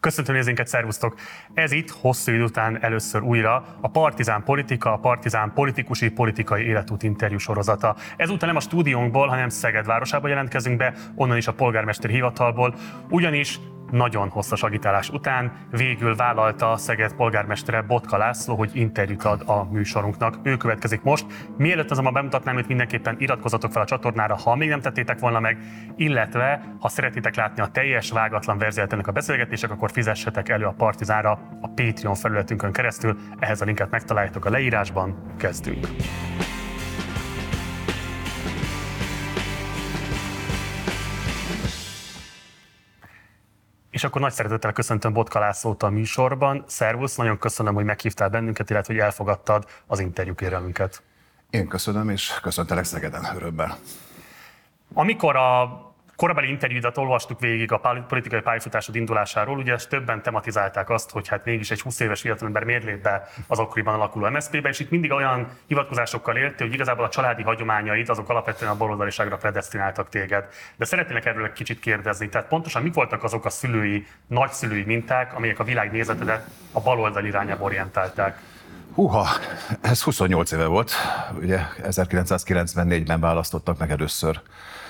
Köszöntöm nézőinket, szervusztok! Ez itt hosszú idő után először újra a Partizán Politika, a Partizán politikusi politikai életút interjú sorozata. Ezúttal nem a stúdiónkból, hanem Szeged városába jelentkezünk be, onnan is a polgármester hivatalból, ugyanis nagyon hosszas agitálás után végül vállalta Szeged polgármestere Botka László, hogy interjút ad a műsorunknak. Ő következik most. Mielőtt azonban bemutatnám hogy mindenképpen iratkozatok fel a csatornára, ha még nem tettétek volna meg, illetve ha szeretitek látni a teljes vágatlan verziót ennek a beszélgetések, akkor fizessetek elő a Partizánra a Patreon felületünkön keresztül. Ehhez a linket megtaláljátok a leírásban. Kezdünk! És akkor nagy szeretettel köszöntöm Botka Lászlót a műsorban. Szervusz, nagyon köszönöm, hogy meghívtál bennünket, illetve hogy elfogadtad az interjú kérelmünket. Én köszönöm, és köszöntelek Szegeden örömmel. Amikor a korabeli interjúdat olvastuk végig a politikai pályafutásod indulásáról, ugye többen tematizálták azt, hogy hát mégis egy 20 éves fiatalember miért lép be az akkoriban alakuló MSZP-be, és itt mindig olyan hivatkozásokkal éltél, hogy igazából a családi hagyományait azok alapvetően a baloldaliságra predestináltak téged. De szeretnék erről egy kicsit kérdezni. Tehát pontosan mi voltak azok a szülői, nagyszülői minták, amelyek a világnézetedet a baloldal irányába orientálták? Húha, ez 28 éve volt. Ugye 1994-ben választottak meg először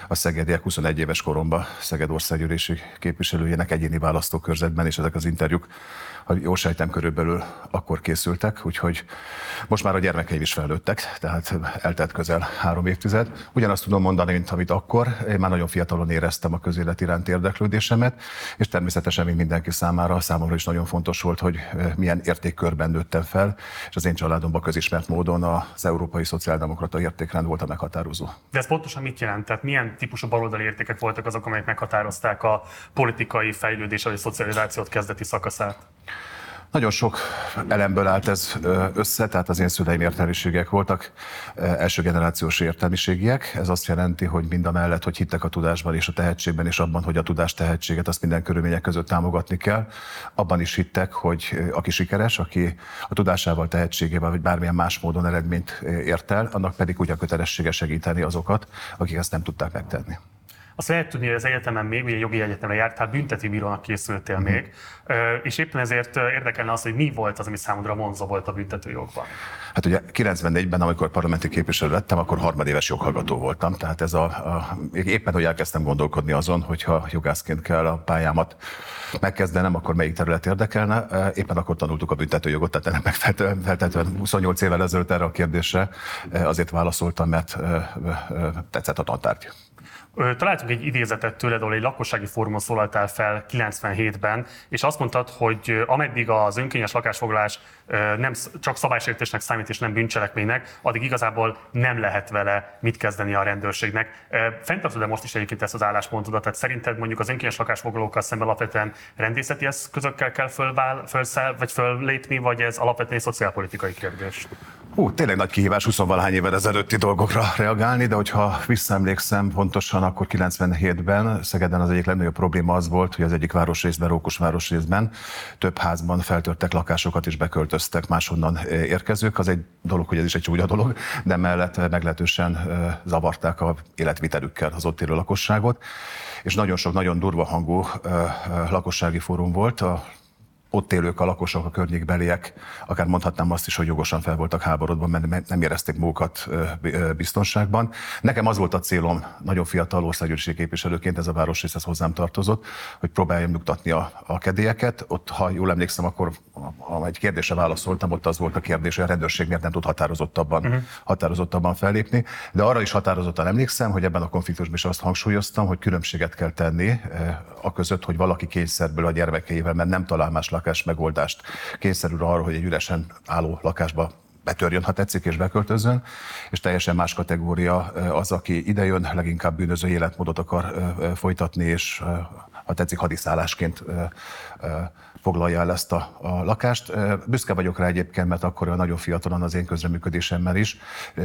a szegediek 21 éves koromban Szeged országgyűlési képviselőjének egyéni választókörzetben, és ezek az interjúk ha jól sejtem, körülbelül akkor készültek, úgyhogy most már a gyermekeim is felnőttek, tehát eltelt közel három évtized. Ugyanazt tudom mondani, mint amit akkor. Én már nagyon fiatalon éreztem a közélet iránt érdeklődésemet, és természetesen, mint mindenki számára, számomra is nagyon fontos volt, hogy milyen értékkörben nőttem fel, és az én családomban közismert módon az Európai Szociáldemokrata értékrend volt a meghatározó. De ez pontosan mit jelent? Tehát milyen típusú baloldali értékek voltak azok, amelyek meghatározták a politikai fejlődés vagy szocializációt kezdeti szakaszát? Nagyon sok elemből állt ez össze, tehát az én szüleim értelmiségek voltak, első generációs értelmiségiek. Ez azt jelenti, hogy mind a mellett, hogy hittek a tudásban és a tehetségben, és abban, hogy a tudás tehetséget azt minden körülmények között támogatni kell, abban is hittek, hogy aki sikeres, aki a tudásával, tehetségével, vagy bármilyen más módon eredményt ért el, annak pedig ugye a kötelessége segíteni azokat, akik ezt nem tudták megtenni. Azt lehet tudni, hogy az egyetemen még, ugye jogi egyetemre járt, tehát bünteti bírónak készültél még, és éppen ezért érdekelne az, hogy mi volt az, ami számodra vonzó volt a büntetőjogban. Hát ugye 94-ben, amikor parlamenti képviselő lettem, akkor harmadéves joghallgató voltam, tehát ez a, a, éppen, hogy elkezdtem gondolkodni azon, hogyha jogászként kell a pályámat megkezdenem, akkor melyik terület érdekelne. Éppen akkor tanultuk a büntetőjogot, tehát ennek feltétlenül 28 évvel ezelőtt erre a kérdésre azért válaszoltam, mert tetszett a tantárgy. Találtunk egy idézetet tőled, ahol egy lakossági fórumon szólaltál fel 97-ben, és azt mondtad, hogy ameddig az önkényes lakásfoglalás nem csak szabálysértésnek számít és nem bűncselekménynek, addig igazából nem lehet vele mit kezdeni a rendőrségnek. Fenntartod-e most is egyébként ezt az álláspontodat? Tehát szerinted mondjuk az önkényes lakásfoglalókkal szemben alapvetően rendészeti eszközökkel kell fölvál, fölszel, vagy föllépni, vagy ez alapvetően egy szociálpolitikai kérdés? Hú, tényleg nagy kihívás 20 valahány évvel ezelőtti dolgokra reagálni, de hogyha visszaemlékszem pontosan, akkor 97-ben Szegeden az egyik legnagyobb probléma az volt, hogy az egyik városrészben, Rókus városrészben több házban feltörtek lakásokat és beköltöztek máshonnan érkezők. Az egy dolog, hogy ez is egy csúnya dolog, de mellett meglehetősen zavarták a életvitelükkel az ott élő lakosságot és nagyon sok nagyon durva hangú lakossági fórum volt. A ott élők, a lakosok, a környékbeliek, akár mondhatnám azt is, hogy jogosan fel voltak háborodva, mert nem érezték magukat biztonságban. Nekem az volt a célom, nagyon fiatal országgyűlési képviselőként, ez a városrész ez hozzám tartozott, hogy próbáljam nyugtatni a, a kedélyeket. Ott, ha jól emlékszem, akkor ha egy kérdésre válaszoltam, ott az volt a kérdés, hogy a rendőrség miért nem tud határozottabban, uh-huh. határozottabban fellépni. De arra is határozottan emlékszem, hogy ebben a konfliktusban is azt hangsúlyoztam, hogy különbséget kell tenni a között, hogy valaki kényszerből a gyermekeivel, mert nem talál más lakás megoldást, kényszerül arra, hogy egy üresen álló lakásba betörjön, ha tetszik, és beköltözön, és teljesen más kategória az, aki idejön, leginkább bűnöző életmódot akar folytatni, és ha tetszik, hadiszállásként foglalja el ezt a, a lakást. Büszke vagyok rá egyébként, mert akkor nagyon fiatalon az én közreműködésemmel is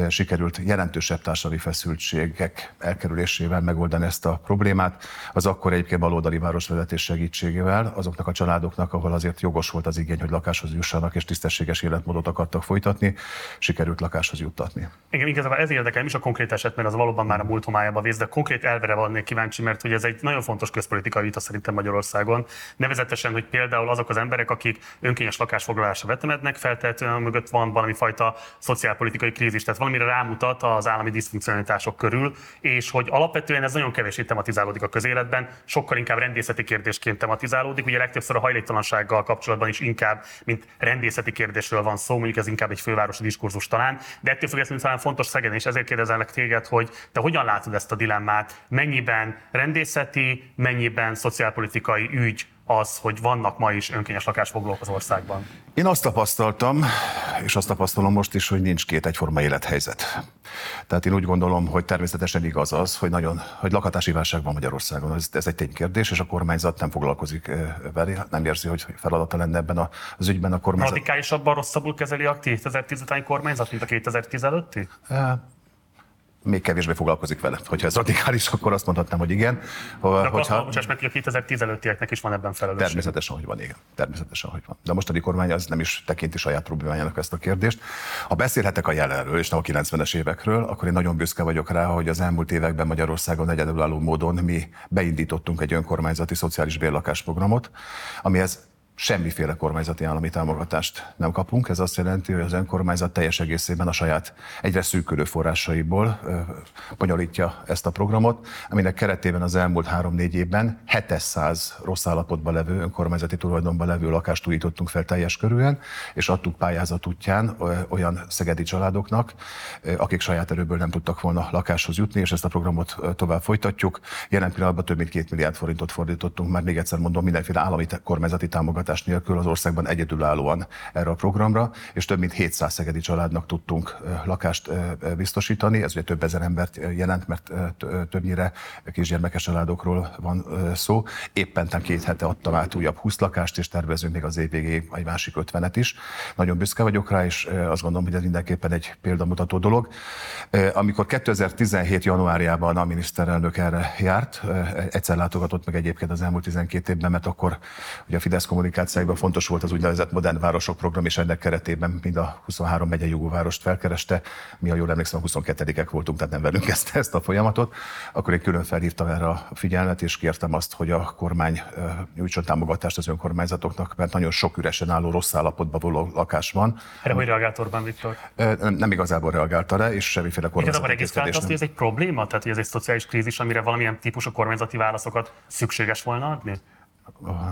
sikerült jelentősebb társadalmi feszültségek elkerülésével megoldani ezt a problémát. Az akkor egyébként baloldali városvezetés segítségével azoknak a családoknak, ahol azért jogos volt az igény, hogy lakáshoz jussanak és tisztességes életmódot akartak folytatni, sikerült lakáshoz juttatni. Igen, igazából ez érdekel is a konkrét eset, mert az valóban már a múlt homályába vész, de konkrét elvere vannék kíváncsi, mert hogy ez egy nagyon fontos közpolitikai vita szerintem Magyarországon. Nevezetesen, hogy például azok az emberek, akik önkényes lakásfoglalásra vetemednek, feltétlenül mögött van valami fajta szociálpolitikai krízis, tehát valamire rámutat az állami diszfunkcionalitások körül, és hogy alapvetően ez nagyon kevésé tematizálódik a közéletben, sokkal inkább rendészeti kérdésként tematizálódik. Ugye legtöbbször a hajléktalansággal kapcsolatban is inkább, mint rendészeti kérdésről van szó, mondjuk ez inkább egy fővárosi diskurzus talán, de ettől függetlenül talán fontos Szegeden, és ezért kérdezelek téged, hogy te hogyan látod ezt a dilemmát, mennyiben rendészeti, mennyiben szociálpolitikai ügy az, hogy vannak ma is önkényes lakásfoglalók az országban? Én azt tapasztaltam, és azt tapasztalom most is, hogy nincs két egyforma élethelyzet. Tehát én úgy gondolom, hogy természetesen igaz az, hogy nagyon, hogy lakhatási válság van Magyarországon. Ez, ez egy ténykérdés, és a kormányzat nem foglalkozik vele, nem érzi, hogy feladata lenne ebben az ügyben a kormányzat. Radikálisabban rosszabbul kezeli a 2010 utáni kormányzat, mint a 2015-i? Még kevésbé foglalkozik vele. Hogyha ez radikális, akkor azt mondhatnám, hogy igen. De hogyha... akkor bocsáss meg, hogy a 2015-ieknek is van ebben felelősség. Természetesen, hogy van, igen. Természetesen, hogy van. De a mostani kormány az nem is tekinti saját problémájának ezt a kérdést. Ha beszélhetek a jelenről, és nem a 90-es évekről, akkor én nagyon büszke vagyok rá, hogy az elmúlt években Magyarországon egyedülálló módon mi beindítottunk egy önkormányzati szociális bérlakásprogramot, amihez semmiféle kormányzati állami támogatást nem kapunk. Ez azt jelenti, hogy az önkormányzat teljes egészében a saját egyre szűkülő forrásaiból bonyolítja ezt a programot, aminek keretében az elmúlt három-négy évben 700 rossz állapotban levő, önkormányzati tulajdonban levő lakást újítottunk fel teljes körülön, és adtuk pályázat útján olyan szegedi családoknak, akik saját erőből nem tudtak volna lakáshoz jutni, és ezt a programot tovább folytatjuk. Jelen pillanatban több mint két milliárd forintot fordítottunk, már még egyszer mondom, mindenféle állami kormányzati támogatást támogatás nélkül az országban egyedülállóan erre a programra, és több mint 700 szegedi családnak tudtunk lakást biztosítani. Ez ugye több ezer embert jelent, mert többnyire kisgyermekes családokról van szó. Éppen két hete adtam át újabb 20 lakást, és tervezünk még az év végéig egy másik 50-et is. Nagyon büszke vagyok rá, és azt gondolom, hogy ez mindenképpen egy példamutató dolog. Amikor 2017. januárjában a miniszterelnök erre járt, egyszer látogatott meg egyébként az elmúlt 12 évben, mert akkor ugye a Fidesz kommunikációkban fontos volt az úgynevezett modern városok program, és ennek keretében mind a 23 megyei jogóvárost felkereste. Mi, ha jól emlékszem, a 22-ek voltunk, tehát nem velünk ezt, ezt a folyamatot. Akkor én külön felhívtam erre a figyelmet, és kértem azt, hogy a kormány nyújtson támogatást az önkormányzatoknak, mert nagyon sok üresen álló rossz állapotban való lakás van. Erre hogy reagált Orbán Viktor? Nem, nem igazából reagált rá, és semmiféle kormányzati regisztrált azt, hogy ez egy probléma? Tehát, hogy ez egy szociális krízis, amire valamilyen típusú kormányzati válaszokat szükséges volna adni?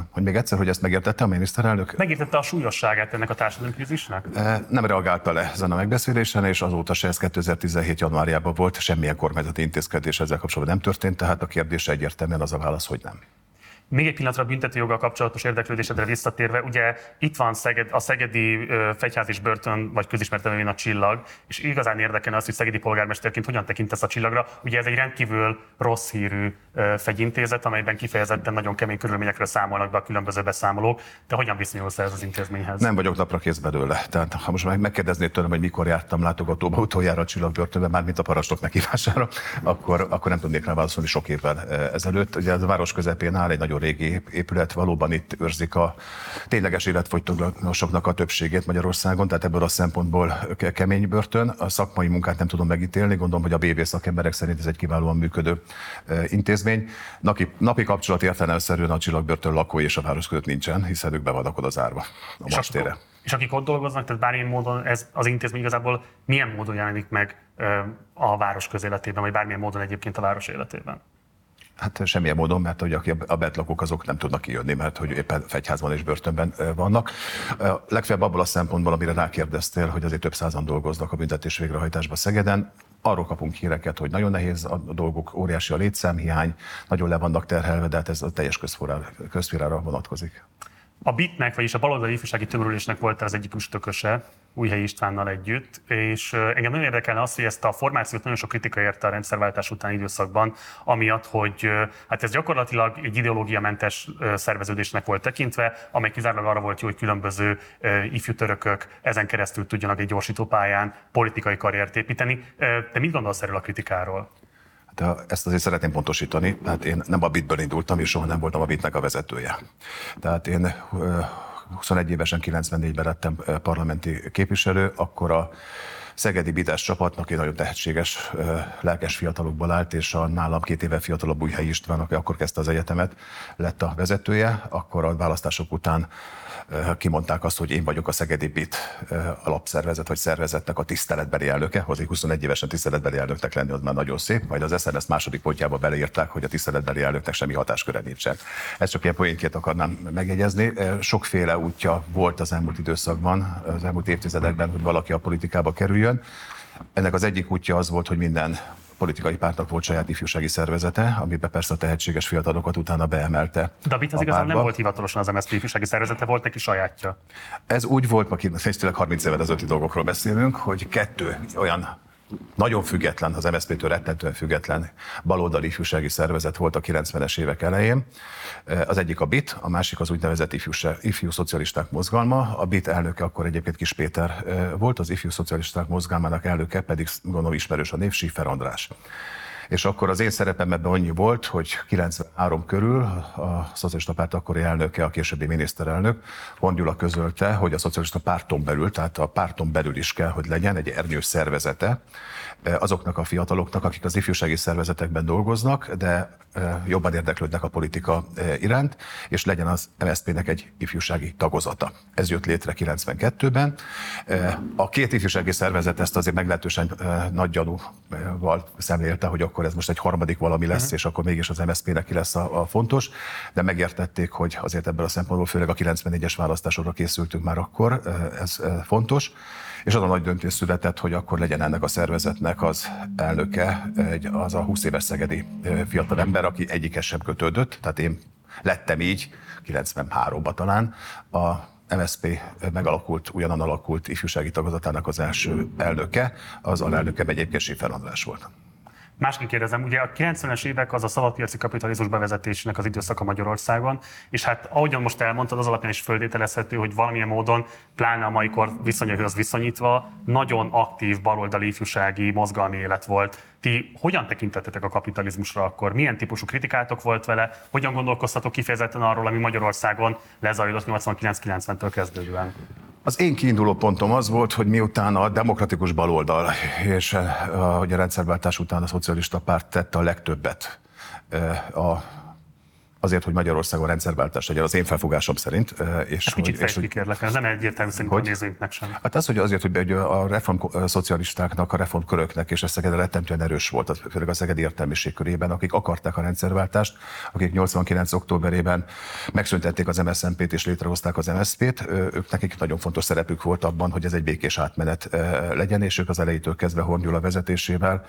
Hogy még egyszer, hogy ezt megértette a miniszterelnök? Megértette a súlyosságát ennek a társadalmi krízisnek? Nem reagálta le ezen a megbeszélésen, és azóta se ez 2017. januárjában volt, semmilyen kormányzati intézkedés ezzel kapcsolatban nem történt, tehát a kérdés egyértelműen az a válasz, hogy nem. Még egy pillanatra büntetőjoggal kapcsolatos érdeklődésedre visszatérve, ugye itt van Szeged, a Szegedi Fegyház és Börtön, vagy közismert a csillag, és igazán érdekelne az, hogy Szegedi polgármesterként hogyan tekintesz a csillagra. Ugye ez egy rendkívül rossz hírű fegyintézet, amelyben kifejezetten nagyon kemény körülményekről számolnak be a különböző beszámolók. Te hogyan viszonyulsz ez az intézményhez? Nem vagyok napra kész belőle. Tehát ha most megkérdeznéd tőlem, hogy mikor jártam látogatóba utoljára a csillagbörtönbe, már mint a parancsnok meghívására, akkor, akkor nem tudnék rá válaszolni sok évvel ezelőtt. Ugye a város közepén áll egy nagyon régi épület, valóban itt őrzik a tényleges életfogytoglásoknak a többségét Magyarországon, tehát ebből a szempontból kemény börtön. A szakmai munkát nem tudom megítélni, gondolom, hogy a BB szakemberek szerint ez egy kiválóan működő intézmény. Napi, napi kapcsolat értelemszerűen a csillagbörtön lakói és a város között nincsen, hiszen ők be vannak oda zárva a és mastére. Akkor, és akik ott dolgoznak, tehát bármilyen módon ez az intézmény igazából milyen módon jelenik meg a város közéletében, vagy bármilyen módon egyébként a város életében? Hát semmilyen módon, mert hogy a betlakók azok nem tudnak kijönni, mert hogy éppen fegyházban és börtönben vannak. Legfeljebb abból a szempontból, amire rákérdeztél, hogy azért több százan dolgoznak a büntetés végrehajtásban Szegeden, arról kapunk híreket, hogy nagyon nehéz a dolgok, óriási a létszámhiány, nagyon le vannak terhelve, de hát ez a teljes közférára vonatkozik. A BIT-nek, vagyis a baloldali ifjúsági tömörülésnek volt az egyik üstököse, Újhely Istvánnal együtt, és engem nagyon érdekelne az, hogy ezt a formációt nagyon sok kritika érte a rendszerváltás utáni időszakban, amiatt, hogy hát ez gyakorlatilag egy ideológiamentes szerveződésnek volt tekintve, amely kizárólag arra volt jó, hogy különböző ifjú törökök ezen keresztül tudjanak egy gyorsító pályán politikai karriert építeni. Te mit gondolsz erről a kritikáról? De ezt azért szeretném pontosítani, tehát én nem a bitből indultam, és soha nem voltam a bitnek a vezetője. Tehát én 21 évesen 94-ben lettem parlamenti képviselő, akkor a szegedi Bidás csapatnak egy nagyon tehetséges, lelkes fiatalokból állt, és a nálam két éve fiatalabb Újhely István, aki akkor kezdte az egyetemet, lett a vezetője, akkor a választások után kimondták azt, hogy én vagyok a Szegedi Bit alapszervezet vagy szervezetnek a tiszteletbeli elnöke, hozzá 21 évesen tiszteletbeli elnöknek lenni, az már nagyon szép, majd az SNS második pontjába beleírták, hogy a tiszteletbeli elnöknek semmi hatásköre nincsen. Ezt csak ilyen poénként akarnám megjegyezni. Sokféle útja volt az elmúlt időszakban, az elmúlt évtizedekben, hogy valaki a politikába kerüljön. Ennek az egyik útja az volt, hogy minden politikai pártnak volt saját ifjúsági szervezete, amiben persze a tehetséges fiatalokat utána beemelte. David az igazán nem volt hivatalosan az MSZP ifjúsági szervezete, volt neki sajátja. Ez úgy volt, aki tényleg 30 éve ezelőtti dolgokról beszélünk, hogy kettő olyan nagyon független, az MSZP-től rettentően független baloldali ifjúsági szervezet volt a 90-es évek elején. Az egyik a BIT, a másik az úgynevezett ifjú, ifjú szocialisták mozgalma. A BIT elnöke akkor egyébként Kis Péter volt, az ifjú szocialisták mozgalmának elnöke pedig gondolom ismerős a név Sifer András és akkor az én szerepem ebben annyi volt, hogy 93 körül a Szocialista Párt akkori elnöke, a későbbi miniszterelnök, Von Gyula közölte, hogy a Szocialista Párton belül, tehát a párton belül is kell, hogy legyen egy ernyős szervezete azoknak a fiataloknak, akik az ifjúsági szervezetekben dolgoznak, de eh, jobban érdeklődnek a politika eh, iránt, és legyen az MSZP-nek egy ifjúsági tagozata. Ez jött létre 92-ben. A két ifjúsági szervezet ezt azért meglehetősen nagy gyanúval szemlélte, hogy akkor akkor ez most egy harmadik valami lesz, uh-huh. és akkor mégis az MSZP-nek ki lesz a, a fontos, de megértették, hogy azért ebből a szempontból, főleg a 94-es választásokra készültünk már akkor, ez fontos, és az a nagy döntés született, hogy akkor legyen ennek a szervezetnek az elnöke, egy, az a 20 éves szegedi fiatal ember, aki egyikes sem kötődött, tehát én lettem így, 93-ban talán, a MSP megalakult, ugyanan alakult ifjúsági tagozatának az első elnöke, az alelnöke egyébként Sifer András volt. Másként kérdezem, ugye a 90-es évek az a szabadpiaci kapitalizmus bevezetésének az időszaka Magyarországon, és hát ahogyan most elmondtad, az alapján is földételezhető, hogy valamilyen módon, pláne a mai kor viszonyaihoz viszonyítva, nagyon aktív baloldali ifjúsági mozgalmi élet volt. Ti hogyan tekintettetek a kapitalizmusra akkor? Milyen típusú kritikátok volt vele? Hogyan gondolkoztatok kifejezetten arról, ami Magyarországon lezajlott 89-90-től kezdődően? Az én kiinduló pontom az volt, hogy miután a demokratikus baloldal és eh, hogy a rendszerváltás után a szocialista párt tette a legtöbbet eh, a azért, hogy Magyarországon rendszerváltás legyen, az én felfogásom szerint. És hát kicsit és, kérlek, ez nem egyértelmű szerintem hogy, a nézőinknek sem. Hát az, hogy azért, hogy a reform szocialistáknak, a reformköröknek és a Szeged rettentően erős volt, főleg a Szegedi értelmiség körében, akik akarták a rendszerváltást, akik 89. októberében megszüntették az MSZNP-t és létrehozták az MSZP-t, ők nekik nagyon fontos szerepük volt abban, hogy ez egy békés átmenet legyen, és ők az elejétől kezdve Hornyula vezetésével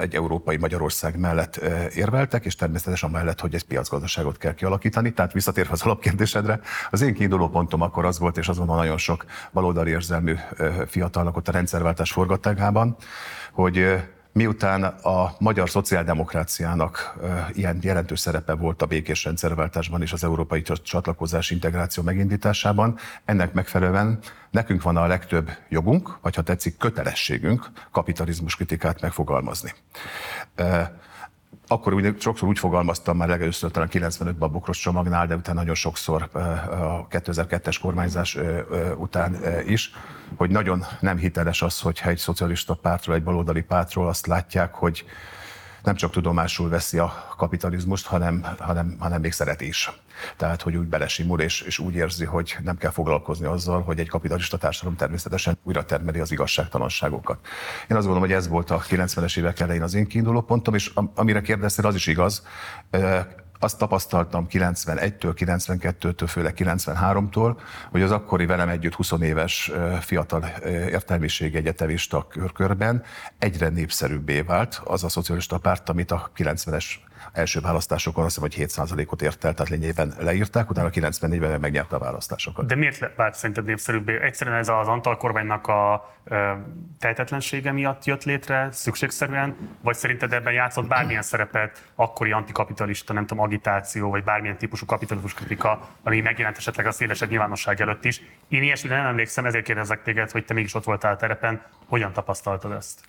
egy európai Magyarország mellett érveltek, és természetesen mellett, hogy egy piacgazdaság gazdaságot kell kialakítani. Tehát visszatérve az alapkérdésedre, az én kiinduló pontom akkor az volt, és azon a nagyon sok baloldali érzelmű fiatalnak ott a rendszerváltás forgatágában, hogy miután a magyar szociáldemokráciának ilyen jelentős szerepe volt a békés rendszerváltásban és az európai csatlakozás integráció megindításában, ennek megfelelően nekünk van a legtöbb jogunk, vagy ha tetszik, kötelességünk kapitalizmus kritikát megfogalmazni akkor úgy, sokszor úgy fogalmaztam már legelőször talán 95-ben a Bokros csomagnál, de utána nagyon sokszor a 2002-es kormányzás után is, hogy nagyon nem hiteles az, hogyha egy szocialista pártról, egy baloldali pártról azt látják, hogy nem csak tudomásul veszi a kapitalizmust, hanem, hanem, hanem még szereti is. Tehát, hogy úgy belesimul, és, és úgy érzi, hogy nem kell foglalkozni azzal, hogy egy kapitalista társadalom természetesen újra termeli az igazságtalanságokat. Én azt gondolom, hogy ez volt a 90-es évek elején az én kiinduló pontom, és amire kérdeztél, az is igaz azt tapasztaltam 91-től, 92-től, főleg 93-tól, hogy az akkori velem együtt 20 éves fiatal értelmiségi egyetemista körkörben egyre népszerűbbé vált az a szocialista párt, amit a 90-es első választásokon azt hiszem, hogy 7%-ot ért el, tehát lényében leírták, utána 94-ben megnyerte a választásokat. De miért vált szerinted népszerűbbé? Egyszerűen ez az Antal kormánynak a ö, tehetetlensége miatt jött létre szükségszerűen, vagy szerinted ebben játszott bármilyen szerepet akkori antikapitalista, nem tudom, agitáció, vagy bármilyen típusú kapitalizmus kritika, ami megjelent esetleg a szélesebb nyilvánosság előtt is. Én ilyesmire nem emlékszem, ezért kérdezek téged, hogy te mégis ott voltál a terepen, hogyan tapasztaltad ezt?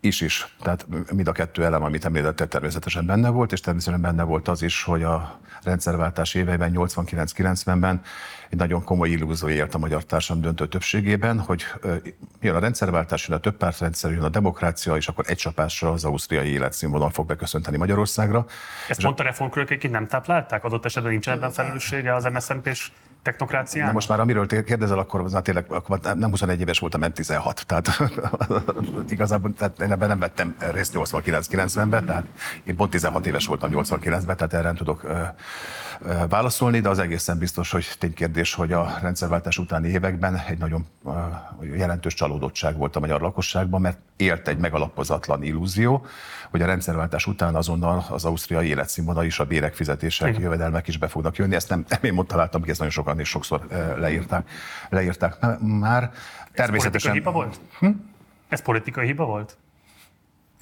Is is. Tehát mind a kettő elem, amit említettek, természetesen benne volt, és természetesen benne volt az is, hogy a rendszerváltás éveiben, 89-90-ben egy nagyon komoly illúzió élt a magyar társadalom döntő többségében, hogy jön a rendszerváltás, jön a többpártrendszer, jön a demokrácia, és akkor egy csapásra az ausztriai életszínvonal fog beköszönteni Magyarországra. Ezt pont a reformkörök nem táplálták? Adott esetben nincs ebben felelőssége az MSZNP és technokrácián? Na most már amiről kérdezel, akkor már tényleg akkor nem 21 éves voltam, nem 16. Tehát igazából tehát én ebben nem vettem részt 89-90-ben, tehát én pont 16 éves voltam 89-ben, tehát erre nem tudok ö, ö, válaszolni, de az egészen biztos, hogy ténykérdés, hogy a rendszerváltás utáni években egy nagyon ö, jelentős csalódottság volt a magyar lakosságban, mert élt egy megalapozatlan illúzió, hogy a rendszerváltás után azonnal az ausztriai életszínvonal is a bérek, fizetések, Igen. jövedelmek is be fognak jönni. Ezt nem, nem én mondtam, találtam ki, ezt nagyon sokan és sokszor leírták, leírták már. Természetesen... Ez politikai hiba volt? Hm? Ez politikai hiba volt?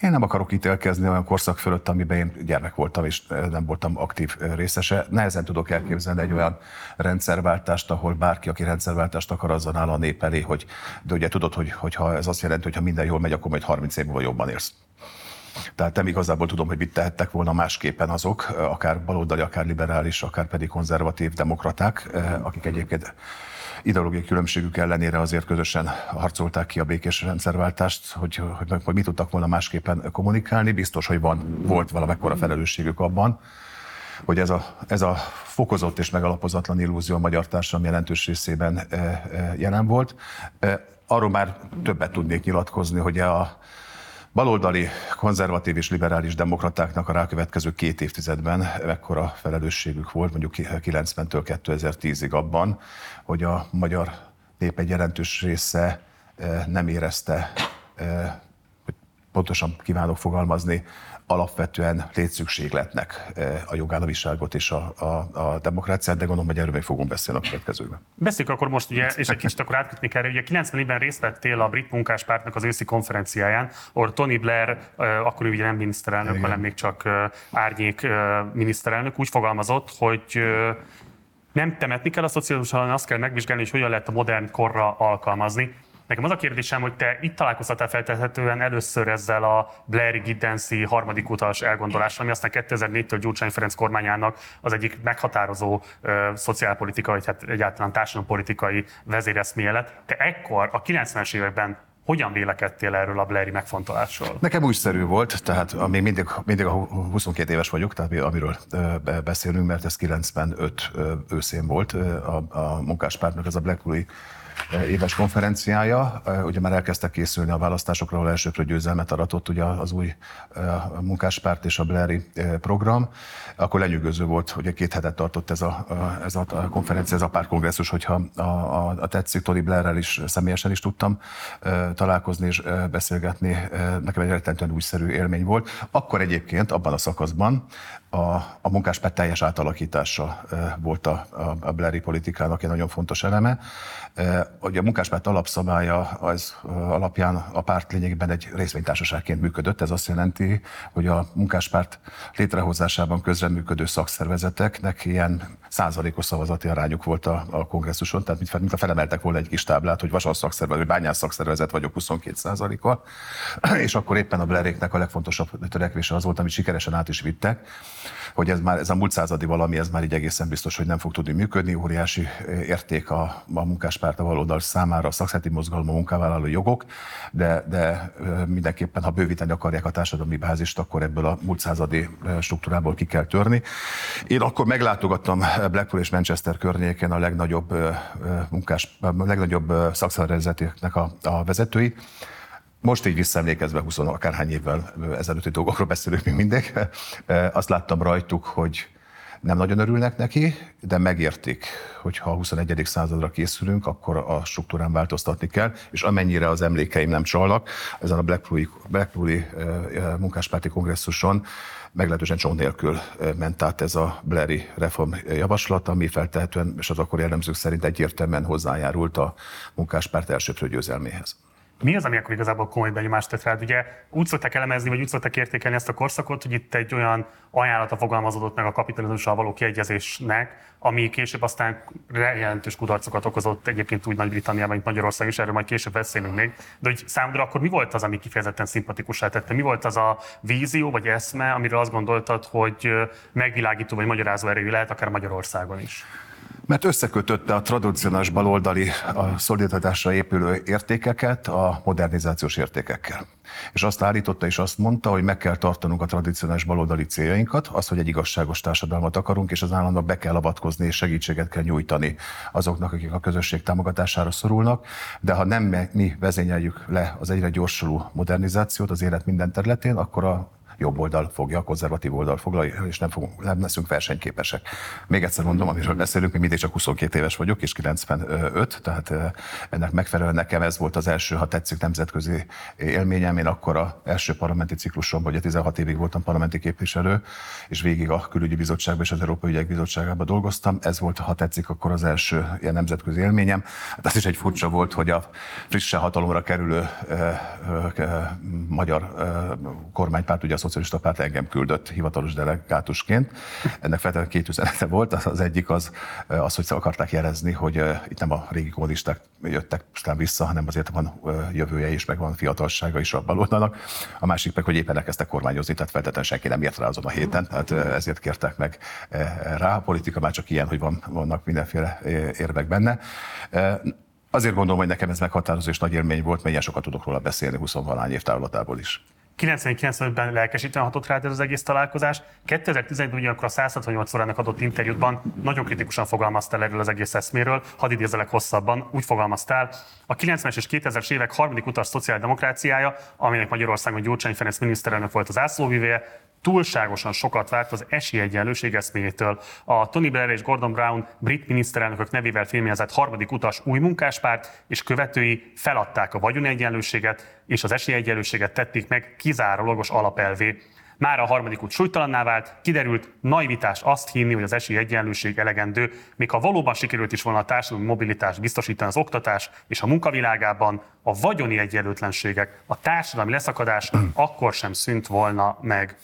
Én nem akarok ítélkezni olyan korszak fölött, amiben én gyermek voltam, és nem voltam aktív részese. Nehezen tudok elképzelni egy olyan rendszerváltást, ahol bárki, aki rendszerváltást akar, azzal áll a nép elé, hogy, de ugye tudod, hogy, hogy ha ez azt jelenti, hogy ha minden jól megy, akkor majd 30 év múlva jobban érsz. Tehát nem igazából tudom, hogy mit tehettek volna másképpen azok, akár baloldali, akár liberális, akár pedig konzervatív demokraták, akik egyébként ideológiai különbségük ellenére azért közösen harcolták ki a békés rendszerváltást, hogy, hogy, hogy mit tudtak volna másképpen kommunikálni. Biztos, hogy van, volt valamekkora felelősségük abban, hogy ez a, ez a fokozott és megalapozatlan illúzió a magyar társadalom jelentős részében jelen volt. Arról már többet tudnék nyilatkozni, hogy a baloldali, konzervatív és liberális demokratáknak a rákövetkező két évtizedben mekkora felelősségük volt, mondjuk 90-től 2010-ig abban, hogy a magyar nép egy jelentős része eh, nem érezte, eh, hogy pontosan kívánok fogalmazni, alapvetően létszükségletnek eh, a jogállamiságot és a, a, a demokráciát, de gondolom, hogy erről még fogunk beszélni a következőben. Beszéljük akkor most, ugye, és egy kicsit akkor átkötni kell, ugye 90-ben részt vettél a brit munkáspártnak az őszi konferenciáján, ahol Tony Blair, eh, akkor ugye nem miniszterelnök, Igen. hanem még csak eh, árnyék miniszterelnök, úgy fogalmazott, hogy nem temetni kell a szocializmus, hanem azt kell megvizsgálni, hogy hogyan lehet a modern korra alkalmazni. Nekem az a kérdésem, hogy te itt találkoztál feltehetően először ezzel a Blair Giddensi harmadik utas elgondolással, ami aztán 2004-től Gyurcsány Ferenc kormányának az egyik meghatározó ö, szociálpolitikai, vagy hát egyáltalán társadalompolitikai vezéreszméje lett. Te ekkor, a 90-es években hogyan vélekedtél erről a Blairi megfontolásról? Nekem újszerű volt, tehát ami mindig, mindig a 22 éves vagyok, tehát amiről beszélünk, mert ez 95 őszén volt a, a munkáspártnak, ez a Blackpool éves konferenciája. Ugye már elkezdtek készülni a választásokra, ahol elsőkről győzelmet aratott ugye az új munkáspárt és a Blairi program. Akkor lenyűgöző volt, hogy két hetet tartott ez a, ez a konferencia, ez a pártkongresszus, hogyha a, a, a tetszik, Tony Blairrel is személyesen is tudtam találkozni és beszélgetni. Nekem egy rettentően újszerű élmény volt. Akkor egyébként abban a szakaszban a, a munkáspárt teljes átalakítása volt a, a, Blairi politikának egy nagyon fontos eleme. Hogy a munkáspárt alapszabálya az alapján a párt lényegében egy részvénytársaságként működött. Ez azt jelenti, hogy a munkáspárt létrehozásában közreműködő szakszervezeteknek ilyen százalékos szavazati arányuk volt a, a kongresszuson, tehát mint, mint a felemeltek volna egy kis táblát, hogy vasas szakszervezet, vagy bányász szakszervezet vagyok 22 százalékkal, és akkor éppen a Blairéknek a legfontosabb törekvése az volt, amit sikeresen át is vittek, hogy ez már ez a múlt századi valami, ez már így egészen biztos, hogy nem fog tudni működni. Óriási érték a, a munkáspárt a számára, a szakszereti mozgalom, a munkavállaló jogok, de, de mindenképpen, ha bővíteni akarják a társadalmi bázist, akkor ebből a múlt századi struktúrából ki kell törni. Én akkor meglátogattam Blackpool és Manchester környéken a legnagyobb munkás, a legnagyobb szakszervezeteknek a, a vezetőit, most így visszaemlékezve 20 akárhány évvel ezelőtti dolgokról beszélünk még mindig, azt láttam rajtuk, hogy nem nagyon örülnek neki, de megértik, hogy ha a 21. századra készülünk, akkor a struktúrán változtatni kell, és amennyire az emlékeim nem csalnak, ezen a Blackpool-i, Blackpool-i munkáspárti kongresszuson meglehetősen csont nélkül ment át ez a Blairi reform javaslat, ami feltehetően, és az akkor jellemzők szerint egyértelműen hozzájárult a munkáspárt elsőprő győzelméhez. Mi az, ami akkor igazából komoly benyomást tett rád? Ugye úgy szokták elemezni, vagy úgy szokták értékelni ezt a korszakot, hogy itt egy olyan ajánlata fogalmazódott meg a kapitalizmussal való kiegyezésnek, ami később aztán jelentős kudarcokat okozott egyébként úgy Nagy-Britanniában, mint Magyarország is, erről majd később beszélünk még. De hogy számodra akkor mi volt az, ami kifejezetten szimpatikusá tette? Mi volt az a vízió vagy eszme, amiről azt gondoltad, hogy megvilágító vagy magyarázó erejű lehet akár Magyarországon is? Mert összekötötte a tradicionális baloldali, a szolidaritásra épülő értékeket a modernizációs értékekkel. És azt állította és azt mondta, hogy meg kell tartanunk a tradicionális baloldali céljainkat, az, hogy egy igazságos társadalmat akarunk, és az államnak be kell avatkozni és segítséget kell nyújtani azoknak, akik a közösség támogatására szorulnak. De ha nem mi vezényeljük le az egyre gyorsuló modernizációt az élet minden területén, akkor a jobb oldal fogja, a konzervatív oldal foglalja, és nem, fogunk, nem leszünk versenyképesek. Még egyszer mondom, amiről beszélünk, hogy mindig csak 22 éves vagyok, és 95, tehát ennek megfelelően nekem ez volt az első, ha tetszik, nemzetközi élményem. Én akkor a első parlamenti ciklusom, vagy 16 évig voltam parlamenti képviselő, és végig a külügyi bizottságban és az Európai Ügyek Bizottságában dolgoztam. Ez volt, ha tetszik, akkor az első ilyen nemzetközi élményem. Hát az is egy furcsa volt, hogy a frissen hatalomra kerülő ö, ö, ö, magyar kormánypárt, ugye a szocialista párt engem küldött hivatalos delegátusként. Ennek feltétlenül két üzenete volt. Az egyik az, az hogy akarták jelezni, hogy itt nem a régi kommunisták jöttek aztán vissza, hanem azért van jövője is, meg van fiatalsága is a baloldalnak. A másik meg, hogy éppen elkezdtek kormányozni, tehát feltétlenül senki nem ért rá azon a héten, tehát ezért kértek meg rá. A politika már csak ilyen, hogy van, vannak mindenféle érvek benne. Azért gondolom, hogy nekem ez meghatározó és nagy élmény volt, mert ilyen sokat tudok róla beszélni 20 valány év távlatából is. 90-95-ben lelkesítően hatott rád ez az egész találkozás. 2011-ben ugyanakkor a 168 órának adott interjútban nagyon kritikusan fogalmaztál erről az egész eszméről, hadd idézelek hosszabban, úgy fogalmaztál, a 90-es és 2000-es évek harmadik utas szociáldemokráciája, aminek Magyarországon Gyurcsány Ferenc miniszterelnök volt az ászlóvivője, túlságosan sokat várt az esélyegyenlőség eszméjétől. A Tony Blair és Gordon Brown brit miniszterelnökök nevével filmjelzett harmadik utas új munkáspárt és követői feladták a vagyonegyenlőséget és az esélyegyenlőséget tették meg kizárólagos alapelvé. Már a harmadik út súlytalanná vált, kiderült naivitás azt hinni, hogy az esélyegyenlőség elegendő, még ha valóban sikerült is volna a társadalmi mobilitást biztosítani az oktatás és a munkavilágában, a vagyoni egyenlőtlenségek, a társadalmi leszakadás akkor sem szűnt volna meg.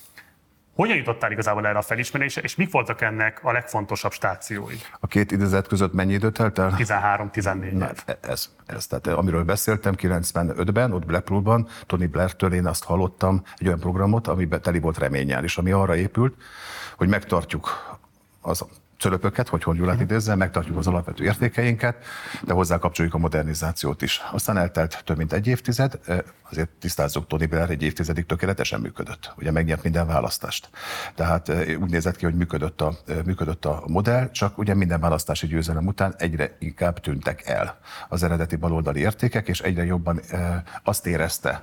Hogyan jutottál igazából erre a felismerésre, és mik voltak ennek a legfontosabb stációi? A két idézet között mennyi időt telt el? 13-14 Ez, ez, tehát amiről beszéltem 95-ben, ott Blackpoolban, Tony Blair-től én azt hallottam, egy olyan programot, amiben teli volt reménnyel, és ami arra épült, hogy megtartjuk az cölöpöket, hogy hogy Gyulát idézzel, megtartjuk az alapvető értékeinket, de hozzá kapcsoljuk a modernizációt is. Aztán eltelt több mint egy évtized, azért tisztázzuk, Tony Blair egy évtizedig tökéletesen működött. Ugye megnyert minden választást. Tehát úgy nézett ki, hogy működött a, működött a modell, csak ugye minden választási győzelem után egyre inkább tűntek el az eredeti baloldali értékek, és egyre jobban azt érezte,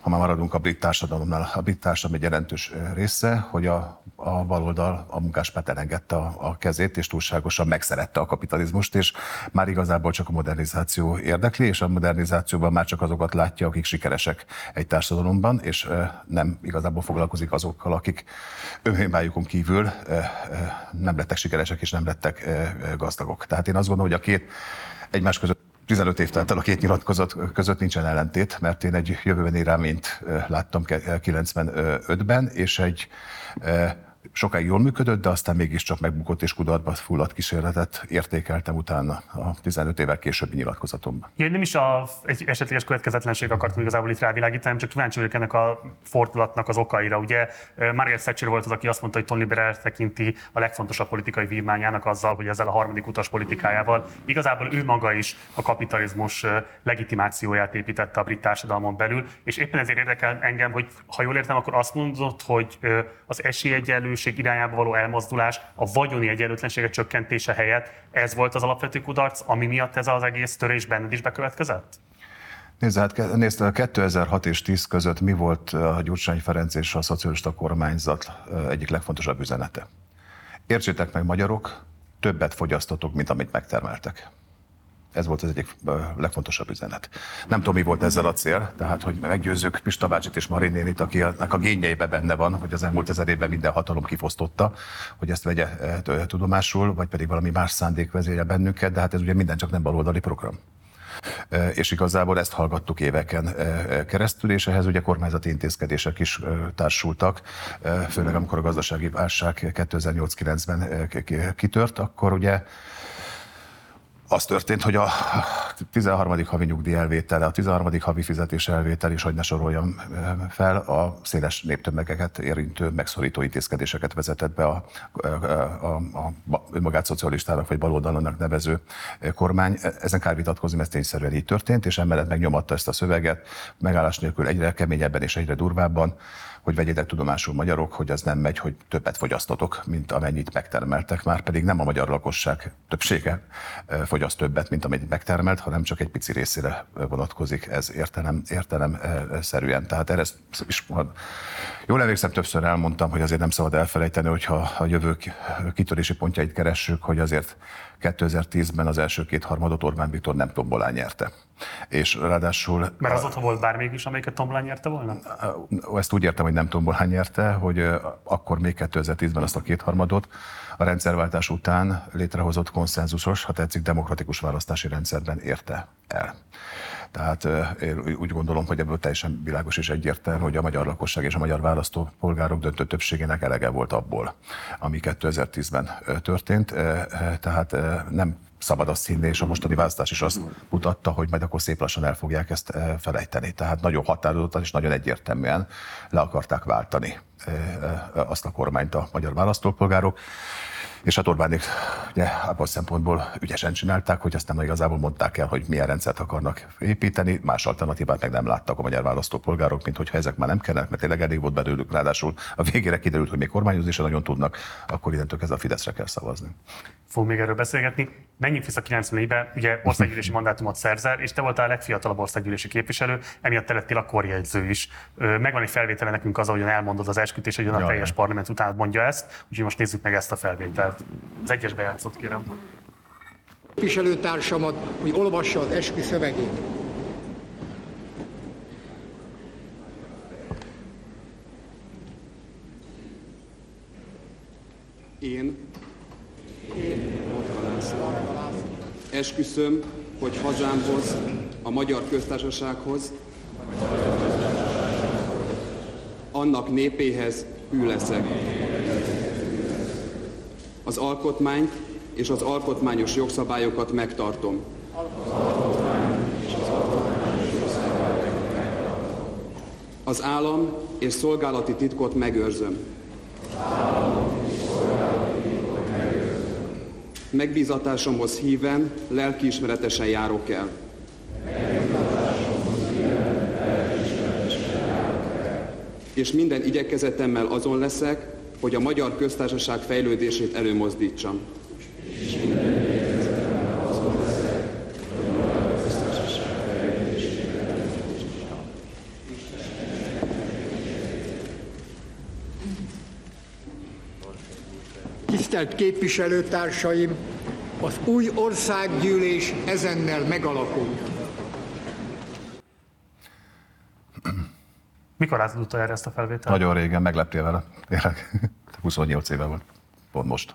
ha már maradunk a brit társadalomnál, a brit társadalom egy jelentős része, hogy a, a baloldal, a munkáspárt elengedte a, a kezét, és túlságosan megszerette a kapitalizmust, és már igazából csak a modernizáció érdekli, és a modernizációban már csak azokat látja, akik sikeresek egy társadalomban, és nem igazából foglalkozik azokkal, akik önhibájukon kívül nem lettek sikeresek, és nem lettek gazdagok. Tehát én azt gondolom, hogy a két egymás között 15 év telt el a két nyilatkozat között nincsen ellentét, mert én egy jövőbeni reményt láttam 95-ben, és egy sokáig jól működött, de aztán mégiscsak megbukott és kudarcba fulladt kísérletet értékeltem utána a 15 évvel későbbi nyilatkozatomban. Ja, nem is a, egy esetleges következetlenség akartam igazából itt rávilágítani, csak kíváncsi vagyok ennek a fordulatnak az okaira. Ugye Margaret Thatcher volt az, aki azt mondta, hogy Tony Blair tekinti a legfontosabb politikai vívmányának azzal, hogy ezzel a harmadik utas politikájával igazából ő maga is a kapitalizmus legitimációját építette a brit társadalmon belül, és éppen ezért érdekel engem, hogy ha jól értem, akkor azt mondod, hogy az esélyegyenlőség egyenlőség irányába való elmozdulás, a vagyoni egyenlőtlenségek csökkentése helyett ez volt az alapvető kudarc, ami miatt ez az egész törés benned is bekövetkezett? Nézd, hát nézd, a 2006 és 10 között mi volt a Gyurcsány Ferenc és a szocialista kormányzat egyik legfontosabb üzenete? Értsétek meg magyarok, többet fogyasztotok, mint amit megtermeltek. Ez volt az egyik legfontosabb üzenet. Nem tudom, mi volt ezzel a cél, tehát hogy meggyőzzük Pista bácsit és Marinénit, akinek a génjeibe benne van, hogy az elmúlt ezer évben minden hatalom kifosztotta, hogy ezt vegye tudomásul, vagy pedig valami más szándék vezérje bennünket, de hát ez ugye minden csak nem baloldali program. és igazából ezt hallgattuk éveken keresztül, és ehhez ugye kormányzati intézkedések is társultak, főleg amikor a gazdasági válság 2008-9-ben kitört, akkor ugye az történt, hogy a 13. havi nyugdíj elvétele, a 13. havi fizetés elvétel is, hogy ne soroljam fel, a széles néptömegeket érintő megszorító intézkedéseket vezetett be a, a, a, a magát szocialistának vagy baloldalonnak nevező kormány. Ezen kár vitatkozni, mert tényszerűen így történt, és emellett megnyomatta ezt a szöveget, megállás nélkül egyre keményebben és egyre durvábban hogy vegyétek tudomásul magyarok, hogy az nem megy, hogy többet fogyasztotok, mint amennyit megtermeltek, már pedig nem a magyar lakosság többsége fogyaszt többet, mint amennyit megtermelt, hanem csak egy pici részére vonatkozik ez értelem, értelem szerűen. Tehát erre is, jól emlékszem, többször elmondtam, hogy azért nem szabad elfelejteni, hogyha a jövő kitörési pontjait keressük, hogy azért 2010-ben az első két harmadot Orbán Viktor nem tombolán nyerte. És ráadásul... Mert az ott volt bármelyik is, amelyiket tombolán nyerte volna? Ezt úgy értem, hogy nem tombolán nyerte, hogy akkor még 2010-ben azt a kétharmadot a rendszerváltás után létrehozott konszenzusos, ha tetszik, demokratikus választási rendszerben érte el. Tehát én úgy gondolom, hogy ebből teljesen világos és egyértelmű, hogy a magyar lakosság és a magyar választópolgárok döntő többségének elege volt abból, ami 2010-ben történt. Tehát nem szabad azt hinni, és a mostani választás is azt mutatta, hogy majd akkor szép lassan el fogják ezt felejteni. Tehát nagyon határozottan és nagyon egyértelműen le akarták váltani azt a kormányt a magyar választópolgárok. És hát Orbánik ugye abban a szempontból ügyesen csinálták, hogy aztán igazából mondták el, hogy milyen rendszert akarnak építeni, más alternatívát meg nem láttak a magyar választópolgárok, mint hogyha ezek már nem kellene, mert tényleg elég volt belőlük, ráadásul a végére kiderült, hogy még kormányozni is nagyon tudnak, akkor innentől kezdve a Fideszre kell szavazni. Fogunk még erről beszélgetni. Menjünk vissza 94-be, ugye országgyűlési mandátumot szerzel, és te voltál a legfiatalabb országgyűlési képviselő, emiatt te lettél a korjegyző is. Megvan egy felvétele nekünk az, ahogyan elmondod az eskütés, hogy a teljes parlament után mondja ezt, úgyhogy most nézzük meg ezt a felvételt. Az egyes bejátszott, kérem. Képviselőtársamat, hogy olvassa az eskü szövegét. Én, Én esküszöm, hogy hazámhoz, a Magyar Köztársasághoz, annak népéhez hű leszek az alkotmányt és az alkotmányos jogszabályokat megtartom. Az állam és szolgálati titkot megőrzöm. Megbízatásomhoz híven, lelkiismeretesen járok el. És minden igyekezetemmel azon leszek, hogy a magyar köztársaság fejlődését előmozdítsam. Tisztelt képviselőtársaim, az új országgyűlés ezennel megalakul. Mikor láttad utoljára ezt a felvételt? Nagyon régen, megleptél vele. Tényleg. 28 éve volt. Pont most.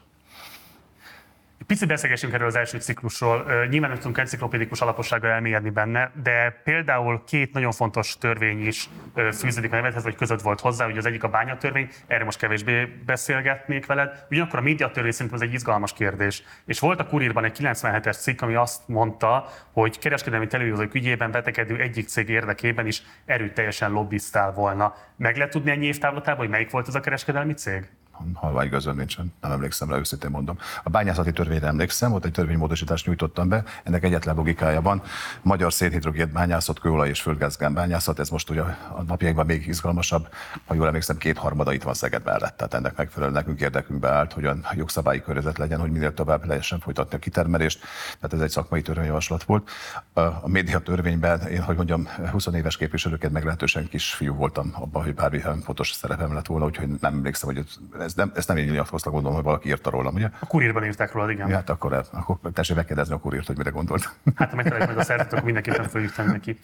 Picit beszélgessünk erről az első ciklusról. Nyilván nem tudunk enciklopédikus alapossággal elmélyedni benne, de például két nagyon fontos törvény is fűződik a nevedhez, vagy között volt hozzá. Ugye az egyik a bányatörvény, erre most kevésbé beszélgetnék veled. Ugyanakkor a médiatörvény szerintem ez egy izgalmas kérdés. És volt a Kurírban egy 97-es cikk, ami azt mondta, hogy kereskedelmi televíziók ügyében betegedő egyik cég érdekében is erőteljesen lobbiztál volna. Meg lehet tudni ennyi évtávlatában, hogy melyik volt ez a kereskedelmi cég? Halvány igazán nincsen, nem emlékszem rá, őszintén mondom. A bányászati törvényre emlékszem, ott egy törvénymódosítást nyújtottam be, ennek egyetlen logikája van. Magyar szénhidrogén bányászat, kőolaj és földgázgán bányászat, ez most ugye a napjainkban még izgalmasabb, ha jól emlékszem, két harmada itt van Szeged mellett, tehát ennek megfelelően nekünk érdekünkbe állt, hogy olyan jogszabályi környezet legyen, hogy minél tovább lehessen folytatni a kitermelést, tehát ez egy szakmai törvényjavaslat volt. A média törvényben én, hogy mondjam, 20 éves képviselőként meglehetősen kisfiú voltam abban, hogy bármilyen fontos szerepem lett volna, úgyhogy nem emlékszem, hogy ez nem, ezt nem én nyilatkoztam, gondolom, hogy valaki írta rólam, ugye? A kurírban írták róla, igen. Ja, hát akkor, akkor tessék megkérdezni a kurírt, hogy mire gondolt. Hát ha megtaláljuk meg a szerzőt, akkor mindenképpen tenni neki.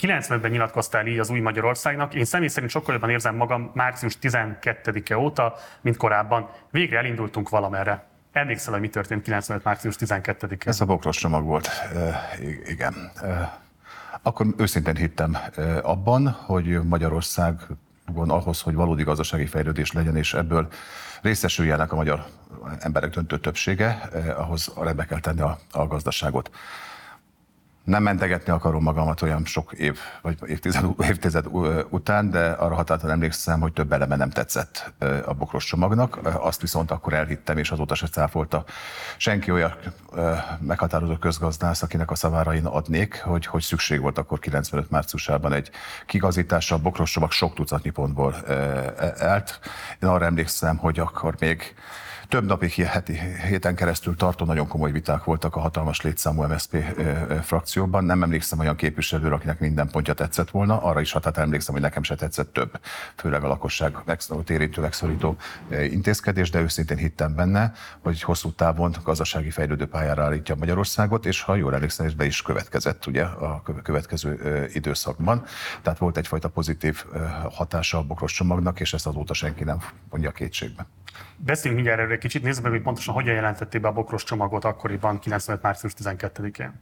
95-ben nyilatkoztál így az új Magyarországnak. Én személy szerint sokkal jobban érzem magam március 12-e óta, mint korábban. Végre elindultunk valamerre. Emlékszel, hogy mi történt 95. március 12-e? Ez a bokros csomag volt. E, igen. E, akkor őszintén hittem abban, hogy Magyarország ahhoz, hogy valódi gazdasági fejlődés legyen, és ebből részesüljenek a magyar emberek döntő többsége, ahhoz rendbe kell tenni a, a gazdaságot nem mentegetni akarom magamat olyan sok év, vagy évtized, évtized után, de arra határozottan emlékszem, hogy több eleme nem tetszett a bokros csomagnak. Azt viszont akkor elhittem, és azóta se cáfolta senki olyan meghatározó közgazdász, akinek a szavára én adnék, hogy, hogy szükség volt akkor 95 márciusában egy kigazításra. A bokros csomag sok tucatnyi pontból elt. Én arra emlékszem, hogy akkor még több napig heti, héten keresztül tartó nagyon komoly viták voltak a hatalmas létszámú MSZP frakcióban. Nem emlékszem olyan képviselőre, akinek minden pontja tetszett volna. Arra is hatát emlékszem, hogy nekem se tetszett több, főleg a lakosság térítő, megszorító intézkedés, de őszintén hittem benne, hogy hosszú távon gazdasági fejlődő pályára állítja Magyarországot, és ha jól emlékszem, ez be is következett ugye a következő időszakban. Tehát volt egyfajta pozitív hatása a bokros csomagnak, és ezt azóta senki nem mondja kétségbe. Beszéljünk mindjárt erről kicsit, nézzük meg, hogy pontosan hogyan jelentették be a bokros csomagot akkoriban, 95. március 12-én.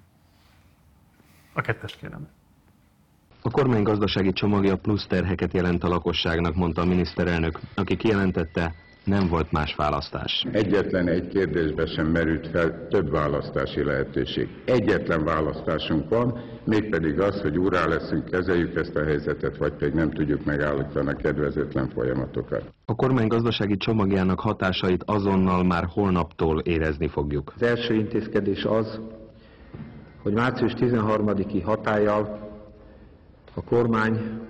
A kettest kérem. A kormány gazdasági csomagja plusz terheket jelent a lakosságnak, mondta a miniszterelnök, aki kijelentette, nem volt más választás. Egyetlen egy kérdésbe sem merült fel több választási lehetőség. Egyetlen választásunk van, mégpedig az, hogy úrá leszünk, kezeljük ezt a helyzetet, vagy pedig nem tudjuk megállítani a kedvezőtlen folyamatokat. A kormány gazdasági csomagjának hatásait azonnal már holnaptól érezni fogjuk. Az első intézkedés az, hogy március 13-i hatállyal a kormány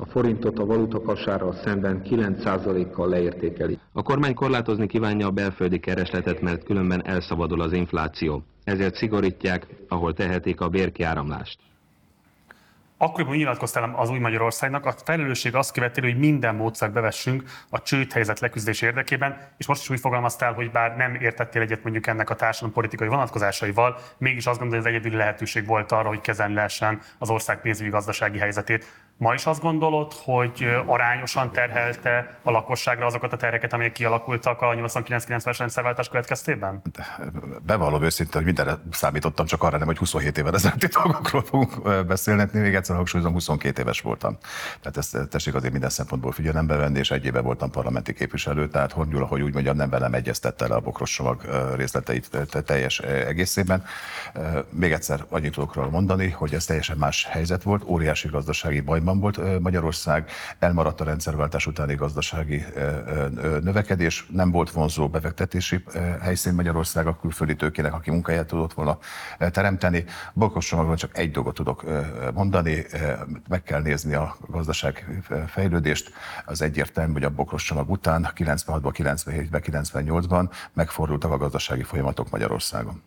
a forintot a valutakasárral szemben 9%-kal leértékeli. A kormány korlátozni kívánja a belföldi keresletet, mert különben elszabadul az infláció. Ezért szigorítják, ahol tehetik a bérkiáramlást. Akkoriban nyilatkoztál az új Magyarországnak, a felelősség azt követeli, hogy minden módszert bevessünk a csődhelyzet leküzdés érdekében, és most is úgy fogalmaztál, hogy bár nem értettél egyet mondjuk ennek a társadalom politikai vonatkozásaival, mégis azt gondolod, hogy ez egyedüli lehetőség volt arra, hogy kezelni lehessen az ország pénzügyi gazdasági helyzetét. Ma is azt gondolod, hogy arányosan terhelte a lakosságra azokat a terheket, amelyek kialakultak a 89-90-es rendszerváltás következtében? Bevallom őszintén, hogy mindenre számítottam, csak arra nem, hogy 27 évvel ezelőtti dolgokról fogunk beszélni. Még egyszer hangsúlyozom, 22 éves voltam. Tehát ezt tessék azért minden szempontból figyelembe venni, és egy éve voltam parlamenti képviselő, tehát Horn hogy úgy mondjam, nem velem egyeztette le a bokros csomag részleteit teljes egészében. Még egyszer annyit tudok mondani, hogy ez teljesen más helyzet volt, óriási gazdasági baj bajban volt Magyarország, elmaradt a rendszerváltás utáni gazdasági növekedés, nem volt vonzó befektetési helyszín Magyarország a külföldi tőkének, aki munkáját tudott volna teremteni. Csomagban csak egy dolgot tudok mondani, meg kell nézni a gazdaság fejlődést. Az egyértelmű, hogy a bokros csomag után 96-ban, 97-ben, 98-ban megfordultak a gazdasági folyamatok Magyarországon.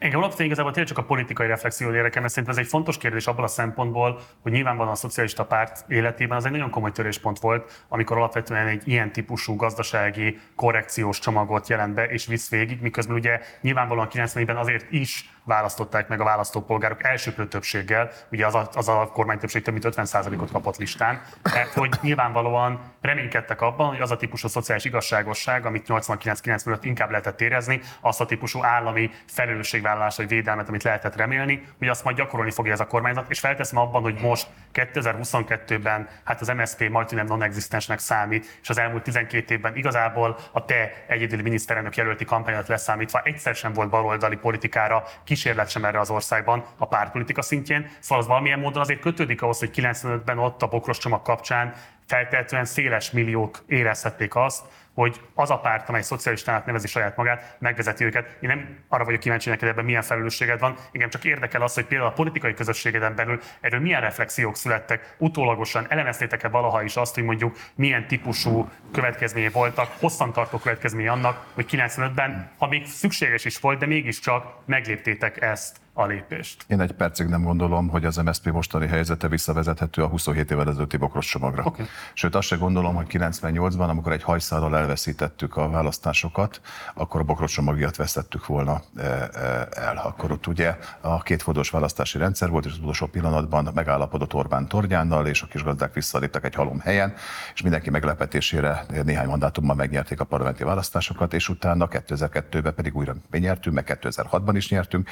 Engem alapvetően igazából tényleg csak a politikai reflexió érdekel, mert szerintem ez egy fontos kérdés abban a szempontból, hogy nyilvánvalóan a szocialista párt életében az egy nagyon komoly töréspont volt, amikor alapvetően egy ilyen típusú gazdasági korrekciós csomagot jelent be és visz végig, miközben ugye nyilvánvalóan 90-ben azért is választották meg a választópolgárok elsőprő többséggel, ugye az a, az a kormány többség több mint 50%-ot kapott listán, mert hogy nyilvánvalóan reménykedtek abban, hogy az a típusú szociális igazságosság, amit 89-95 inkább lehetett érezni, azt a típusú állami felelősségvállalás vagy védelmet, amit lehetett remélni, hogy azt majd gyakorolni fogja ez a kormányzat, és felteszem abban, hogy most 2022-ben hát az MSZP majdnem non-existensnek számít, és az elmúlt 12 évben igazából a te egyedüli miniszterelnök jelölti kampányot leszámítva egyszer sem volt baloldali politikára kísérlet sem erre az országban a pártpolitika szintjén. Szóval az valamilyen módon azért kötődik ahhoz, hogy 95-ben ott a bokros csomag kapcsán feltehetően széles milliók érezhették azt, hogy az a párt, amely szocialistának nevezi saját magát, megvezeti őket. Én nem arra vagyok kíváncsi neked, ebben milyen felelősséged van. Igen, csak érdekel az, hogy például a politikai közösségeden belül erről milyen reflexiók születtek, utólagosan elemeztétek-e valaha is azt, hogy mondjuk milyen típusú következményei voltak, hosszantartó következményei annak, hogy 95-ben, ha még szükséges is volt, de mégiscsak megléptétek ezt a lépést. Én egy percig nem gondolom, hogy az MSZP mostani helyzete visszavezethető a 27 évvel ezelőtti bokros csomagra. Okay. Sőt, azt se gondolom, hogy 98-ban, amikor egy hajszálral elveszítettük a választásokat, akkor a bokros csomagját vesztettük volna e, e, el. Akkor ott ugye a kétfordulós választási rendszer volt, és az utolsó pillanatban megállapodott Orbán Torgyánnal, és a kis gazdák visszaléptek egy halom helyen, és mindenki meglepetésére néhány mandátumban megnyerték a parlamenti választásokat, és utána 2002-ben pedig újra mi nyertünk, meg 2006-ban is nyertünk.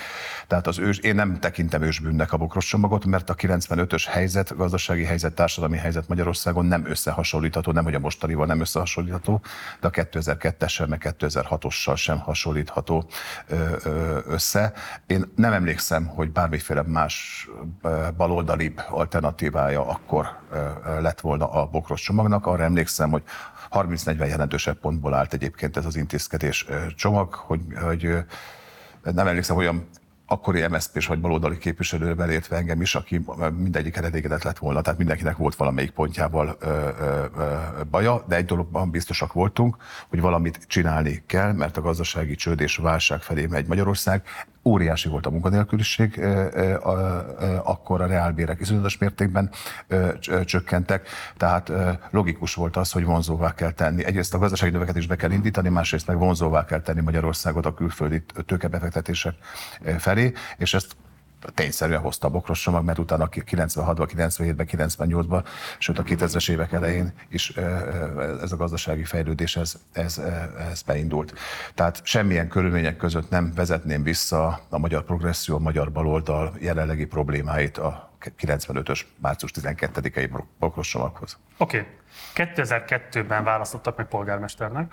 Tehát az az ős, én nem tekintem ősbűnnek a bokros csomagot, mert a 95-ös helyzet, gazdasági helyzet, társadalmi helyzet Magyarországon nem összehasonlítható, nem hogy a mostanival nem összehasonlítható, de a 2002-essel, meg 2006-ossal sem hasonlítható össze. Én nem emlékszem, hogy bármiféle más baloldalibb alternatívája akkor lett volna a bokros csomagnak. Arra emlékszem, hogy 30-40 jelentősebb pontból állt egyébként ez az intézkedés csomag, hogy, hogy nem emlékszem, olyan akkori MSZP-s vagy baloldali képviselő belértve engem is, aki mindegyik elégedett lett volna, tehát mindenkinek volt valamelyik pontjával ö, ö, baja, de egy dologban biztosak voltunk, hogy valamit csinálni kell, mert a gazdasági csőd és válság felé megy Magyarország. Óriási volt a munkanélküliség, akkor a reálbérek iszonyatos mértékben csökkentek, tehát logikus volt az, hogy vonzóvá kell tenni. Egyrészt a gazdasági növekedést be kell indítani, másrészt meg vonzóvá kell tenni Magyarországot a külföldi tőkebefektetések felé, és ezt tényszerűen hozta a bokros csomag, mert utána 96-ban, 97-ben, 98-ban, sőt a 2000-es évek elején is ez a gazdasági fejlődés, ez, ez, ez beindult. Tehát semmilyen körülmények között nem vezetném vissza a magyar progresszió, a magyar baloldal jelenlegi problémáit a 95-ös március 12-i bokros. Oké. Okay. 2002-ben választottak meg polgármesternek,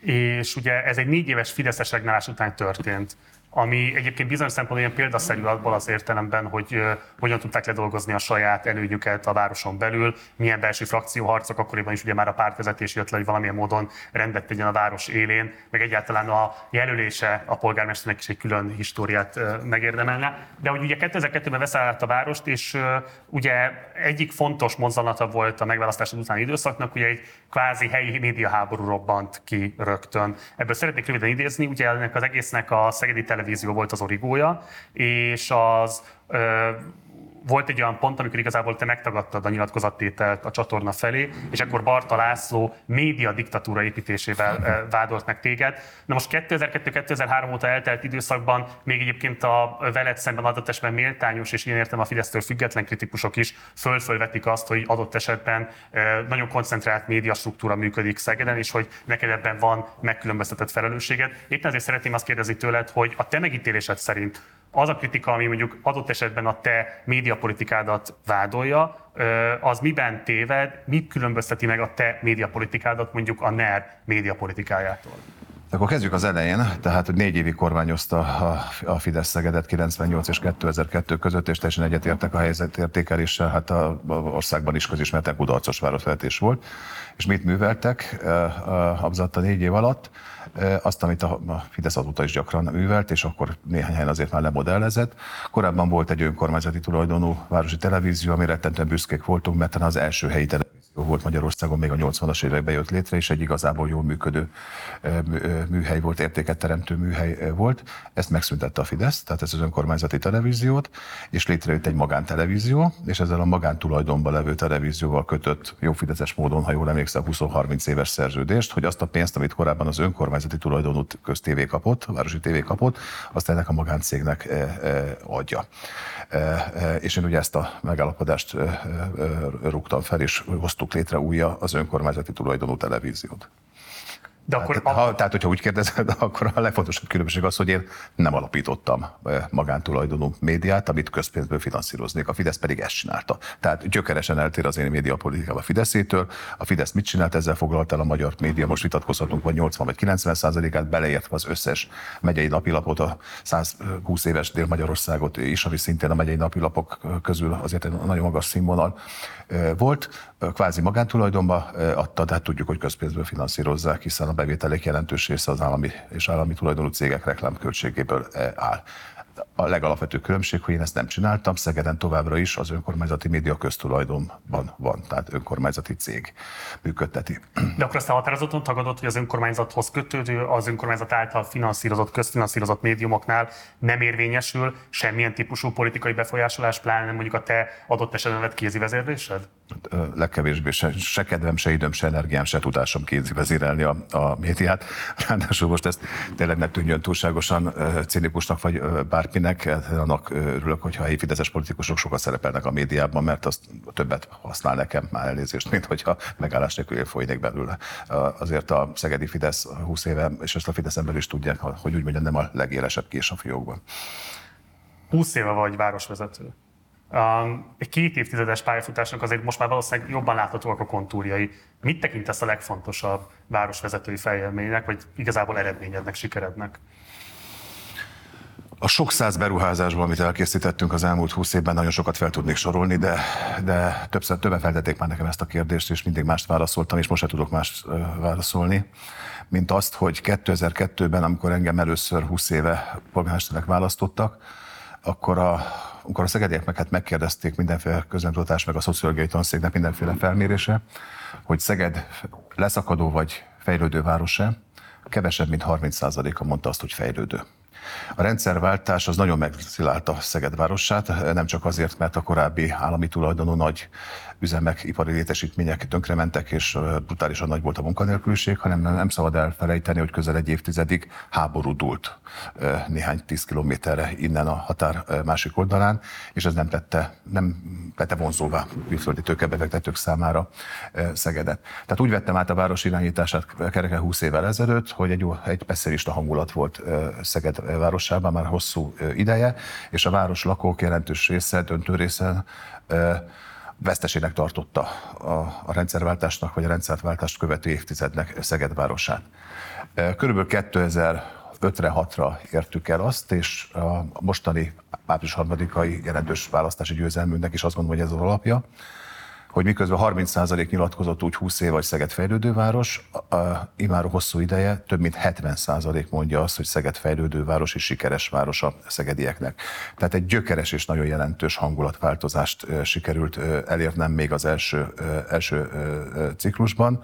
és ugye ez egy négy éves Fideszes regnálás után történt ami egyébként bizonyos szempontból ilyen példaszerű abból az értelemben, hogy hogyan tudták ledolgozni a saját előnyüket a városon belül, milyen belső frakcióharcok, akkoriban is ugye már a pártvezetés jött le, hogy valamilyen módon rendet tegyen a város élén, meg egyáltalán a jelölése a polgármesternek is egy külön históriát uh, megérdemelne. De hogy ugye 2002-ben veszállt a várost, és ugye egyik fontos mozzanata volt a megválasztás utáni időszaknak, ugye egy kvázi helyi médiaháború robbant ki rögtön. Ebből szeretnék röviden idézni, ugye ennek az egésznek a szegedi televízió volt az origója, és az volt egy olyan pont, amikor igazából te megtagadtad a nyilatkozattételt a csatorna felé, és akkor Barta László média diktatúra építésével vádolt meg téged. Na most 2002-2003 óta eltelt időszakban még egyébként a veled szemben adott esetben méltányos, és én értem a Fidesztől független kritikusok is fölfölvetik azt, hogy adott esetben nagyon koncentrált média struktúra működik Szegeden, és hogy neked ebben van megkülönböztetett felelősséged. Éppen ezért szeretném azt kérdezni tőled, hogy a te megítélésed szerint az a kritika, ami mondjuk adott esetben a te médiapolitikádat vádolja, az miben téved, mit különbözteti meg a te médiapolitikádat mondjuk a NER médiapolitikájától? Akkor kezdjük az elején, tehát hogy négy évig kormányozta a, Fidesz Szegedet 98 és 2002 között, és teljesen egyetértek a helyzet értékeléssel, hát a, a országban is közismerten kudarcos városvezetés volt. És mit műveltek abzatt a négy év alatt? Azt, amit a Fidesz azóta is gyakran művelt, és akkor néhány helyen azért már lemodellezett. Korábban volt egy önkormányzati tulajdonú városi televízió, amire rettentően büszkék voltunk, mert az első helyi televízió volt Magyarországon, még a 80-as években jött létre, és egy igazából jól működő műhely volt, értéket teremtő műhely volt. Ezt megszüntette a Fidesz, tehát ez az önkormányzati televíziót, és létrejött egy magántelevízió, és ezzel a magántulajdonban levő televízióval kötött jó fideszes módon, ha jól emlékszem, 20-30 éves szerződést, hogy azt a pénzt, amit korábban az önkormányzati tulajdonú köztévé kapott, a városi tévé kapott, azt ennek a magáncégnek adja. És én ugye ezt a megállapodást rúgtam fel, és hoztuk létre újja az önkormányzati tulajdonú televíziót. De akkor tehát, a... ha, tehát, hogyha úgy kérdezed, akkor a legfontosabb különbség az, hogy én nem alapítottam magántulajdonú médiát, amit közpénzből finanszíroznék. A Fidesz pedig ezt csinálta. Tehát gyökeresen eltér az én médiapolitikám a Fideszétől. A Fidesz mit csinált, ezzel foglalt el a magyar média, most vitatkozhatunk, vagy 80 vagy 90 százalékát, beleértve az összes megyei napilapot, a 120 éves Dél-Magyarországot is, ami szintén a megyei napilapok közül azért egy nagyon magas színvonal volt. Kvázi magántulajdonba adta, de hát tudjuk, hogy közpénzből finanszírozzák, hiszen a bevételek jelentős része az állami és állami tulajdonú cégek reklámköltségéből áll. A legalapvetőbb különbség, hogy én ezt nem csináltam, Szegeden továbbra is az önkormányzati média köztulajdonban van, tehát önkormányzati cég működteti. De akkor ezt a határozottan tagadott, hogy az önkormányzathoz kötődő, az önkormányzat által finanszírozott, közfinanszírozott médiumoknál nem érvényesül semmilyen típusú politikai befolyásolás, pláne mondjuk a te adott esetben vett kézi vezérlésed? Legkevésbé se, se kedvem, se időm, se energiám, se tudásom kézi vezérelni a, a médiát. Ráadásul most ezt tényleg ne tűnjön túlságosan cinikusnak vagy bárkinek, annak örülök, hogyha helyi fideszes politikusok sokat szerepelnek a médiában, mert azt többet használ nekem már elnézést, mint hogyha megállás nélkül folynék belőle. Azért a szegedi Fidesz 20 éve, és ezt a Fidesz ember is tudják, hogy úgy mondjam, nem a legélesebb kés a fiókban. 20 éve vagy városvezető. Egy két évtizedes pályafutásnak azért most már valószínűleg jobban láthatóak a kontúrjai. Mit tekintesz a legfontosabb városvezetői fejélménynek, vagy igazából eredményednek, sikerednek? A sok száz beruházásból, amit elkészítettünk az elmúlt húsz évben, nagyon sokat fel tudnék sorolni, de, de többször többen feltették már nekem ezt a kérdést, és mindig mást válaszoltam, és most se tudok mást válaszolni, mint azt, hogy 2002-ben, amikor engem először 20 éve polgármesternek választottak, akkor a, amikor a szegediek hát megkérdezték mindenféle közöntudatás, meg a szociológiai tanszéknek mindenféle felmérése, hogy Szeged leszakadó vagy fejlődő város-e, kevesebb, mint 30%-a mondta azt, hogy fejlődő. A rendszerváltás az nagyon megszilálta Szeged városát, nem csak azért, mert a korábbi állami tulajdonú nagy üzemek, ipari létesítmények tönkrementek, és brutálisan nagy volt a munkanélküliség, hanem nem szabad elfelejteni, hogy közel egy évtizedig háború dúlt néhány tíz kilométerre innen a határ másik oldalán, és ez nem tette, nem tette vonzóvá külföldi tőkebefektetők számára Szegedet. Tehát úgy vettem át a város irányítását kereke 20 évvel ezelőtt, hogy egy, egy pessimista hangulat volt Szeged városában már hosszú ideje, és a város lakók jelentős része, döntő része vesztesének tartotta a, a rendszerváltásnak, vagy a rendszerváltást követő évtizednek Szeged városát. Körülbelül 2005-re, 6-ra értük el azt, és a mostani április 3 jelentős választási győzelmünknek is azt gondolom, hogy ez az alapja, hogy miközben 30% nyilatkozott úgy 20 év, vagy Szeged fejlődőváros, imáro hosszú ideje több mint 70% mondja azt, hogy Szeged fejlődőváros és sikeres város a szegedieknek. Tehát egy gyökeres és nagyon jelentős hangulatváltozást sikerült elérnem még az első, első ciklusban,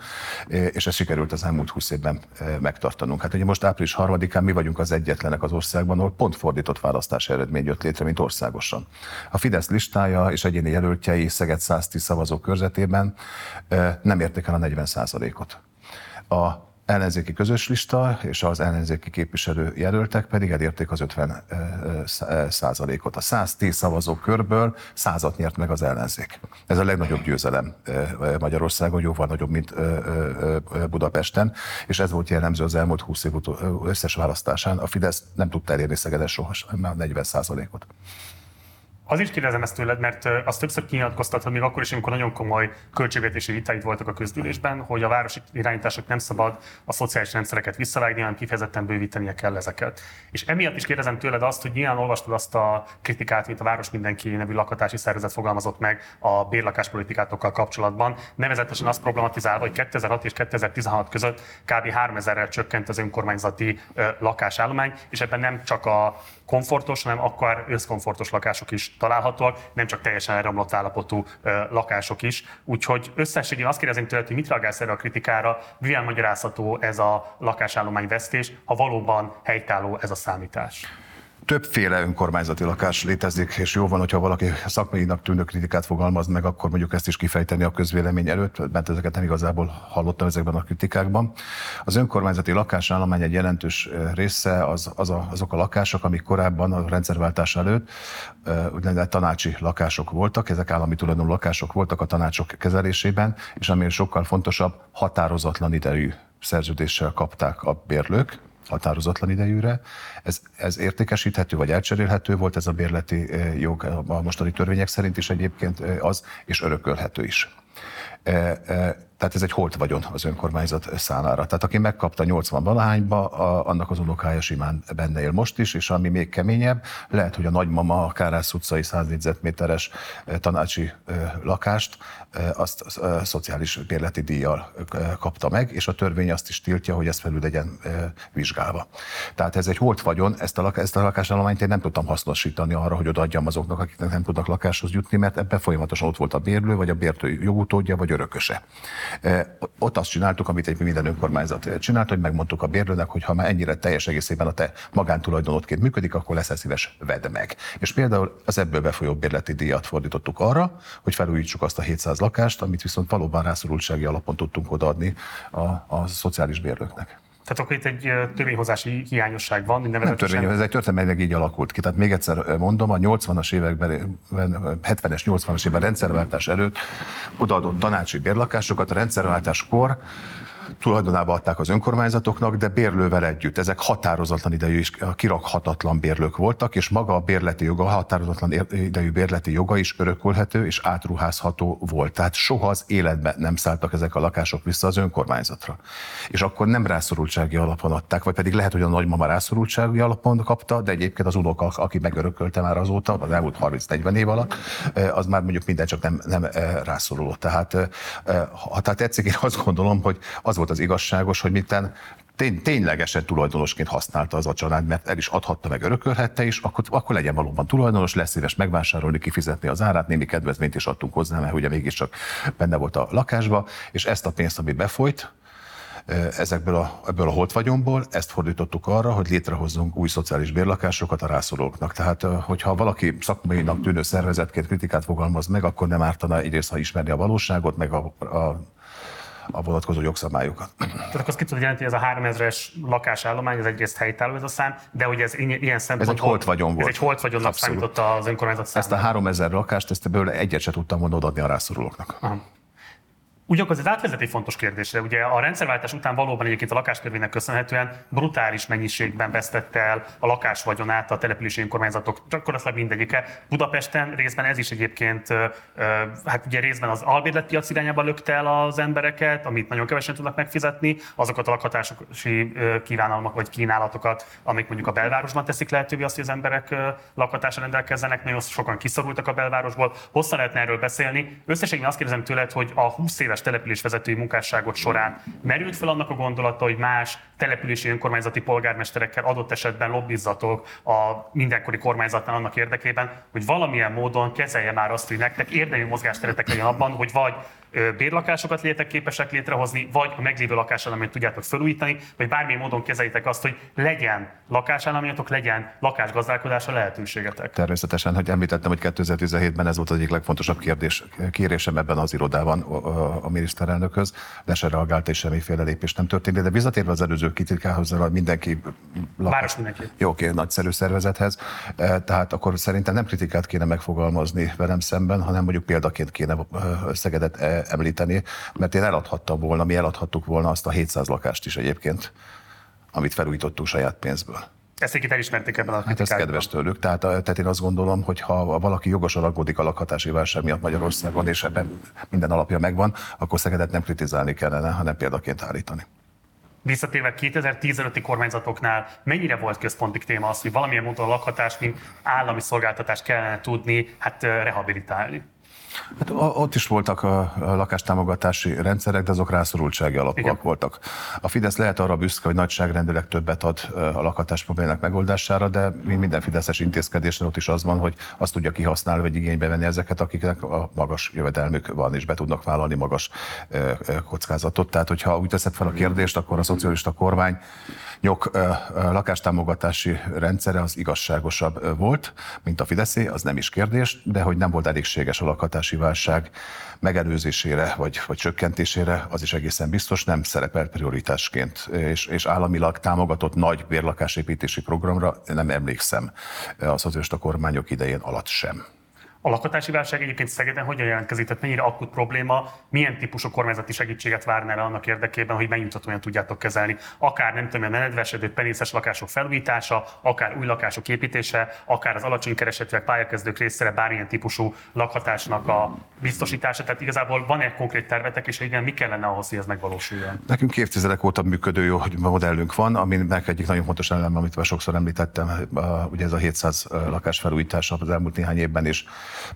és ez sikerült az elmúlt 20 évben megtartanunk. Hát ugye most április 3-án mi vagyunk az egyetlenek az országban, ahol pont fordított választási eredmény jött létre, mint országosan. A Fidesz listája és egyéni jelöltjei Szeged 110 szavazó szavazók körzetében nem érték el a 40 ot A ellenzéki közös lista és az ellenzéki képviselő jelöltek pedig elérték az 50 százalékot. A 110 szavazó körből százat nyert meg az ellenzék. Ez a legnagyobb győzelem Magyarországon, jóval nagyobb, mint Budapesten, és ez volt jellemző az elmúlt 20 év összes választásán. A Fidesz nem tudta elérni Szegedes sohasem, már 40 százalékot. Az is kérdezem ezt tőled, mert azt többször kinyilatkoztatod, még akkor is, amikor nagyon komoly költségvetési vitáid voltak a közgyűlésben, hogy a városi irányítások nem szabad a szociális rendszereket visszavágni, hanem kifejezetten bővítenie kell ezeket. És emiatt is kérdezem tőled azt, hogy nyilván olvastad azt a kritikát, amit a Város Mindenki nevű lakatási szervezet fogalmazott meg a bérlakáspolitikátokkal kapcsolatban, nevezetesen azt problematizálva, hogy 2006 és 2016 között kb. 3000-rel csökkent az önkormányzati lakásállomány, és ebben nem csak a komfortos, hanem akár összkomfortos lakások is találhatóak, nem csak teljesen elromlott állapotú lakások is. Úgyhogy összességében azt kérdezem tőled, hogy mit reagálsz erre a kritikára, mivel magyarázható ez a lakásállomány vesztés, ha valóban helytálló ez a számítás? Többféle önkormányzati lakás létezik, és jó van, hogyha valaki szakmainak tűnő kritikát fogalmaz meg, akkor mondjuk ezt is kifejteni a közvélemény előtt, mert ezeket nem igazából hallottam ezekben a kritikákban. Az önkormányzati lakásállomány egy jelentős része az, az a, azok a lakások, amik korábban a rendszerváltás előtt úgynevezett tanácsi lakások voltak, ezek állami tulajdonú lakások voltak a tanácsok kezelésében, és ami sokkal fontosabb, határozatlan idejű szerződéssel kapták a bérlők, határozatlan idejűre. Ez, ez értékesíthető vagy elcserélhető volt, ez a bérleti eh, jog a mostani törvények szerint is egyébként eh, az, és örökölhető is. Eh, tehát ez egy holt vagyon az önkormányzat számára. Tehát aki megkapta 80 valahányba, annak az unokája simán benne él most is, és ami még keményebb, lehet, hogy a nagymama a Kárász utcai 100 négyzetméteres tanácsi lakást azt a szociális bérleti díjjal kapta meg, és a törvény azt is tiltja, hogy ez felül legyen vizsgálva. Tehát ez egy holt vagyon, ezt a, ezt a lakásállományt én nem tudtam hasznosítani arra, hogy odaadjam azoknak, akiknek nem tudnak lakáshoz jutni, mert ebben folyamatosan ott volt a bérlő, vagy a bértő jogutódja, vagy örököse. Ott azt csináltuk, amit egy minden önkormányzat csinált, hogy megmondtuk a bérlőnek, hogy ha már ennyire teljes egészében a te magántulajdonodként működik, akkor leszel szíves, vedd meg. És például az ebből befolyó bérleti díjat fordítottuk arra, hogy felújítsuk azt a 700 lakást, amit viszont valóban rászorultsági alapon tudtunk odaadni a, a szociális bérlőknek. Tehát akkor itt egy törvényhozási hiányosság van. Nem törvény, ez egy történelmileg így alakult ki. Tehát még egyszer mondom, a 80-as években, 70-es, 80-as években rendszerváltás előtt odaadott tanácsi bérlakásokat, a rendszerváltáskor tulajdonába adták az önkormányzatoknak, de bérlővel együtt. Ezek határozatlan idejű és kirakhatatlan bérlők voltak, és maga a bérleti joga, a határozatlan idejű bérleti joga is örökölhető és átruházható volt. Tehát soha az életben nem szálltak ezek a lakások vissza az önkormányzatra. És akkor nem rászorultsági alapon adták, vagy pedig lehet, hogy a nagymama rászorultsági alapon kapta, de egyébként az unoka, aki megörökölte már azóta, az elmúlt 30-40 év alatt, az már mondjuk minden csak nem, nem rászoruló. Tehát, ha tehát tetszik, én azt gondolom, hogy az volt az igazságos, hogy mitten tény, ténylegesen tulajdonosként használta az a család, mert el is adhatta, meg örökölhette is, akkor, akkor legyen valóban tulajdonos, lesz szíves megvásárolni, kifizetni az árát, némi kedvezményt is adtunk hozzá, mert ugye mégiscsak benne volt a lakásba, és ezt a pénzt, ami befolyt, ezekből a, ebből a holtvagyomból, ezt fordítottuk arra, hogy létrehozzunk új szociális bérlakásokat a rászorulóknak. Tehát, hogyha valaki szakmainak tűnő szervezetként kritikát fogalmaz meg, akkor nem ártana egyrészt, ha ismerni a valóságot, meg a, a a vonatkozó jogszabályokat. Tehát akkor azt ki tudod jelenti, hogy ez a 3000-es lakásállomány, ez egyrészt helytálló ez a szám, de hogy ez ilyen szempontból... Ez egy holtvagyon volt. Ez egy holtvagyonnak számított az önkormányzat számára. Ezt a 3000 lakást, ezt belőle egyet se tudtam volna odaadni a rászorulóknak. Aha. Ugyanakkor ez átvezet egy fontos kérdésre. Ugye a rendszerváltás után valóban egyébként a lakástörvénynek köszönhetően brutális mennyiségben vesztette el a lakásvagyonát a települési önkormányzatok, gyakorlatilag mindegyike. Budapesten részben ez is egyébként, hát ugye részben az albérletpiac irányába lökte el az embereket, amit nagyon kevesen tudnak megfizetni, azokat a lakhatási kívánalmak vagy kínálatokat, amik mondjuk a belvárosban teszik lehetővé azt, hogy az emberek lakhatásra rendelkezzenek, nagyon sokan kiszorultak a belvárosból. Hosszan lehetne erről beszélni. Összességében azt kérdezem tőled, hogy a 20 éves éves településvezetői munkásságot során. Merült fel annak a gondolata, hogy más települési önkormányzati polgármesterekkel adott esetben lobbizzatok a mindenkori kormányzatnál annak érdekében, hogy valamilyen módon kezelje már azt, hogy nektek érdemi mozgásteretek legyen abban, hogy vagy bérlakásokat létek képesek létrehozni, vagy a meglévő lakásállományt tudjátok felújítani, vagy bármilyen módon kezeljétek azt, hogy legyen lakásállományotok, legyen lakásgazdálkodásra lehetőségetek. Természetesen, hogy említettem, hogy 2017-ben ez volt az egyik legfontosabb kérdés, kérésem ebben az irodában a, a miniszterelnökhöz, de se reagált és semmiféle lépés nem történt. De visszatérve az előző kritikához, mindenki lakás... Város mindenki. Jó, oké, nagyszerű szervezethez. Tehát akkor szerintem nem kritikát kéne megfogalmazni velem szemben, hanem mondjuk példaként kéne Szegedet említeni, mert én eladhattam volna, mi eladhattuk volna azt a 700 lakást is egyébként, amit felújítottunk saját pénzből. Ezt egyébként elismerték ebben a Hát ez kedves tőlük. Tehát, tehát én azt gondolom, hogy ha valaki jogosan aggódik a lakhatási válság miatt Magyarországon, és ebben minden alapja megvan, akkor Szegedet nem kritizálni kellene, hanem példaként állítani visszatérve 2015-i kormányzatoknál mennyire volt központi téma az, hogy valamilyen módon a lakhatást, mint állami szolgáltatást kellene tudni hát rehabilitálni? Hát ott is voltak a lakástámogatási rendszerek, de azok rászorultsági alapúak Igen. voltak. A Fidesz lehet arra büszke, hogy nagyságrendileg többet ad a lakhatás problémának megoldására, de minden fideszes intézkedésnél ott is az van, hogy azt tudja kihasználni, vagy igénybe venni ezeket, akiknek a magas jövedelmük van, és be tudnak vállalni magas kockázatot. Tehát, hogyha úgy teszed fel a kérdést, akkor a szocialista kormány nyok lakástámogatási rendszere az igazságosabb volt, mint a Fideszé, az nem is kérdés, de hogy nem volt elégséges a lakhatási válság megelőzésére vagy, vagy csökkentésére, az is egészen biztos nem szerepel prioritásként, és, és államilag támogatott nagy bérlakásépítési programra nem emlékszem a szocialista kormányok idején alatt sem. A lakhatási válság egyébként Szegeden hogyan jelentkezik? Tehát mennyire akut probléma, milyen típusú kormányzati segítséget várnál annak érdekében, hogy megnyugtatóan tudjátok kezelni? Akár nem tudom, a menedvesedő penészes lakások felújítása, akár új lakások építése, akár az alacsony keresetűek pályakezdők részére bármilyen típusú lakhatásnak a biztosítása. Tehát igazából van egy konkrét tervetek, és igen, mi kellene ahhoz, hogy ez megvalósuljon? Nekünk évtizedek óta működő jó modellünk van, aminek egyik nagyon fontos elem, amit sokszor említettem, ugye ez a 700 lakás felújítása az elmúlt néhány évben is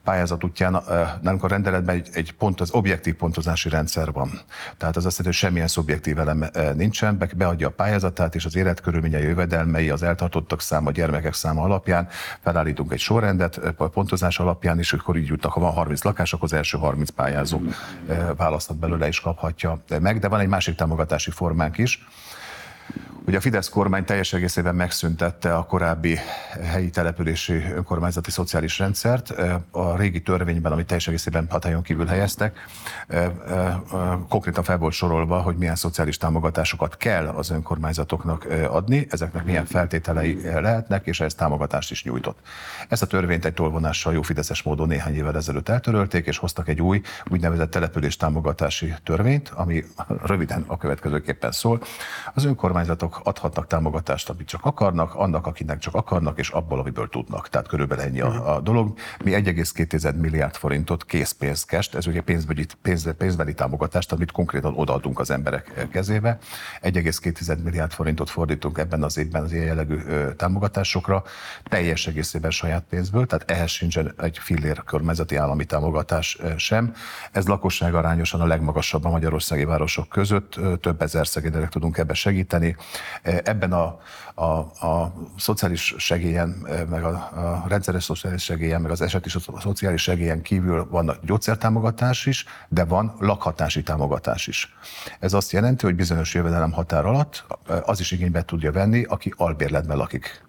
pályázat útján nálunk a rendeletben egy, egy pont, az objektív pontozási rendszer van. Tehát az azt jelenti, hogy semmilyen szubjektív elem nincsen, be, beadja a pályázatát, és az életkörülményei, jövedelmei, az eltartottak száma, a gyermekek száma alapján felállítunk egy sorrendet, pontozás alapján, és akkor így jutnak, ha van 30 lakás, akkor az első 30 pályázó választhat belőle és kaphatja meg, de van egy másik támogatási formánk is, hogy a Fidesz kormány teljes egészében megszüntette a korábbi helyi települési önkormányzati szociális rendszert. A régi törvényben, amit teljes egészében hatályon kívül helyeztek, konkrétan fel volt sorolva, hogy milyen szociális támogatásokat kell az önkormányzatoknak adni, ezeknek milyen feltételei lehetnek, és ez támogatást is nyújtott. Ezt a törvényt egy tolvonással jó fideszes módon néhány évvel ezelőtt eltörölték, és hoztak egy új úgynevezett település támogatási törvényt, ami röviden a következőképpen szól. Az önkormányzatok adhatnak támogatást, amit csak akarnak, annak, akinek csak akarnak, és abból, amiből tudnak. Tehát körülbelül ennyi a, a dolog. Mi 1,2 milliárd forintot készpénzkest, ez ugye pénzbeli, pénz, pénzbeli támogatást, amit konkrétan odaadunk az emberek kezébe. 1,2 milliárd forintot fordítunk ebben az évben az ilyen jellegű támogatásokra, teljes egészében saját pénzből, tehát ehhez sincsen egy fillér kormányzati állami támogatás sem. Ez lakosság arányosan a legmagasabb a magyarországi városok között, több ezer szegénynek tudunk ebbe segíteni. Ebben a, a, a szociális segélyen, meg a, a rendszeres szociális segélyen, meg az eseti szociális segélyen kívül van a gyógyszertámogatás is, de van lakhatási támogatás is. Ez azt jelenti, hogy bizonyos jövedelem határ alatt az is igénybe tudja venni, aki albérletben lakik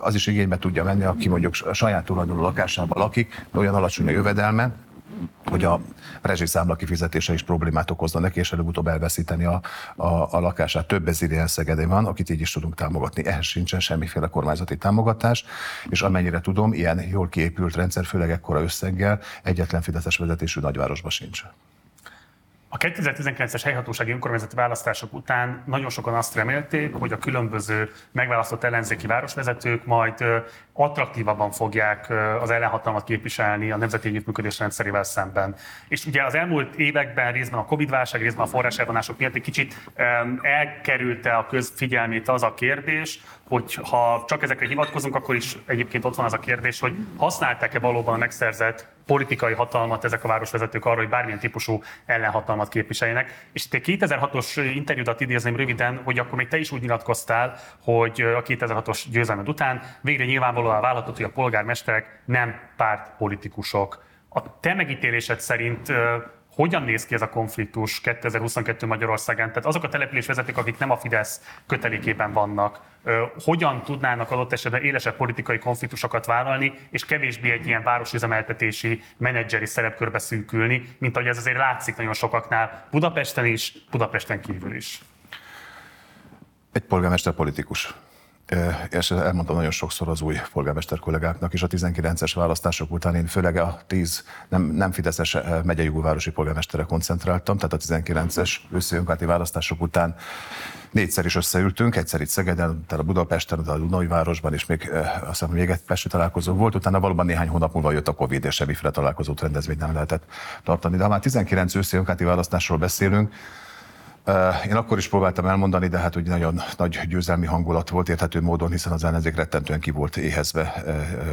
az is igénybe tudja venni, aki mondjuk saját tulajdonú lakásában lakik, de olyan alacsony a jövedelme, hogy a rezsiszámla kifizetése is problémát okozna neki, és előbb-utóbb elveszíteni a, a, a lakását. Több ezer ilyen szegedé van, akit így is tudunk támogatni. Ehhez sincsen semmiféle kormányzati támogatás, és amennyire tudom, ilyen jól kiépült rendszer, főleg ekkora összeggel, egyetlen fideszes vezetésű nagyvárosban sincs. A 2019-es helyhatósági önkormányzati választások után nagyon sokan azt remélték, hogy a különböző megválasztott ellenzéki városvezetők majd attraktívabban fogják az ellenhatalmat képviselni a nemzeti együttműködés rendszerével szemben. És ugye az elmúlt években részben a Covid-válság, részben a forráselvonások miatt egy kicsit elkerülte a közfigyelmét az a kérdés, hogy ha csak ezekre hivatkozunk, akkor is egyébként ott van az a kérdés, hogy használták-e valóban a megszerzett politikai hatalmat ezek a városvezetők arra, hogy bármilyen típusú ellenhatalmat képviseljenek. És itt egy 2006-os interjúdat idézném röviden, hogy akkor még te is úgy nyilatkoztál, hogy a 2006-os győzelmed után végre nyilvánvalóan válhatott, hogy a polgármesterek nem pártpolitikusok. A te megítélésed szerint hogyan néz ki ez a konfliktus 2022 Magyarországán? Tehát azok a településvezetők, akik nem a Fidesz kötelékében vannak, hogyan tudnának adott esetben élesebb politikai konfliktusokat vállalni, és kevésbé egy ilyen városüzemeltetési menedzseri szerepkörbe szűkülni, mint ahogy ez azért látszik nagyon sokaknál Budapesten is, Budapesten kívül is. Egy polgármester politikus és elmondtam nagyon sokszor az új polgármester kollégáknak is a 19-es választások után én főleg a 10 nem, nem Fideszes megyei városi polgármestere koncentráltam, tehát a 19-es őszi választások után négyszer is összeültünk, egyszer itt Szegeden, tehát a Budapesten, a Dunai városban, és még azt hiszem, még egy pesti találkozó volt, utána valóban néhány hónap múlva jött a Covid, és semmiféle találkozót rendezvényt nem lehetett tartani. De ha már 19 őszi önkormányzati választásról beszélünk, én akkor is próbáltam elmondani, de hát ugye nagyon nagy győzelmi hangulat volt érthető módon, hiszen az ellenzék rettentően ki volt éhezve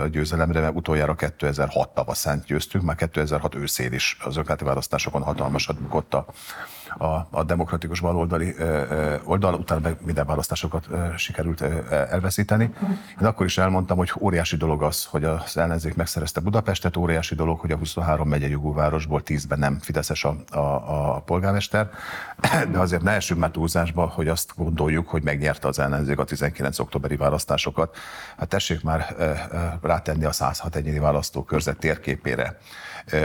a győzelemre, mert utoljára 2006 tavaszán győztünk, már 2006 őszén is az önkormányzati választásokon hatalmasat bukott a, a, a demokratikus baloldali oldal, utána meg minden választásokat sikerült elveszíteni. Én akkor is elmondtam, hogy óriási dolog az, hogy az ellenzék megszerezte Budapestet, óriási dolog, hogy a 23 megyei jogú városból 10-ben nem Fideszes a, a, a polgármester, de azért ne essünk már túlzásba, hogy azt gondoljuk, hogy megnyerte az ellenzék a 19. októberi választásokat. Hát tessék már rátenni a 106 egyéni választókörzet térképére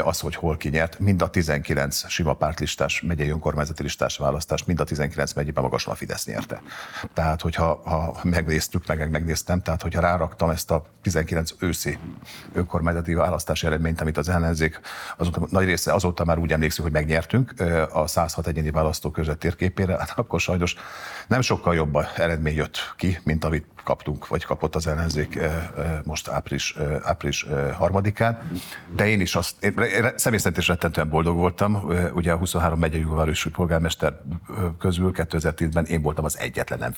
az, hogy hol kinyert, mind a 19 sima pártlistás megyei önkormányzati listás választást, mind a 19 megyében magasan a Fidesz nyerte. Tehát, hogyha ha megnéztük, meg megnéztem, tehát hogyha ráraktam ezt a 19 őszi önkormányzati választási eredményt, amit az ellenzék, azóta, nagy része azóta már úgy emlékszik, hogy megnyertünk a 106 egyéni választókörzet térképére, hát akkor sajnos nem sokkal jobb eredmény jött ki, mint amit kaptunk, vagy kapott az ellenzék most április, április harmadikán. De én is azt, én személy szerint is rettentően boldog voltam. Ugye a 23 megyei városi polgármester közül 2010-ben én voltam az egyetlen nem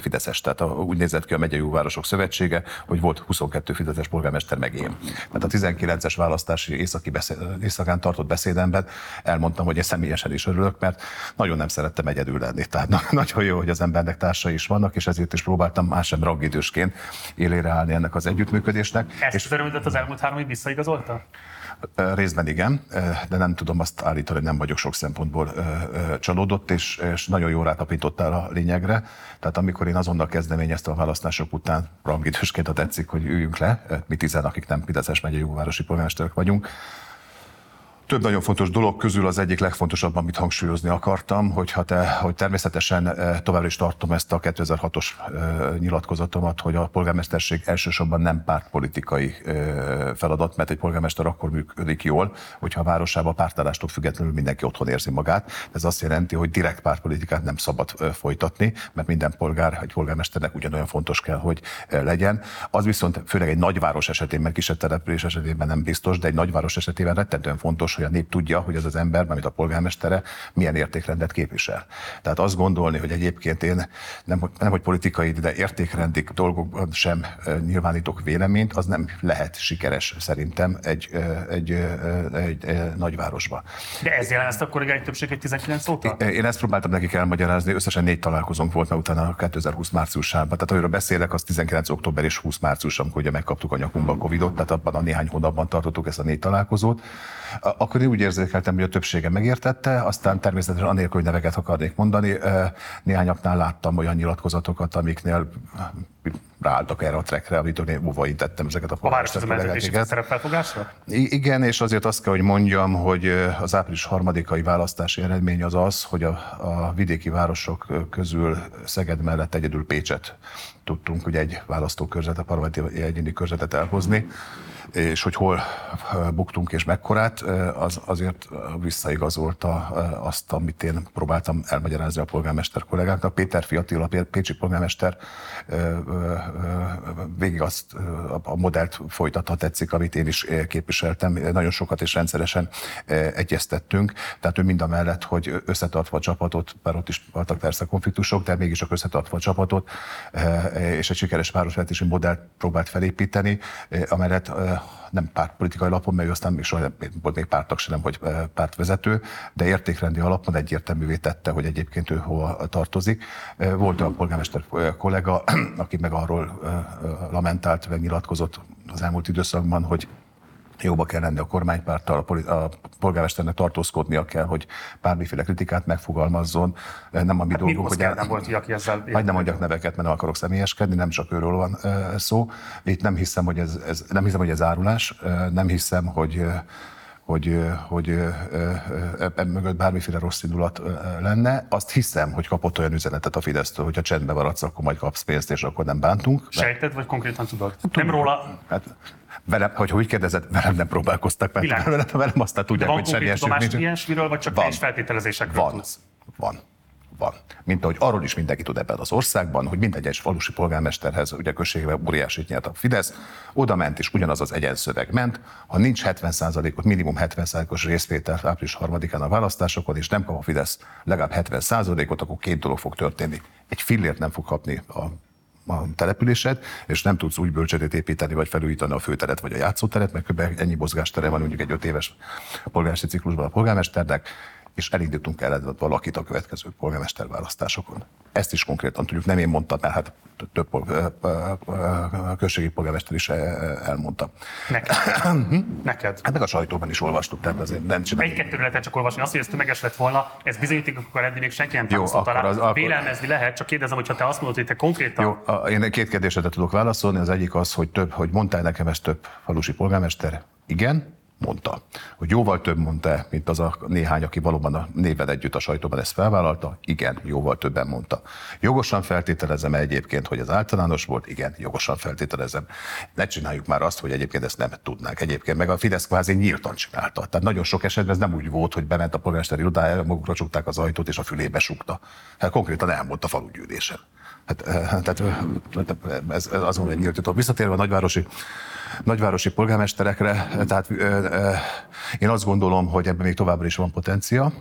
Fideszes. Tehát úgy nézett ki a megyei városok szövetsége, hogy volt 22 Fideszes polgármester, meg én. Tehát a 19-es választási északi beszéd, éjszakán tartott beszédemben elmondtam, hogy én személyesen is örülök, mert nagyon nem szerettem egyedül lenni. Tehát nagyon jó, hogy az embernek társai is vannak, és ezért is próbáltam más rangidősként élére állni ennek az együttműködésnek. Ezt és az örömödet az elmúlt három év visszaigazolta? Részben igen, de nem tudom azt állítani, hogy nem vagyok sok szempontból csalódott, és, és nagyon jól rátapintottál a lényegre. Tehát amikor én azonnal kezdeményeztem a választások után, rangidősként, ha tetszik, hogy üljünk le, mi tizen, akik nem Fideszes megyei jóvárosi polgármesterek vagyunk, több nagyon fontos dolog közül az egyik legfontosabb, amit hangsúlyozni akartam, hogy, ha te, hogy természetesen eh, továbbra is tartom ezt a 2006-os eh, nyilatkozatomat, hogy a polgármesterség elsősorban nem pártpolitikai eh, feladat, mert egy polgármester akkor működik jól, hogyha a városában pártállástól függetlenül mindenki otthon érzi magát. Ez azt jelenti, hogy direkt pártpolitikát nem szabad folytatni, mert minden polgár, egy polgármesternek ugyanolyan fontos kell, hogy legyen. Az viszont főleg egy nagyváros esetén, mert kisebb település esetében nem biztos, de egy nagyváros esetében rettentően fontos, fontos, hogy a nép tudja, hogy az az ember, mint a polgármestere, milyen értékrendet képvisel. Tehát azt gondolni, hogy egyébként én nem, nem hogy politikai, de értékrendi dolgokban sem nyilvánítok véleményt, az nem lehet sikeres szerintem egy, egy, egy, egy nagyvárosba. De ez jelent akkor egy többség egy 19 óta? Én ezt próbáltam nekik elmagyarázni, összesen négy találkozónk volt, mert utána a 2020 márciusában. Tehát amiről beszélek, az 19 október és 20 március, amikor ugye megkaptuk a nyakunkba a Covid-ot, tehát abban a néhány hónapban tartottuk ezt a négy találkozót akkor én úgy érzékeltem, hogy a többsége megértette, aztán természetesen anélkül, hogy neveket akarnék mondani, néhányaknál láttam olyan nyilatkozatokat, amiknél ráálltak erre a trekre, amitől én óva tettem ezeket a polgármestereket. szerepfelfogásra? Igen, és azért azt kell, hogy mondjam, hogy az április harmadikai választási eredmény az az, hogy a, a vidéki városok közül Szeged mellett egyedül Pécset tudtunk ugye egy választókörzet, a parlamenti egyéni körzetet elhozni és hogy hol buktunk és mekkorát, az azért visszaigazolta azt, amit én próbáltam elmagyarázni a polgármester kollégáknak. Péter Fiatila, Pécsi polgármester végig azt a modellt folytatha tetszik, amit én is képviseltem. Nagyon sokat és rendszeresen egyeztettünk, tehát ő mind a mellett, hogy összetartva a csapatot, bár ott is voltak persze konfliktusok, de mégis csak összetartva a csapatot, és egy sikeres városvezetési modellt próbált felépíteni, amellett nem pártpolitikai alapon, mert ő aztán még soha nem volt még pártak sem, hogy pártvezető, de értékrendi alapon egyértelművé tette, hogy egyébként ő hova tartozik. Volt a polgármester kollega, aki meg arról lamentált, meg nyilatkozott az elmúlt időszakban, hogy jóba kell lenni a kormánypárttal, a polgármesternek tartózkodnia kell, hogy bármiféle kritikát megfogalmazzon. Nem a mi hát dolgunk, hogy... El... Nem volt, aki ezzel... Majd nem mondjak neveket, mert nem akarok személyeskedni, nem csak őről van szó. Itt nem hiszem, hogy ez, ez, nem hiszem, hogy ez árulás, nem hiszem, hogy hogy, hogy ebben mögött bármiféle rossz indulat lenne. Azt hiszem, hogy kapott olyan üzenetet a Fidesztől, hogy ha csendbe maradsz, akkor majd kapsz pénzt, és akkor nem bántunk. Sejted, vagy konkrétan tudod? Nem róla? Hát, velem, hogy úgy kérdezed, velem nem próbálkoztak meg. Velem, velem aztán tudják, hogy semmi esélyük nincs. ilyesmiről, vagy csak van, feltételezésekről van, tudsz? Van van. Mint ahogy arról is mindenki tud ebben az országban, hogy minden egyes falusi polgármesterhez, ugye községben óriásit nyert a Fidesz, oda ment és ugyanaz az egyenszöveg ment. Ha nincs 70%-ot, minimum 70%-os részvétel április harmadikán a választásokon, és nem kap a Fidesz legalább 70%-ot, akkor két dolog fog történni. Egy fillért nem fog kapni a a településed, és nem tudsz úgy bölcsödét építeni, vagy felújítani a főteret, vagy a játszóteret, mert kb. ennyi mozgástere van mondjuk egy öt éves polgármesteri ciklusban a polgármesternek, és elindítunk el valakit a következő polgármester választásokon. Ezt is konkrétan tudjuk, nem én mondtam, mert hát több községi polgármester is elmondta. Neked? Neked? Hát meg a sajtóban is olvastuk, tehát azért nem csináljuk. Egy-kettő lehet csak olvasni, azt, hogy ez tömeges lett volna, ez bizonyíték, akkor eddig még senki nem támasztott alá. Az, akkor... Vélelmezni lehet, csak kérdezem, hogy ha te azt mondod, hogy te konkrétan... Jó, én két kérdésre tudok válaszolni. Az egyik az, hogy több, hogy mondtál nekem ezt több falusi polgármester. Igen, mondta. Hogy jóval több mondta, mint az a néhány, aki valóban a névvel együtt a sajtóban ezt felvállalta? Igen, jóval többen mondta. Jogosan feltételezem egyébként, hogy ez általános volt? Igen, jogosan feltételezem. Ne csináljuk már azt, hogy egyébként ezt nem tudnánk. Egyébként meg a Fidesz kvázi nyíltan csinálta. Tehát nagyon sok esetben ez nem úgy volt, hogy bement a polgármesteri irodájára, magukra csukták az ajtót és a fülébe sukta. Hát konkrétan elmondta falugyűlésen. Hát, eh, tehát ez, ez azon egy nyílt Visszatérve a nagyvárosi nagyvárosi polgármesterekre, tehát én azt gondolom, hogy ebben még továbbra is van potencia.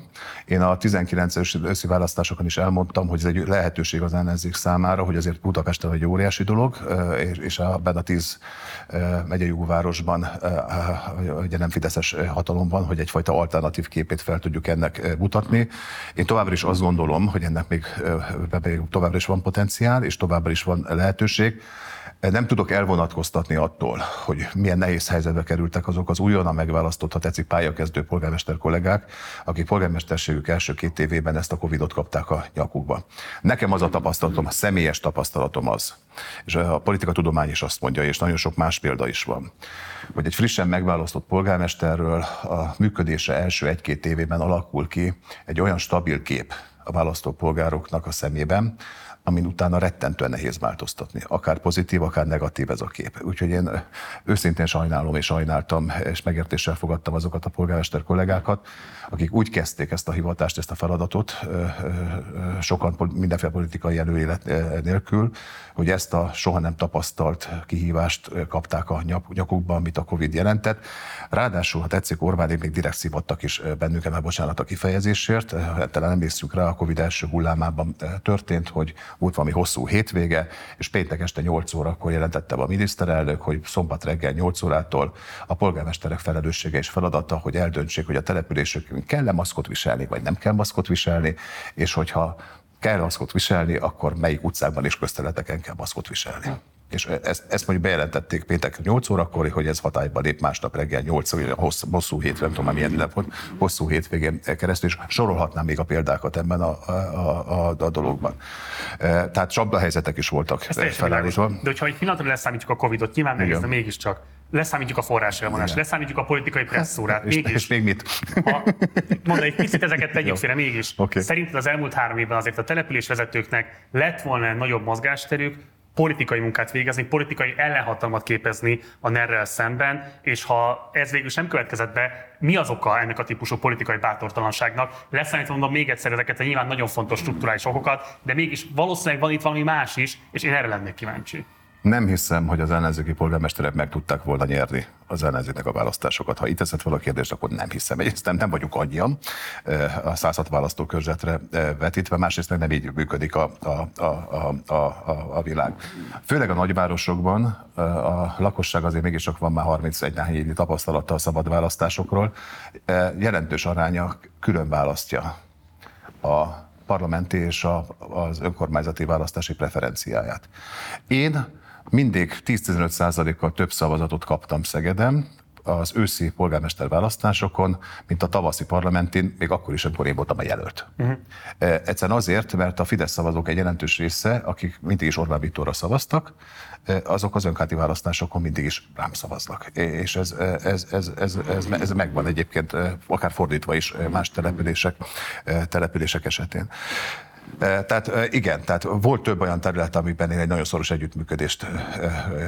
Én a 19-es őszi választásokon is elmondtam, hogy ez egy lehetőség az ellenzék számára, hogy azért Budapesten egy óriási dolog, és a a 10 megyei városban ugye nem Fideszes hatalom van, hogy egyfajta alternatív képét fel tudjuk ennek mutatni. Én továbbra is azt gondolom, hogy ennek még továbbra is van potenciál, és továbbra is van lehetőség. Nem tudok elvonatkoztatni attól, hogy milyen nehéz helyzetbe kerültek azok az újonnan megválasztott, ha tetszik, pályakezdő polgármester kollégák, akik polgármesterségük első két évében ezt a Covid-ot kapták a nyakukba. Nekem az a tapasztalatom, a személyes tapasztalatom az, és a politikatudomány is azt mondja, és nagyon sok más példa is van, hogy egy frissen megválasztott polgármesterről a működése első egy-két évében alakul ki egy olyan stabil kép a választópolgároknak a szemében, amin utána rettentően nehéz változtatni. Akár pozitív, akár negatív ez a kép. Úgyhogy én őszintén sajnálom és sajnáltam, és megértéssel fogadtam azokat a polgármester kollégákat, akik úgy kezdték ezt a hivatást, ezt a feladatot, sokan mindenféle politikai előélet nélkül, hogy ezt a soha nem tapasztalt kihívást kapták a nyakukba, amit a Covid jelentett. Ráadásul, ha tetszik, Orbánék még direkt szívottak is bennünket, mert bocsánat a kifejezésért. Hát talán emlékszünk rá, a Covid első hullámában történt, hogy volt valami hosszú hétvége, és péntek este 8 órakor jelentette a miniszterelnök, hogy szombat reggel 8 órától a polgármesterek felelőssége és feladata, hogy eldöntsék, hogy a településükön kell-e maszkot viselni, vagy nem kell maszkot viselni, és hogyha kell maszkot viselni, akkor melyik utcákban és közteleteken kell maszkot viselni. És ezt, ezt mondjuk bejelentették péntek 8 órakor, hogy ez hatályba lép másnap reggel 8 óra, hosszú, hosszú hétvégén, nem tudom milyen minden volt, hosszú hétvégén keresztül, és sorolhatnám még a példákat ebben a, a, a, a dologban. E, tehát csapdahelyzetek is voltak felállítva. De hogyha egy pillanatra leszámítjuk a Covid-ot, nyilván nehéz, de mégiscsak leszámítjuk a forráselvonást, leszámítjuk a politikai presszórát. És, mégis, és még mit? Ha, mondani, egy picit ezeket tegyük félre mégis. Okay. Szerinted az elmúlt három évben azért a településvezetőknek lett volna nagyobb mozgásterük, politikai munkát végezni, politikai ellenhatalmat képezni a ner szemben, és ha ez végül sem következett be, mi az oka ennek a típusú politikai bátortalanságnak? Leszámítva mondom még egyszer ezeket a nyilván nagyon fontos strukturális okokat, de mégis valószínűleg van itt valami más is, és én erre lennék kíváncsi. Nem hiszem, hogy az ellenzéki polgármesterek meg tudták volna nyerni az ellenzéknek a választásokat. Ha itt teszed fel a kérdést, akkor nem hiszem. Egyrészt nem, nem vagyunk annyian eh, a 106 választókörzetre eh, vetítve, másrészt meg nem így működik a, a, a, a, a, a világ. Főleg a nagyvárosokban eh, a lakosság azért mégiscsak van már 31 évi tapasztalata a szabad választásokról. Jelentős aránya külön választja a parlamenti és a, az önkormányzati választási preferenciáját. Én mindig 10-15 százalékkal több szavazatot kaptam Szegeden, az őszi polgármester választásokon, mint a tavaszi parlamentin, még akkor is, amikor én voltam a jelölt. Uh-huh. Egyszerűen azért, mert a Fidesz szavazók egy jelentős része, akik mindig is Orbán Viktorra szavaztak, e, azok az önkáti választásokon mindig is rám szavaznak. És ez, ez, ez, ez, ez, ez megvan egyébként, akár fordítva is más települések, települések esetén. Tehát igen, tehát volt több olyan terület, amiben én egy nagyon szoros együttműködést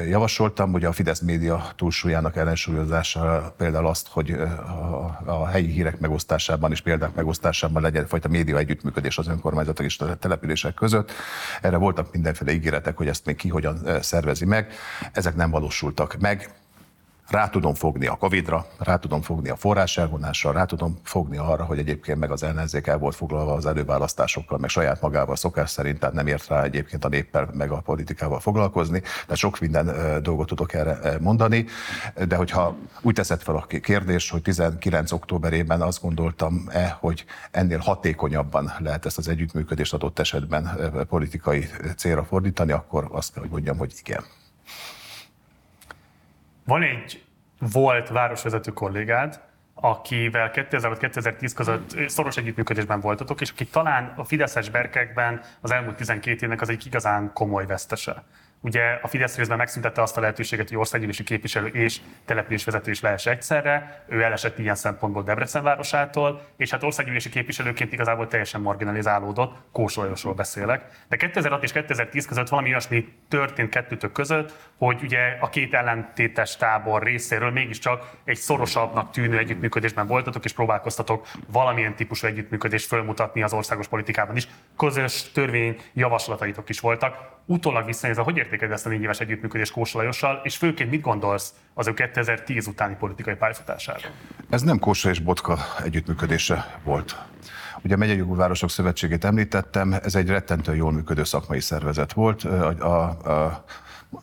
javasoltam. Ugye a Fidesz média túlsúlyának ellensúlyozása például azt, hogy a, helyi hírek megosztásában és példák megosztásában legyen egyfajta média együttműködés az önkormányzatok és a települések között. Erre voltak mindenféle ígéretek, hogy ezt még ki hogyan szervezi meg. Ezek nem valósultak meg rá tudom fogni a Covid-ra, rá tudom fogni a forrás elvonásra, rá tudom fogni arra, hogy egyébként meg az ellenzék el volt foglalva az előválasztásokkal, meg saját magával szokás szerint, tehát nem ért rá egyébként a néppel, meg a politikával foglalkozni, de sok minden dolgot tudok erre mondani, de hogyha úgy teszed fel a kérdést, hogy 19 októberében azt gondoltam-e, hogy ennél hatékonyabban lehet ezt az együttműködést adott esetben politikai célra fordítani, akkor azt kell, hogy mondjam, hogy igen. Van egy volt városvezető kollégád, akivel 2000-2010 között szoros együttműködésben voltatok, és aki talán a Fideszes berkekben az elmúlt 12 évnek az egy igazán komoly vesztese. Ugye a Fidesz részben megszüntette azt a lehetőséget, hogy országgyűlési képviselő és településvezető is lehes egyszerre. Ő elesett ilyen szempontból Debrecen városától, és hát országgyűlési képviselőként igazából teljesen marginalizálódott, Kósolajosról beszélek. De 2006 és 2010 között valami olyasmi történt kettőtök között, hogy ugye a két ellentétes tábor részéről mégiscsak egy szorosabbnak tűnő együttműködésben voltatok, és próbálkoztatok valamilyen típusú együttműködést fölmutatni az országos politikában is. Közös törvény javaslataitok is voltak. Utólag visszanézve, hogy értékeled ezt a négy éves együttműködést Kósa Lajossal, és főként mit gondolsz az ő 2010 utáni politikai pályafutásáról? Ez nem Kósa és Botka együttműködése volt. Ugye a Megyei Városok Szövetségét említettem, ez egy rettentően jól működő szakmai szervezet volt. A, a, a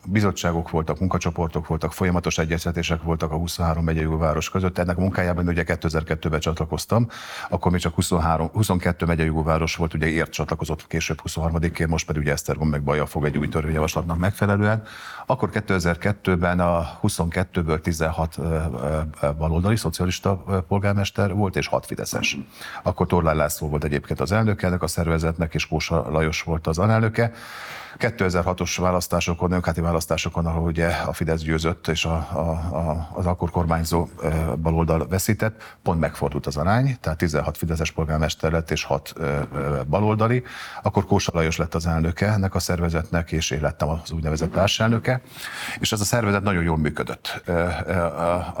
bizottságok voltak, munkacsoportok voltak, folyamatos egyeztetések voltak a 23 megyei város között. Ennek a munkájában ugye 2002-ben csatlakoztam, akkor még csak 23, 22 megyei város volt, ugye ért csatlakozott később 23-ként, most pedig ugye Esztergom meg Baja fog egy új törvényjavaslatnak megfelelően. Akkor 2002-ben a 22-ből 16 baloldali szocialista polgármester volt, és 6 fideszes. Akkor Torlán László volt egyébként az elnöke ennek a szervezetnek, és Kósa Lajos volt az alelnöke. 2006-os választásokon, önkáti választásokon, ahol ugye a Fidesz győzött, és a, a, a, az akkor kormányzó baloldal veszített, pont megfordult az arány, tehát 16 Fideszes polgármester lett, és 6 baloldali. Akkor Kósa Lajos lett az elnöke ennek a szervezetnek, és én lettem az úgynevezett társelnöke, és ez a szervezet nagyon jól működött.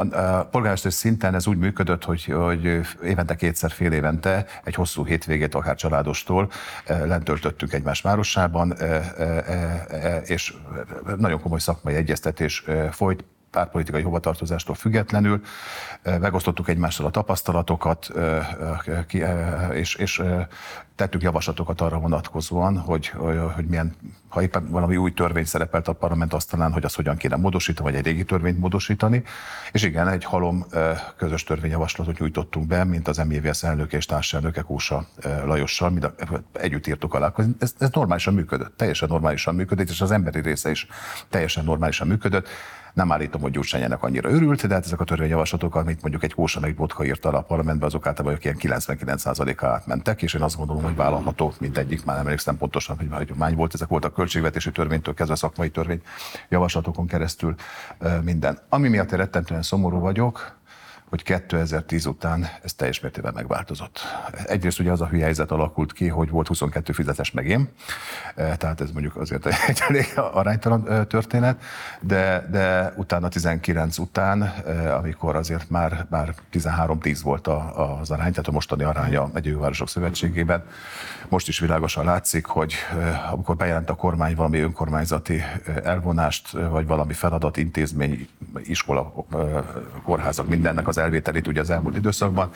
A polgármester szinten ez úgy működött, hogy, hogy évente kétszer, fél évente egy hosszú hétvégét, akár családostól lentöltöttünk egymás városában, és nagyon komoly szakmai egyeztetés folyt, pártpolitikai hovatartozástól függetlenül. Megosztottuk egymással a tapasztalatokat, és, és tettük javaslatokat arra vonatkozóan, hogy, hogy milyen, ha éppen valami új törvény szerepelt a parlament asztalán, hogy azt hogyan kéne módosítani, vagy egy régi törvényt módosítani. És igen, egy halom közös törvényjavaslatot nyújtottunk be, mint az MJVS elnöke és társelnöke Kósa Lajossal, mind a, együtt írtuk alá. Ez, ez normálisan működött, teljesen normálisan működött, és az emberi része is teljesen normálisan működött. Nem állítom, hogy Gyurcsány ennek annyira örült, de hát ezek a törvényjavaslatok, amit mondjuk egy Kósa meg Botka írta a parlamentbe, azok általában ilyen 99%-a átmentek, és én azt gondolom, hogy vállalható, mint egyik, már nem emlékszem pontosan, hogy hagyomány volt, ezek voltak költségvetési törvénytől kezdve szakmai törvény javaslatokon keresztül minden. Ami miatt én rettentően szomorú vagyok, hogy 2010 után ez teljes mértékben megváltozott. Egyrészt ugye az a hülye helyzet alakult ki, hogy volt 22 fizetes meg én, e, tehát ez mondjuk azért egy elég aránytalan e, történet, de, de utána 19 után, e, amikor azért már, már 13-10 volt az arány, tehát a mostani aránya a Városok Szövetségében, most is világosan látszik, hogy amikor bejelent a kormány valami önkormányzati elvonást, vagy valami feladat, intézmény, iskola, kórházak, mindennek az elvételét ugye az elmúlt időszakban.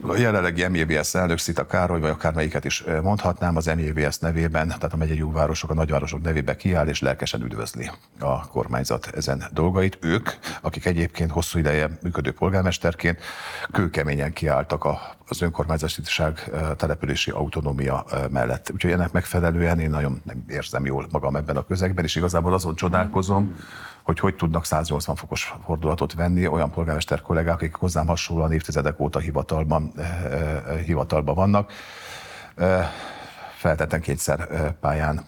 A jelenlegi MJBS elnök Szita Károly, vagy akármelyiket is mondhatnám, az MJBS nevében, tehát a megyei városok, a nagyvárosok nevébe kiáll, és lelkesen üdvözli a kormányzat ezen dolgait. Ők, akik egyébként hosszú ideje működő polgármesterként, kőkeményen kiálltak az önkormányzatiság települési autonómia mellett. Úgyhogy ennek megfelelően én nagyon nem érzem jól magam ebben a közegben, és igazából azon csodálkozom, hogy hogy tudnak 180 fokos fordulatot venni olyan polgármester kollégák, akik hozzám hasonlóan évtizedek óta hivatalban, eh, eh, hivatalban vannak. Eh, feltetten kétszer pályán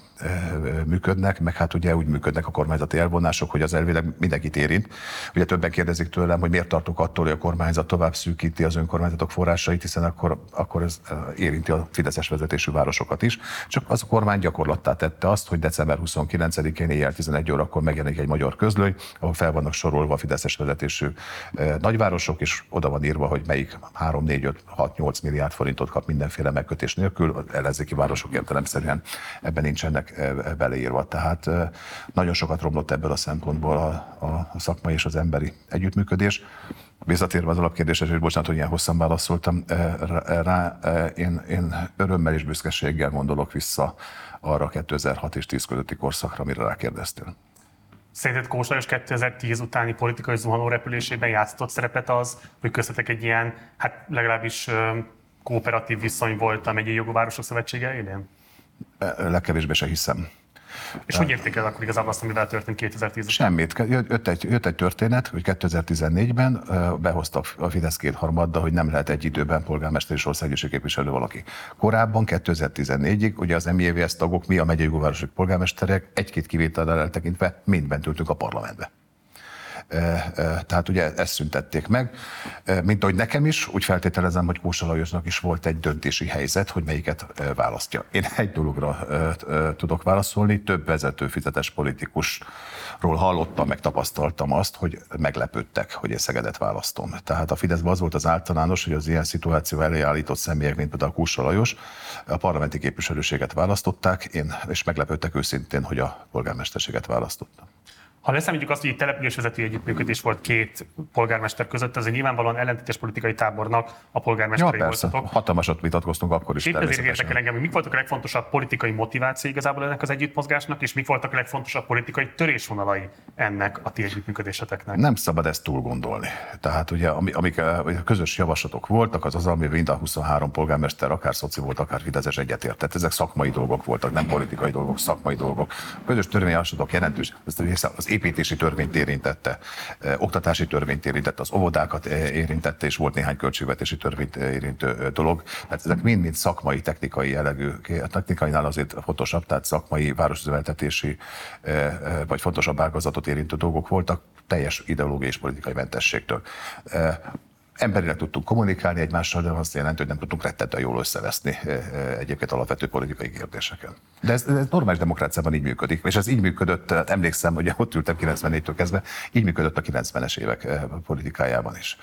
működnek, meg hát ugye úgy működnek a kormányzati elvonások, hogy az elvileg mindenkit érint. Ugye többen kérdezik tőlem, hogy miért tartok attól, hogy a kormányzat tovább szűkíti az önkormányzatok forrásait, hiszen akkor, akkor ez érinti a Fideszes vezetésű városokat is. Csak az a kormány gyakorlattá tette azt, hogy december 29-én éjjel 11 órakor megjelenik egy magyar közlöny, ahol fel vannak sorolva a Fideszes vezetésű nagyvárosok, és oda van írva, hogy melyik 3, 4, 5, 6, 8 milliárd forintot kap mindenféle megkötés nélkül. Ellenzéki városok értelemszerűen ebben nincsenek beleírva. Tehát nagyon sokat romlott ebből a szempontból a, a szakmai és az emberi együttműködés. Visszatérve az alapkérdésre, hogy bocsánat, hogy ilyen hosszan válaszoltam rá, én, én örömmel és büszkeséggel gondolok vissza arra 2006 és 10 közötti korszakra, amire rákérdeztél. Szerinted Kós Lajos 2010 utáni politikai zuhanó repülésében játszott szerepet az, hogy köztetek egy ilyen, hát legalábbis kooperatív viszony volt a megyei jogvárosok szövetsége élén? Legkevésbé se hiszem. És hogy értékel akkor igazából azt, amivel történt 2010 Semmit. Jött egy, jött egy történet, hogy 2014-ben behozta a Fidesz kétharmadda, hogy nem lehet egy időben polgármester és országgyűlési képviselő valaki. Korábban 2014-ig ugye az MJVS tagok, mi a megyei polgármesterek egy-két kivétellel eltekintve mind bent ültünk a parlamentbe. Tehát ugye ezt szüntették meg. Mint ahogy nekem is, úgy feltételezem, hogy Kósa Lajosnak is volt egy döntési helyzet, hogy melyiket választja. Én egy dologra tudok válaszolni, több vezető fizetes politikusról hallottam, meg tapasztaltam azt, hogy meglepődtek, hogy én Szegedet választom. Tehát a Fideszben az volt az általános, hogy az ilyen szituáció elé állított személyek, mint például Kósa Lajos, a parlamenti képviselőséget választották, én, és meglepődtek őszintén, hogy a polgármesterséget választottam. Ha leszámítjuk azt, hogy egy településvezető együttműködés volt két polgármester között, az egy nyilvánvalóan ellentétes politikai tábornak a polgármesterei ja, persze. voltatok. Hatalmasat vitatkoztunk akkor is. Épp ezért érdekel engem, hogy mik voltak a legfontosabb politikai motiváció igazából ennek az együttmozgásnak, és mik voltak a legfontosabb politikai törésvonalai ennek a ti együttműködéseteknek? Nem szabad ezt túl gondolni. Tehát ugye, amik a közös javaslatok voltak, az az, ami mind a 23 polgármester, akár szoci volt, akár Fideszes egyetértett. Ezek szakmai dolgok voltak, nem politikai dolgok, szakmai dolgok. A közös törvényjavaslatok jelentős, az építési törvényt érintette, oktatási törvényt érintette, az óvodákat érintette, és volt néhány költségvetési törvényt érintő dolog. Tehát ezek mind-mind szakmai, technikai jellegű, a technikainál azért fontosabb, tehát szakmai városüzemeltetési vagy fontosabb ágazatot érintő dolgok voltak, teljes ideológiai és politikai mentességtől emberileg tudtunk kommunikálni egymással, de azt jelenti, hogy nem tudtunk rettettel jól összeveszni eh, eh, egyébként alapvető politikai kérdéseken. De ez, ez normális demokráciában így működik, és ez így működött, hát emlékszem, hogy ott ültem 94-től kezdve, így működött a 90-es évek eh, politikájában is.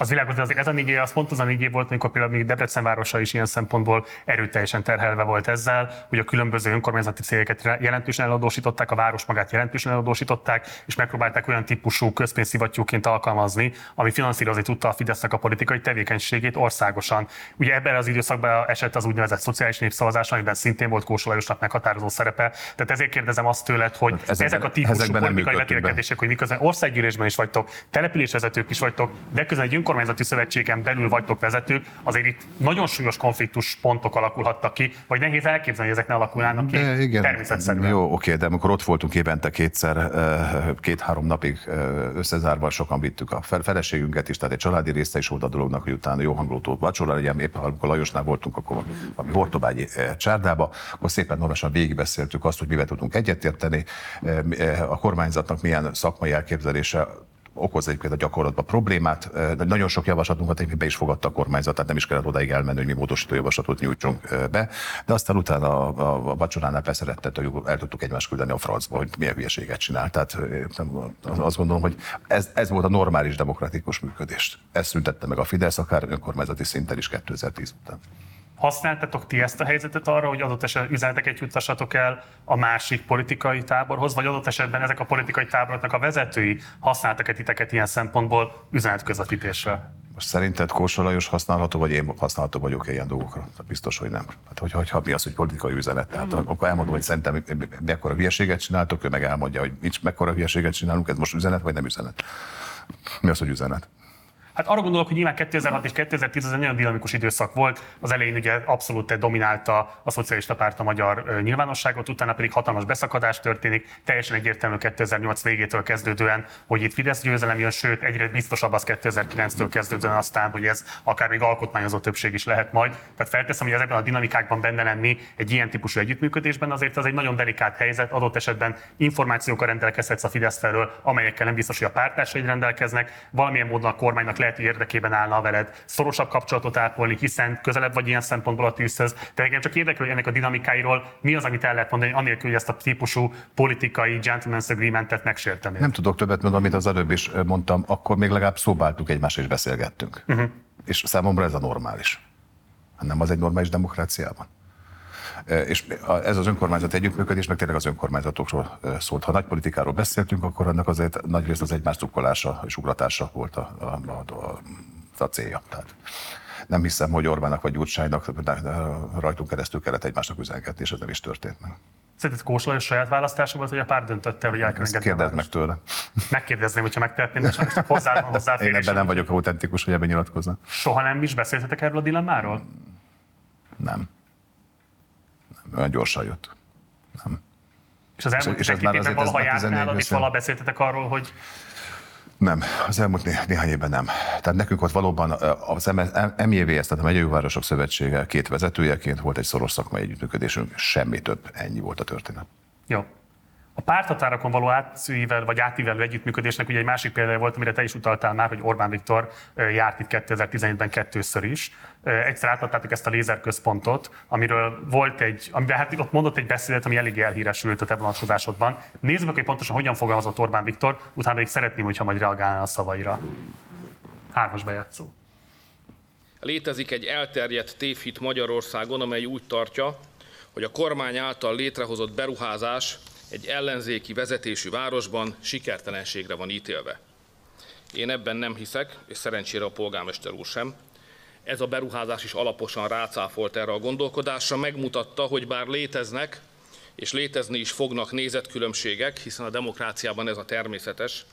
Az világos, de azért ez a nigé, az pont az a nigé volt, amikor például még Debrecen városa is ilyen szempontból erőteljesen terhelve volt ezzel, hogy a különböző önkormányzati cégeket jelentősen eladósították, a város magát jelentősen eladósították, és megpróbálták olyan típusú közpénzszivattyúként alkalmazni, ami finanszírozni tudta a Fidesznek a politikai tevékenységét országosan. Ugye ebben az időszakban esett az úgynevezett szociális népszavazás, amiben szintén volt Kósa Lajosnak meghatározó szerepe. Tehát ezért kérdezem azt tőled, hogy hát ezekben, ezek a típusú politikai vetélkedések, hogy miközben országgyűlésben is vagytok, településvezetők is vagytok, de közben egy önkormányzati szövetségen belül vagytok vezetők, azért itt nagyon súlyos konfliktus pontok alakulhattak ki, vagy nehéz elképzelni, hogy ezek ne alakulnának ki. De igen, természetszerűen. Jó, oké, de amikor ott voltunk évente kétszer, eh, két-három napig eh, összezárva, sokan vittük a feleségünket is, tehát egy családi része is volt a dolognak, hogy utána jó hangulatú vacsora legyen, épp amikor Lajosnál voltunk, akkor a Hortobágyi eh, csárdába, akkor szépen normálisan végigbeszéltük azt, hogy mivel tudunk egyetérteni, eh, eh, a kormányzatnak milyen szakmai elképzelése okoz egyébként a gyakorlatban problémát. Nagyon sok javaslatunkat be is fogadta a kormányzat, tehát nem is kellett odaig elmenni, hogy mi módosító javaslatot nyújtsunk be. De aztán utána a, a vacsoránál beszerettet, hogy el tudtuk egymást küldeni a francba, hogy milyen hülyeséget csinál. Tehát azt gondolom, hogy ez, ez volt a normális demokratikus működés. Ez szüntette meg a Fidesz, akár önkormányzati szinten is 2010 után. Használtatok ti ezt a helyzetet arra, hogy adott esetben üzeneteket juttassatok el a másik politikai táborhoz, vagy adott esetben ezek a politikai táboroknak a vezetői használtak-e titeket ilyen szempontból üzenetközvetítésre? Most szerinted Kósa Lajos használható, vagy én használható vagyok ilyen dolgokra? Biztos, hogy nem. Hát, hogyha, hogyha mi az, hogy politikai üzenet, tehát hmm. akkor elmondom, hogy szerintem mekkora hülyeséget csináltok, ő meg elmondja, hogy nincs mekkora hülyeséget csinálunk, ez most üzenet, vagy nem üzenet. Mi az, hogy üzenet? Hát arra gondolok, hogy nyilván 2006 és 2010 az egy nagyon dinamikus időszak volt. Az elején ugye abszolút dominálta a szocialista párt a magyar nyilvánosságot, utána pedig hatalmas beszakadás történik. Teljesen egyértelmű 2008 végétől kezdődően, hogy itt Fidesz győzelem jön, sőt egyre biztosabb az 2009-től kezdődően aztán, hogy ez akár még alkotmányozó többség is lehet majd. Tehát felteszem, hogy ezekben a dinamikákban benne lenni egy ilyen típusú együttműködésben azért az egy nagyon delikát helyzet. Adott esetben információkkal rendelkezhetsz a Fidesz felől, amelyekkel nem biztos, hogy a pártársaid rendelkeznek. Valamilyen módon a kormánynak lehet, hogy érdekében állna veled szorosabb kapcsolatot ápolni, hiszen közelebb vagy ilyen szempontból a tűzhöz. De engem csak érdekel, hogy ennek a dinamikáiról mi az, amit el lehet mondani, anélkül, hogy ezt a típusú politikai gentleman's agreementet megsérteni. Nem tudok többet mondani, amit az előbb is mondtam, akkor még legalább szóbáltuk egymást és beszélgettünk. Uh-huh. És számomra ez a normális. Nem az egy normális demokráciában. És ez az önkormányzat együttműködés, meg tényleg az önkormányzatokról szólt. Ha nagy politikáról beszéltünk, akkor annak azért nagy részt az egymás cukkolása és ugratása volt a, a, a, a célja. Tehát nem hiszem, hogy Orbának vagy Gyurcsánynak rajtunk keresztül kellett egymásnak üzengetni, és ez nem is történt meg. Szerinted Kósa a saját választása volt, hogy a párt döntötte, hogy el kell Kérdezd meg tőle. Megkérdezném, hogyha megtehetném, de csak hozzá, hozzá Én ebben nem vagyok autentikus, hogy ebben nyilatkoznak. Soha nem is beszéltetek erről a dilemmáról? Nem olyan gyorsan jött. Nem. És az elmúlt és, és évben valaha járt nálad, és valaha beszéltetek arról, hogy nem, az elmúlt né- néhány évben nem. Tehát nekünk ott valóban az MJVS, tehát a Megyei Városok Szövetsége két vezetőjeként volt egy szoros szakmai együttműködésünk, semmi több, ennyi volt a történet. Jó. A párthatárokon való átível, vagy átívelő együttműködésnek ugye egy másik példája volt, amire te is utaltál már, hogy Orbán Viktor járt itt 2017-ben kettőször is. Egyszer átadtátok ezt a lézerközpontot, amiről volt egy, amiben hát ott mondott egy beszédet, ami elég elhíresült a te vonatkozásodban. Nézzük meg, hogy pontosan hogyan fogalmazott Orbán Viktor, utána még szeretném, hogyha majd reagálna a szavaira. Hármas bejátszó. Létezik egy elterjedt tévhit Magyarországon, amely úgy tartja, hogy a kormány által létrehozott beruházás egy ellenzéki vezetésű városban sikertelenségre van ítélve. Én ebben nem hiszek, és szerencsére a polgármester úr sem. Ez a beruházás is alaposan rácáfolt erre a gondolkodásra, megmutatta, hogy bár léteznek, és létezni is fognak nézetkülönbségek, hiszen a demokráciában ez a természetes,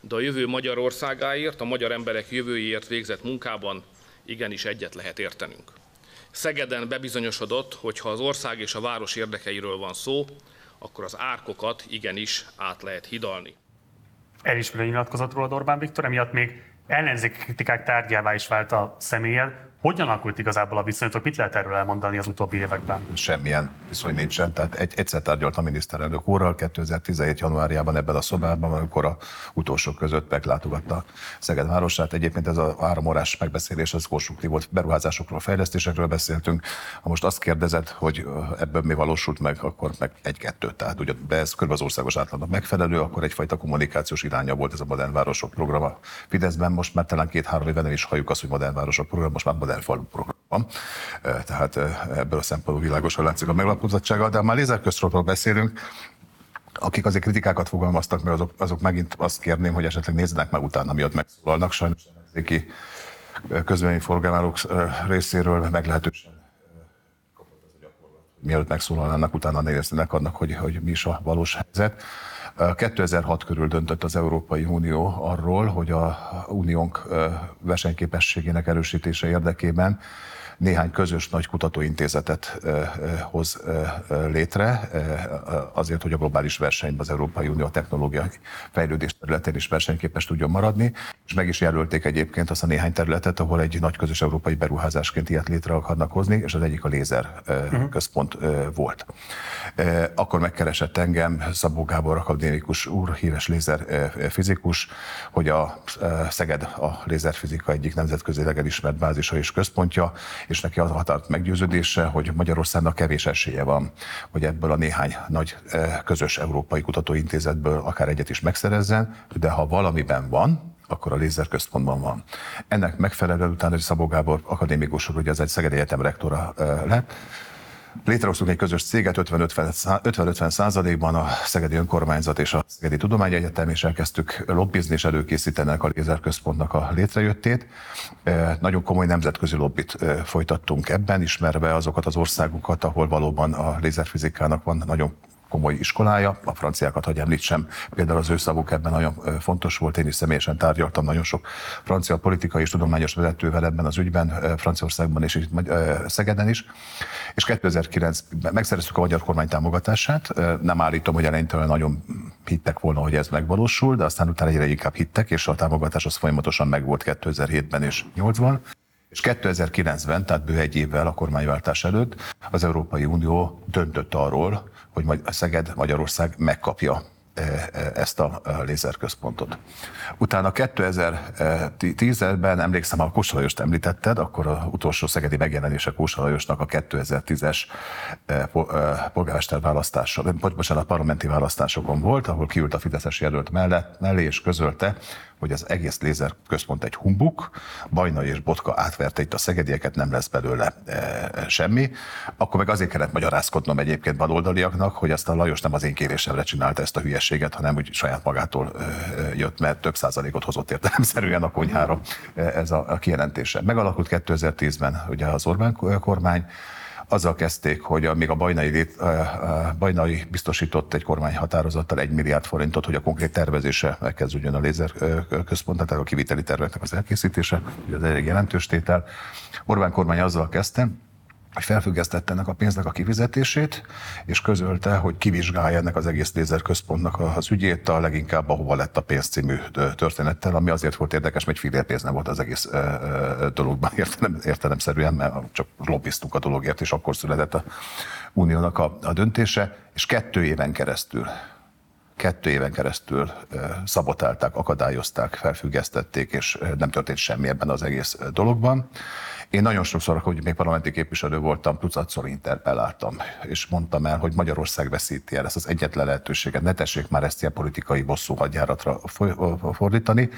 de a jövő Magyarországáért, a magyar emberek jövőjéért végzett munkában igenis egyet lehet értenünk. Szegeden bebizonyosodott, hogy ha az ország és a város érdekeiről van szó, akkor az árkokat igenis át lehet hidalni. Elismerő nyilatkozatról Orbán Viktor, emiatt még ellenzéki kritikák tárgyává is vált a személyed. Hogyan alakult igazából a viszonyatok? Mit lehet erről elmondani az utóbbi években? Semmilyen viszony nincsen. Tehát egy, egyszer tárgyalt a miniszterelnök úrral 2017. januárjában ebben a szobában, amikor a utolsó között meglátogatta Szeged városát. Egyébként ez a három órás megbeszélés az konstruktív volt. Beruházásokról, fejlesztésekről beszéltünk. Ha most azt kérdezed, hogy ebből mi valósult meg, akkor meg egy-kettő. Tehát ugye be ez kb. az országos átlagnak megfelelő, akkor egyfajta kommunikációs iránya volt ez a Modern Városok programa. Fideszben most már talán két-három éve nem is halljuk azt, hogy Modern Városok program, most már Modern falu program. Tehát ebből a szempontból világosan látszik a meglapozottsága, de ha már lézerközpontról beszélünk, akik azért kritikákat fogalmaztak, mert azok, azok megint azt kérném, hogy esetleg nézzenek meg utána, miatt megszólalnak. Sajnos ellenzéki közvényforgalmálók részéről meglehetősen mielőtt megszólalnának, utána néznek annak, hogy, hogy mi is a valós helyzet. 2006 körül döntött az Európai Unió arról, hogy a uniónk versenyképességének erősítése érdekében néhány közös nagy kutatóintézetet hoz létre, azért, hogy a globális versenyben az Európai Unió a technológiai fejlődés területén is versenyképes tudjon maradni, és meg is jelölték egyébként azt a néhány területet, ahol egy nagy közös európai beruházásként ilyet létre akarnak hozni, és az egyik a lézer uh-huh. központ volt. Akkor megkeresett engem Szabó Gábor akadémikus úr, híres lézer fizikus, hogy a Szeged a lézerfizika egyik nemzetközileg elismert bázisa és központja, és neki az határt meggyőződése, hogy Magyarországnak kevés esélye van, hogy ebből a néhány nagy eh, közös európai kutatóintézetből akár egyet is megszerezzen, de ha valamiben van, akkor a lézerközpontban van. Ennek megfelelően utána, hogy Szabó Gábor akadémikus úr, ugye az egy Szegedi Egyetem rektora eh, lett, Létrehoztunk egy közös céget 50-50 százalékban a Szegedi Önkormányzat és a Szegedi Tudományegyetem, és elkezdtük lobbizni és előkészíteni a lézerközpontnak a létrejöttét. E, nagyon komoly nemzetközi lobbit e, folytattunk ebben, ismerve azokat az országokat, ahol valóban a lézerfizikának van nagyon komoly iskolája, a franciákat, hogy említsem, például az ő szavuk ebben nagyon fontos volt, én is személyesen tárgyaltam nagyon sok francia politikai és tudományos vezetővel ebben az ügyben, Franciaországban és Szegeden is, és 2009-ben megszereztük a magyar kormány támogatását, nem állítom, hogy eleinte nagyon hittek volna, hogy ez megvalósul, de aztán utána egyre inkább hittek, és a támogatás az folyamatosan megvolt 2007-ben és 2008-ban. És 2009-ben, tehát bő egy évvel a kormányváltás előtt az Európai Unió döntött arról, hogy Szeged Magyarország megkapja e, e, ezt a lézerközpontot. Utána 2010-ben, emlékszem, ha Kósa Lajost említetted, akkor az utolsó szegedi megjelenése Kósa Lajosnak a 2010-es e, polgármester választása, bocsánat, parlamenti választásokon volt, ahol kiült a Fideszes jelölt mellett, mellé és közölte, hogy az egész lézer központ egy humbuk, Bajna és Botka átverte itt a szegedieket, nem lesz belőle e, semmi. Akkor meg azért kellett magyarázkodnom egyébként baloldaliaknak, hogy ezt a Lajos nem az én kérésemre csinálta ezt a hülyeséget, hanem úgy saját magától e, jött, mert több százalékot hozott értelemszerűen a konyhára e, ez a, a kijelentése. Megalakult 2010-ben ugye az Orbán kormány, azzal kezdték, hogy még a Bajnai, Bajnai biztosított egy kormányhatározattal egy milliárd forintot, hogy a konkrét tervezése megkezdődjön a lézer központ, tehát a kiviteli terveknek az elkészítése, ugye az egy jelentős tétel. Orbán kormány azzal kezdte, hogy felfüggesztette ennek a pénznek a kifizetését, és közölte, hogy kivizsgálja ennek az egész lézerközpontnak az ügyét, a leginkább ahova lett a pénz című történettel, ami azért volt érdekes, mert egy pénz nem volt az egész dologban értelem, értelemszerűen, mert csak lobbiztunk a dologért, és akkor született a uniónak a, a döntése, és kettő éven keresztül kettő éven keresztül szabotálták, akadályozták, felfüggesztették, és nem történt semmi ebben az egész dologban. Én nagyon sokszor, hogy még parlamenti képviselő voltam, tucatszor interpelláltam, és mondtam el, hogy Magyarország veszíti el ezt az egyetlen lehetőséget, ne tessék már ezt ilyen politikai bosszú hadjáratra fordítani.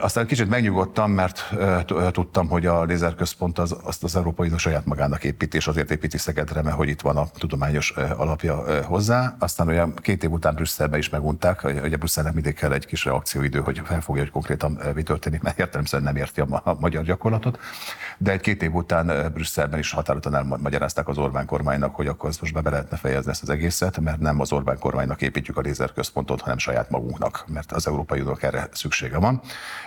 Aztán kicsit megnyugodtam, mert tudtam, hogy a lézerközpont az, azt az Európai Unió saját magának építi, és azért építi Szegedre, mert hogy itt van a tudományos alapja hozzá. Aztán olyan két év után Brüsszelbe is megunták, a Brüsszelnek mindig kell egy kis reakcióidő, hogy felfogja, hogy konkrétan mi történik, mert értelemszerűen nem érti a, a magyar gyakorlatot. De egy két év után Brüsszelben is határozottan elmagyarázták az Orbán kormánynak, hogy akkor most be lehetne fejezni ezt az egészet, mert nem az Orbán kormánynak építjük a lézerközpontot, hanem saját magunknak, mert az Európai Uniónak erre szüksége van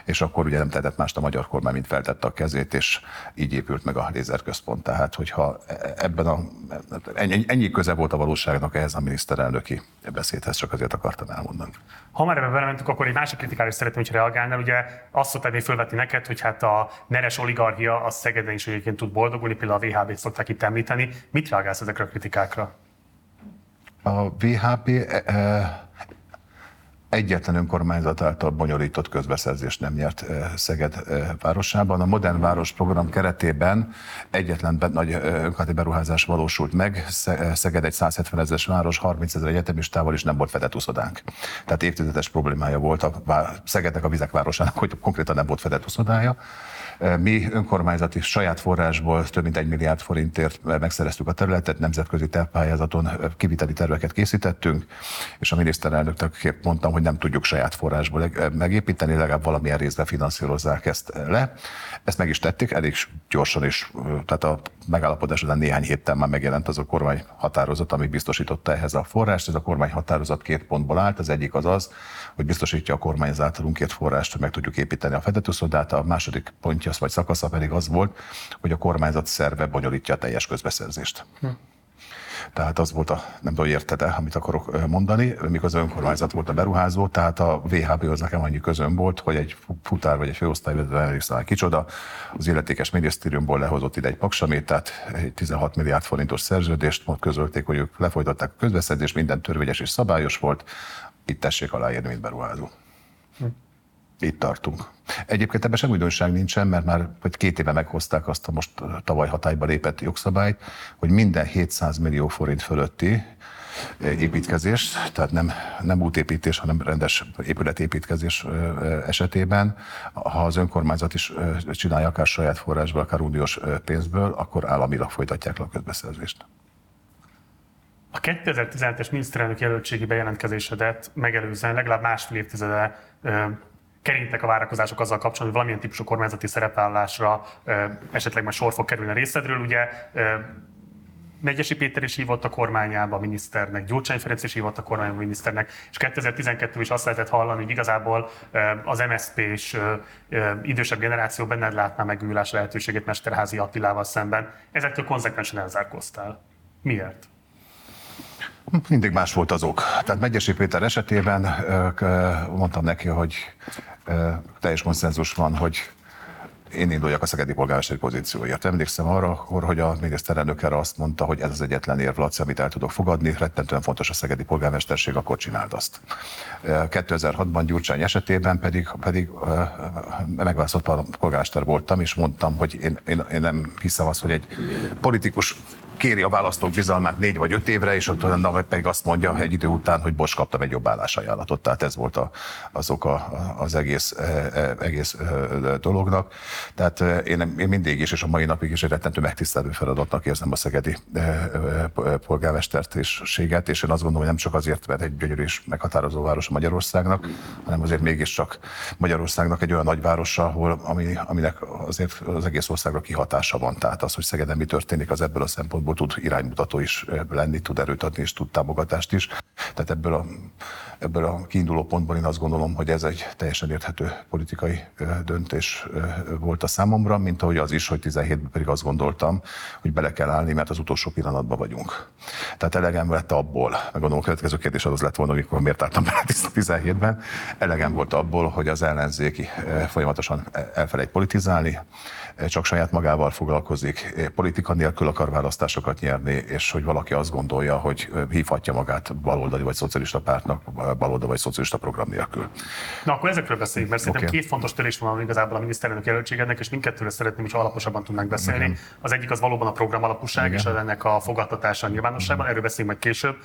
és akkor ugye nem tehetett mást a magyar kormány, mint feltette a kezét, és így épült meg a lézerközpont. Tehát, hogyha ebben a, ennyi, ennyi köze volt a valóságnak ehhez a miniszterelnöki beszédhez, csak azért akartam elmondani. Ha már ebben belementünk, akkor egy másik kritikára is szeretném, hogy reagálnál. Ugye azt szokták még fölvetni neked, hogy hát a neres oligarchia az Szegeden is egyébként tud boldogulni, például a VHB-t szokták itt említeni. Mit reagálsz ezekre a kritikákra? A VHB e, e, egyetlen önkormányzat által bonyolított közbeszerzést nem nyert eh, Szeged eh, városában. A Modern Város program keretében egyetlen nagy eh, önkormányzati beruházás valósult meg. Szeged egy 170 ezeres város, 30 ezer egyetemistával is nem volt fedett úszodánk. Tehát évtizedes problémája volt a Szegednek a vizek városának, hogy konkrétan nem volt fedett úszodája. Mi önkormányzati saját forrásból több mint egy milliárd forintért megszereztük a területet, nemzetközi tervpályázaton kiviteli terveket készítettünk, és a miniszterelnöknek mondtam, hogy nem tudjuk saját forrásból megépíteni, legalább valamilyen részben finanszírozzák ezt le. Ezt meg is tették, elég gyorsan is, tehát a megállapodás után néhány héttel már megjelent az a kormány határozat, ami biztosította ehhez a forrást. Ez a kormány határozat két pontból állt. Az egyik az az, hogy biztosítja a kormány az általunk két forrást, hogy meg tudjuk építeni a fedetőszodát. A második pontja vagy szakasza pedig az volt, hogy a kormányzat szerve bonyolítja a teljes közbeszerzést. Hm. Tehát az volt a, nem tudom, érted -e, amit akarok mondani, mikor az önkormányzat volt a beruházó, tehát a VHB-hoz nekem annyi közön volt, hogy egy futár vagy egy főosztályvezető elég kicsoda, az illetékes minisztériumból lehozott ide egy paksamét, tehát egy 16 milliárd forintos szerződést, most közölték, hogy ők lefolytatták a közbeszerzést, minden törvényes és szabályos volt, itt tessék aláírni, mint beruházó. Hm. Itt tartunk. Egyébként ebben sem újdonság nincsen, mert már hogy két éve meghozták azt a most tavaly hatályba lépett jogszabályt, hogy minden 700 millió forint fölötti építkezés, tehát nem, nem útépítés, hanem rendes épületépítkezés esetében, ha az önkormányzat is csinálja akár saját forrásból, akár uniós pénzből, akkor államilag folytatják le a közbeszerzést. A 2017-es miniszterelnök jelöltségi bejelentkezésedet megelőzően legalább másfél évtizede kerintek a várakozások azzal kapcsolatban, hogy valamilyen típusú kormányzati szerepállásra esetleg majd sor fog kerülni a részedről. Ugye Megyesi Péter is hívott a kormányába a miniszternek, Gyurcsány Ferenc is hívott a kormányába a miniszternek, és 2012 is azt lehetett hallani, hogy igazából az MSZP és idősebb generáció benned látná megújulás lehetőségét Mesterházi Attilával szemben. Ezektől konzekvensen elzárkoztál. Miért? Mindig más volt az ok. Tehát Megyesi Péter esetében mondtam neki, hogy teljes konszenzus van, hogy én induljak a szegedi polgármesteri pozícióért. Emlékszem arra, hogy a miniszterelnök erre azt mondta, hogy ez az egyetlen érv, Laci, amit el tudok fogadni, rettentően fontos a szegedi polgármesterség, akkor csináld azt. 2006-ban Gyurcsány esetében pedig, pedig megválasztott polgármester voltam, és mondtam, hogy én, én, én nem hiszem azt, hogy egy politikus kéri a választók bizalmát négy vagy öt évre, és utána pedig azt mondja egy idő után, hogy most kaptam egy jobb állásajánlatot. Tehát ez volt a, az oka az egész, e, e, egész e, dolognak. Tehát én, én mindig is, és a mai napig is egy rettentő megtisztelő feladatnak érzem a szegedi polgármestert és séget, és én azt gondolom, hogy nem csak azért, mert egy gyönyörű és meghatározó város a Magyarországnak, hanem azért mégiscsak Magyarországnak egy olyan nagyvárosa, ahol, ami, aminek azért az egész országra kihatása van. Tehát az, hogy Szegeden mi történik, az ebből a szempontból szempontból tud iránymutató is lenni, tud erőt adni és tud támogatást is. Tehát ebből a, ebből a kiinduló pontból én azt gondolom, hogy ez egy teljesen érthető politikai döntés volt a számomra, mint ahogy az is, hogy 17-ben pedig azt gondoltam, hogy bele kell állni, mert az utolsó pillanatban vagyunk. Tehát elegem lett abból, meg gondolom a következő kérdés az lett volna, amikor miért álltam bele 17-ben, elegem volt abból, hogy az ellenzéki folyamatosan elfelejt politizálni, csak saját magával foglalkozik, politika nélkül akar választás választásokat nyerni, és hogy valaki azt gondolja, hogy hívhatja magát baloldali vagy szocialista pártnak, baloldali vagy szocialista program nélkül. Na akkor ezekről beszéljünk, mert szerintem Oké. két fontos törés van igazából a miniszterelnök jelöltségednek, és mindkettőről szeretném, hogy alaposabban tudnánk beszélni. Az egyik az valóban a program alapúság, és az ennek a fogadtatása a nyilvánosságban, erről beszélünk majd később.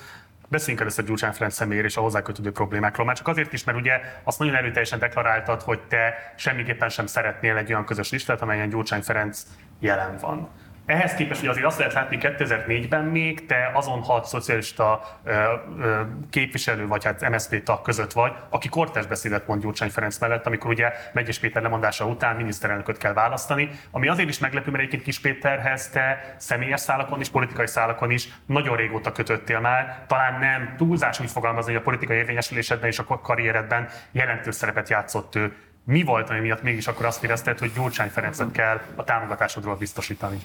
Beszéljünk először Gyurcsány Ferenc személyéről és a hozzá kötődő problémákról. Már csak azért is, mert ugye azt nagyon erőteljesen deklaráltad, hogy te semmiképpen sem szeretnél egy olyan közös listát, amelyen Gyurcsány Ferenc jelen van. Ehhez képest hogy azért azt lehet látni, 2004-ben még te azon hat szocialista ö, ö, képviselő, vagy hát MSZP tag között vagy, aki kortás beszédet mond Gyurcsány Ferenc mellett, amikor ugye Megyes Péter lemondása után miniszterelnököt kell választani, ami azért is meglepő, mert egyébként Kis Péterhez te személyes szálakon is, politikai szálakon is nagyon régóta kötöttél már, talán nem túlzás úgy fogalmazni, hogy a politikai érvényesülésedben és a karrieredben jelentős szerepet játszott ő. Mi volt, ami miatt mégis akkor azt érezted, hogy Gyurcsány Ferencet kell a támogatásodról biztosítani?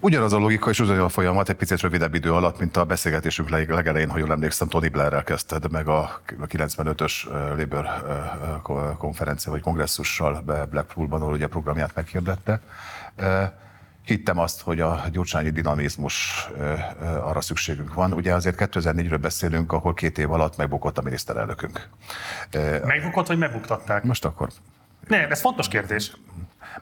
Ugyanaz a logika és ugyanaz a folyamat egy picit rövidebb idő alatt, mint a beszélgetésünk leg- legelején, ha jól emlékszem, Tony Blairrel kezdted meg a a 95-ös ö, Labour konferencia vagy kongresszussal Blackpoolban, ahol ugye a programját meghirdette. Hittem azt, hogy a gyurcsányi dinamizmus arra szükségünk van. Ugye azért 2004-ről beszélünk, ahol két év alatt megbukott a miniszterelnökünk. Megbukott, vagy megbuktatták? Most akkor Nem, ez fontos kérdés.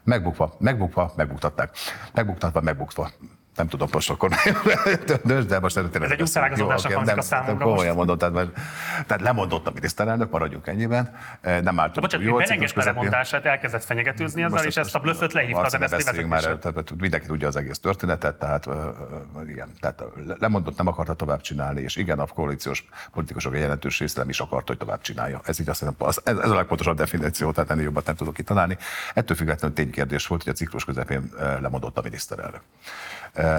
Megbukva, megbukva, megbuktatták. Megbuktatva, megbukva. Nem tudom most akkor, Dösd, de most tényleg Ez egy oké, hangzik a számomra Komolyan mondom, tehát, mert, tehát lemondott a miniszterelnök, maradjunk ennyiben. Eh, Nem álltunk Bocsánat, jól, közepén. lemondását, elkezdett fenyegetőzni ezzel, Most és ezt a blöfföt lehívta az MSZP már, tehát mindenki tudja az egész történetet, tehát, igen, tehát le- lemondott, nem akarta tovább csinálni, és igen, a koalíciós politikusok egy jelentős része nem is akarta, hogy tovább csinálja. Ez így azt hiszem, az, ez, ez a legpontosabb definíció, tehát ennél jobbat nem tudok kitalálni. Ettől függetlenül ténykérdés volt, hogy a ciklus közepén lemondott a miniszterelnök. Ö,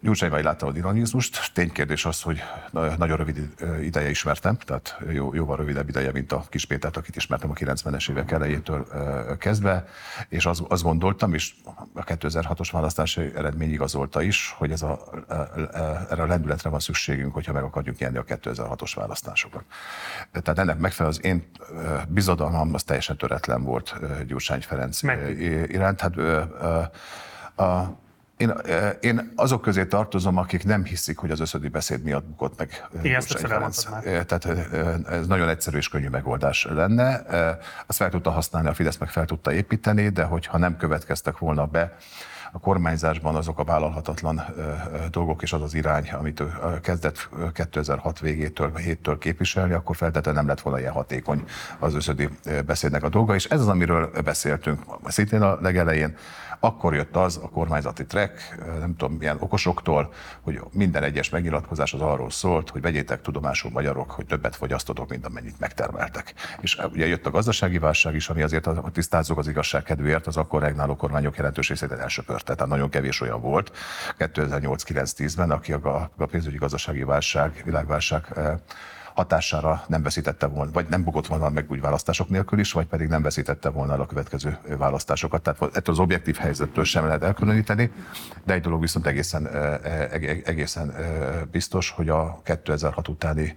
Gyurcsányban láttam a dinamizmust. Ténykérdés az, hogy na- nagyon rövid ö, ideje ismertem, tehát jó, jóval rövidebb ideje, mint a kis Pétert, akit ismertem a 90-es évek elejétől ö, kezdve, és az, azt gondoltam, és a 2006-os választási eredmény igazolta is, hogy ez a, erre a lendületre van szükségünk, hogyha meg akarjuk nyerni a 2006-os választásokat. Tehát ennek megfelelően az én bizodalmam az teljesen töretlen volt Gyurcsány Ferenc Meg- iránt. Hát, ö, a, én, én azok közé tartozom, akik nem hiszik, hogy az összödi beszéd miatt bukott meg Igen, ezt Ferenc. Eh, Tehát eh, ez nagyon egyszerű és könnyű megoldás lenne. Azt fel tudta használni, a Fidesz meg fel tudta építeni, de hogyha nem következtek volna be a kormányzásban azok a vállalhatatlan dolgok és az az irány, amit ő kezdett ö, 2006 végétől, 7-től képviselni, akkor feltétlenül nem lett volna ilyen hatékony az összödi beszédnek a dolga, és ez az, amiről beszéltünk szintén a legelején. Akkor jött az a kormányzati track, ö, nem tudom milyen okosoktól, hogy minden egyes megnyilatkozás az arról szólt, hogy vegyétek tudomásul magyarok, hogy többet fogyasztotok, mint amennyit megtermeltek. És ugye jött a gazdasági válság is, ami azért, ha tisztázzuk az igazság kedvéért, az akkor regnáló kormányok jelentős részét elsöpörte. Tehát nagyon kevés olyan volt 2008-9-10-ben, aki a, pénzügyi gazdasági válság, világválság hatására nem veszítette volna, vagy nem bukott volna meg úgy választások nélkül is, vagy pedig nem veszítette volna el a következő választásokat. Tehát ettől az objektív helyzettől sem lehet elkülöníteni, de egy dolog viszont egészen, eh, eg- egészen biztos, hogy a 2006 utáni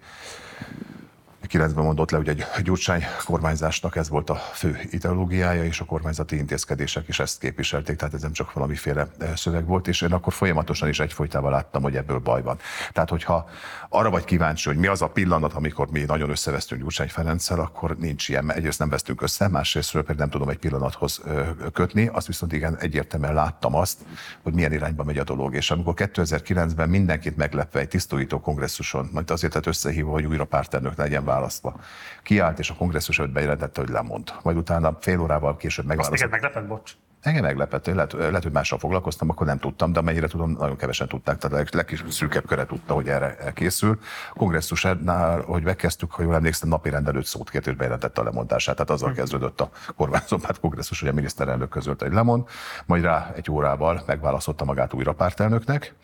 9-ben mondott le, hogy egy Gyurcsány kormányzásnak ez volt a fő ideológiája, és a kormányzati intézkedések is ezt képviselték, tehát ez nem csak valamiféle eh, szöveg volt, és én akkor folyamatosan is egyfolytában láttam, hogy ebből baj van. Tehát, hogyha arra vagy kíváncsi, hogy mi az a pillanat, amikor mi nagyon összevesztünk Gyurcsány Ferenccel, akkor nincs ilyen, mert egyrészt nem vesztünk össze, másrésztről pedig nem tudom egy pillanathoz ö, kötni, azt viszont igen, egyértelműen láttam azt, hogy milyen irányba megy a dolog. És amikor 2009-ben mindenkit meglepve egy tisztújító kongresszuson, majd azért lett összehívva, hogy újra pártelnök legyen választva, kiállt és a kongresszus előtt bejelentette, hogy lemond. Majd utána fél órával később Azt megválaszolt. téged meglepett, bocs. Engem meglepett, lehet, lehet, hogy mással foglalkoztam, akkor nem tudtam, de amennyire tudom, nagyon kevesen tudták, tehát a leg- legszűkebb köre tudta, hogy erre készül. A kongresszusnál, hogy megkezdtük, ha jól emlékszem, napi rendelőtt szót kért, és bejelentette a lemondását. Tehát azzal kezdődött a kormányzó párt kongresszus, hogy a miniszterelnök közölte, hogy lemond, majd rá egy órával megválasztotta magát újra pártelnöknek,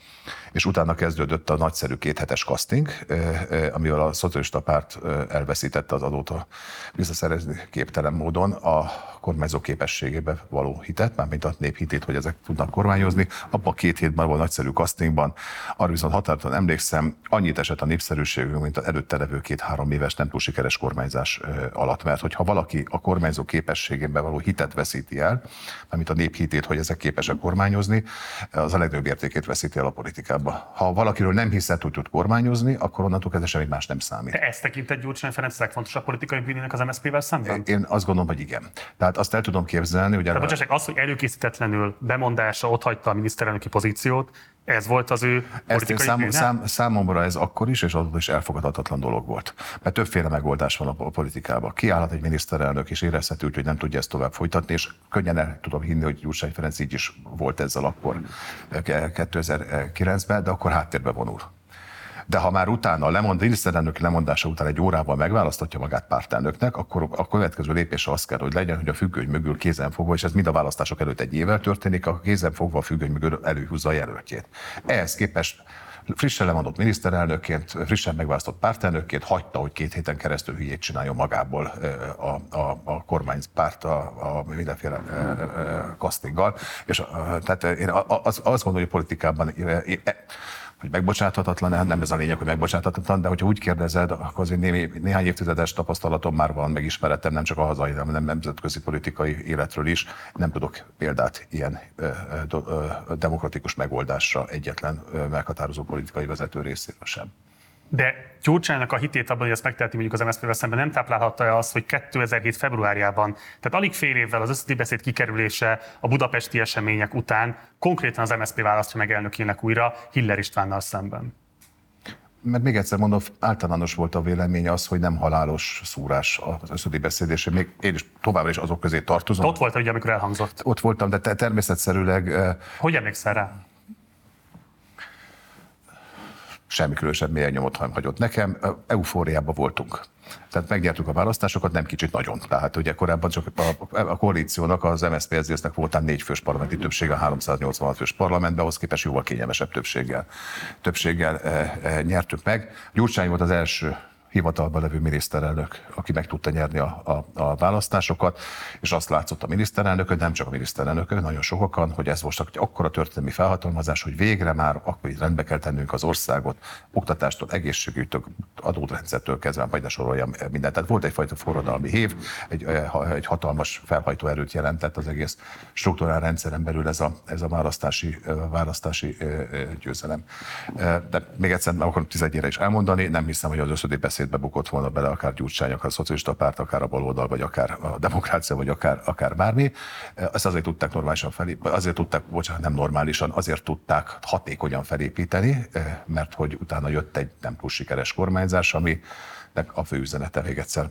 és és utána kezdődött a nagyszerű kéthetes casting, amivel a szocialista párt elveszítette az adót a visszaszerezni képtelen módon a kormányzó képességébe való hitet, mármint a nép hitét, hogy ezek tudnak kormányozni. Abban a két hétben volt nagyszerű castingban, arra viszont határozottan emlékszem, annyit esett a népszerűségünk, mint az előtte levő két-három éves nem túl sikeres kormányzás alatt. Mert hogyha valaki a kormányzó képességében való hitet veszíti el, mármint a nép hitét, hogy ezek képesek kormányozni, az a legnagyobb értékét veszíti el a politikába. Ha valakiről nem hiszed, hogy tud kormányozni, akkor onnantól kezdve semmi más nem számít. De ezt tekintett Gyurcsány Ferenc legfontosabb politikai bűnének az MSZP-vel szemben? Én azt gondolom, hogy igen. Tehát azt el tudom képzelni, hogy... De bocsássak, az, hogy előkészítetlenül bemondása ott hagyta a miniszterelnöki pozíciót, ez volt az ő Ezt én szám, szám, számomra ez akkor is, és azóta is elfogadhatatlan dolog volt. Mert többféle megoldás van a politikában. Kiállhat egy miniszterelnök, és érezhető hogy nem tudja ezt tovább folytatni, és könnyen el tudom hinni, hogy Gyurcsány Ferenc így is volt ezzel akkor 2009-ben, de akkor háttérbe vonul de ha már utána lemond, miniszterelnök lemondása után egy órával megválasztatja magát pártelnöknek, akkor a következő lépés az kell, hogy legyen, hogy a függöny mögül kézen fogva, és ez mind a választások előtt egy évvel történik, a kézen fogva a függöny mögül előhúzza a jelöltjét. Ehhez képest frissen lemondott miniszterelnökként, frissen megválasztott pártelnökként hagyta, hogy két héten keresztül hülyét csináljon magából a, a, a kormánypárt a, a mindenféle castinggal. És tehát én azt gondolom, hogy a politikában hogy megbocsáthatatlan, nem ez a lényeg, hogy megbocsáthatatlan, de hogyha úgy kérdezed, akkor azért némi, néhány évtizedes tapasztalatom már van, megismeretem nem csak a hazai, hanem nem nemzetközi politikai életről is. Nem tudok példát ilyen ö, ö, demokratikus megoldásra egyetlen meghatározó politikai vezető részéről sem. De Gyurcsánynak a hitét abban, hogy ezt megteheti mondjuk az MSZP-vel szemben, nem táplálhatta azt, hogy 2007. februárjában, tehát alig fél évvel az összeti beszéd kikerülése a budapesti események után konkrétan az MSZP választja meg elnökének újra Hiller Istvánnal szemben. Mert még egyszer mondom, általános volt a vélemény az, hogy nem halálos szúrás az összödi beszéd, és még én is továbbra is azok közé tartozom. Ott volt, ugye, amikor elhangzott. Ott voltam, de természetszerűleg... Hogy emlékszel rá? Semmi különösebb mélyen nyomot hagyott nekem. Eufóriában voltunk. Tehát megnyertük a választásokat, nem kicsit nagyon. Tehát ugye korábban csak a, a koalíciónak, az MSZP SZDSZ-nek voltán négy fős parlamenti többsége, 386 fős parlamentben, ahhoz képest jóval kényelmesebb többséggel, többséggel e, e, nyertük meg. Gyurcsány volt az első hivatalban levő miniszterelnök, aki meg tudta nyerni a, a, a választásokat, és azt látszott a miniszterelnök, nem csak a miniszterelnök, nagyon sokan, hogy ez most egy akkora történelmi felhatalmazás, hogy végre már akkor rendbe kell tennünk az országot, oktatástól, egészségügytől, adórendszertől kezdve, vagy ne soroljam mindent. Tehát volt egyfajta forradalmi hív, egy, egy hatalmas felhajtó erőt jelentett az egész struktúrál rendszeren belül ez a, ez a választási, választási győzelem. De még egyszer meg akarom tizedjére is elmondani, nem hiszem, hogy az összödi beszédbe bukott volna bele akár Gyurcsány, akár a szocialista párt, akár a baloldal, vagy akár a demokrácia, vagy akár, akár bármi. Ezt azért tudták normálisan felé, azért tudták, bocsánat, nem normálisan, azért tudták hatékonyan felépíteni, mert hogy utána jött egy nem túl sikeres kormányzás, ami a fő üzenete még egyszer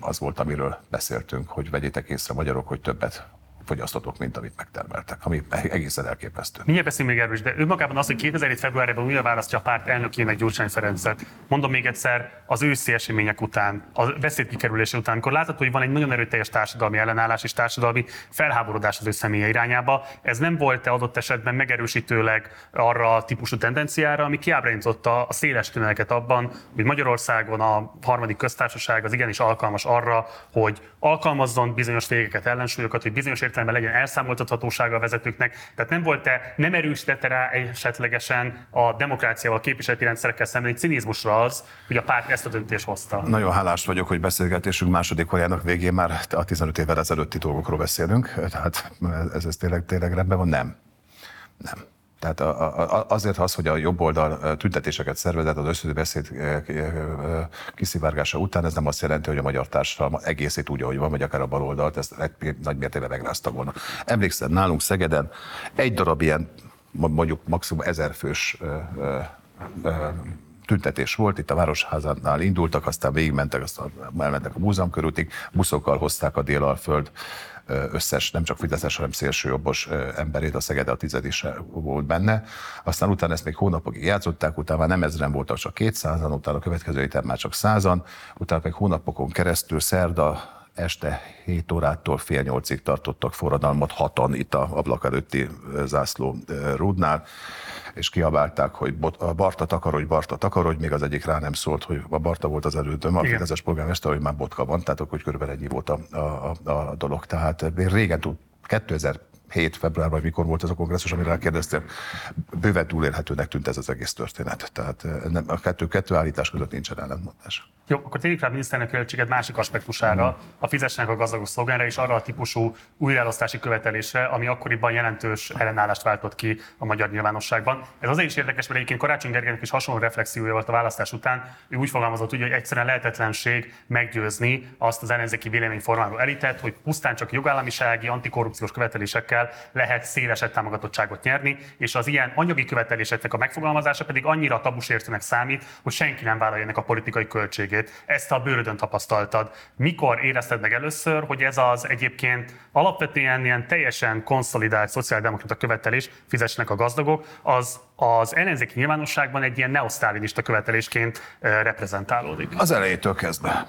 az volt, amiről beszéltünk, hogy vegyétek észre magyarok, hogy többet fogyasztotok, mint amit megtermeltek, ami egészen elképesztő. Mindjárt beszélünk még erről is, de önmagában az, hogy 2007. februárjában újra választja a párt elnökének Gyurcsány Ferencet. Mondom még egyszer, az őszi események után, a beszéd kikerülése után, amikor látható, hogy van egy nagyon erőteljes társadalmi ellenállás és társadalmi felháborodás az ő személye irányába, ez nem volt-e adott esetben megerősítőleg arra a típusú tendenciára, ami kiábrándította a széles tüneleket abban, hogy Magyarországon a harmadik köztársaság az igenis alkalmas arra, hogy alkalmazzon bizonyos végeket, ellensúlyokat, hogy bizonyos értelemben legyen elszámoltathatósága a vezetőknek. Tehát nem volt-e, nem erősítette rá esetlegesen a demokráciával, a képviseleti rendszerekkel szemben egy cinizmusra az, hogy a párt ezt a döntést hozta? Nagyon hálás vagyok, hogy beszélgetésünk második órájának végén már a 15 évvel ezelőtti dolgokról beszélünk. Tehát ez, ez tényleg, tényleg rendben van? Nem. Nem. Tehát azért az, hogy a jobb oldal tüntetéseket szervezett az összes beszéd kiszivárgása után, ez nem azt jelenti, hogy a magyar társadalom egészét úgy, ahogy van, vagy akár a bal oldalt, ezt nagy mértékben megrázta volna. Emlékszem, nálunk Szegeden egy darab ilyen, mondjuk maximum ezer fős tüntetés volt, itt a Városházánál indultak, aztán végigmentek, aztán elmentek a múzeum körútig, buszokkal hozták a Délalföld összes, nem csak Fideszes, hanem szélsőjobbos emberét, a Szegede a tized volt benne. Aztán utána ezt még hónapokig játszották, utána már nem ezeren voltak, csak 200-an, utána a következő héten már csak százan, utána még hónapokon keresztül szerda este 7 órától fél nyolcig tartottak forradalmat hatan itt a ablak előtti zászló rúdnál és kiabálták, hogy bot, a Barta takarodj, Barta takarodj, még az egyik rá nem szólt, hogy a Barta volt az elődöm, a Fideszes polgármester, hogy már botka van, tehát akkor körülbelül ennyi volt a, a, a, a dolog. Tehát én régen tud, 2000 7 február, vagy mikor volt ez a kongresszus, amire rákérdeztél, bőven túlélhetőnek tűnt ez az egész történet. Tehát nem, a kettő, kettő állítás között nincsen ellentmondás. Jó, akkor térjük rá a miniszternek költséget másik aspektusára, a fizessenek a gazdagos szlogenre és arra a típusú újraelosztási követelésre, ami akkoriban jelentős ellenállást váltott ki a magyar nyilvánosságban. Ez azért is érdekes, mert egyébként Karácsony Gergelynek is hasonló reflexiója volt a választás után. Ő úgy fogalmazott, hogy egyszerűen lehetetlenség meggyőzni azt az ellenzéki véleményformáló elitet, hogy pusztán csak jogállamisági, antikorrupciós követelésekkel lehet szélesebb támogatottságot nyerni, és az ilyen anyagi követeléseknek a megfogalmazása pedig annyira tabusértőnek számít, hogy senki nem vállalja ennek a politikai költségét. Ezt a bőrödön tapasztaltad. Mikor érezted meg először, hogy ez az egyébként alapvetően ilyen teljesen konszolidált szociáldemokrata követelés, fizessenek a gazdagok, az az ellenzéki nyilvánosságban egy ilyen neosztálinista követelésként reprezentálódik? Az elejétől kezdve.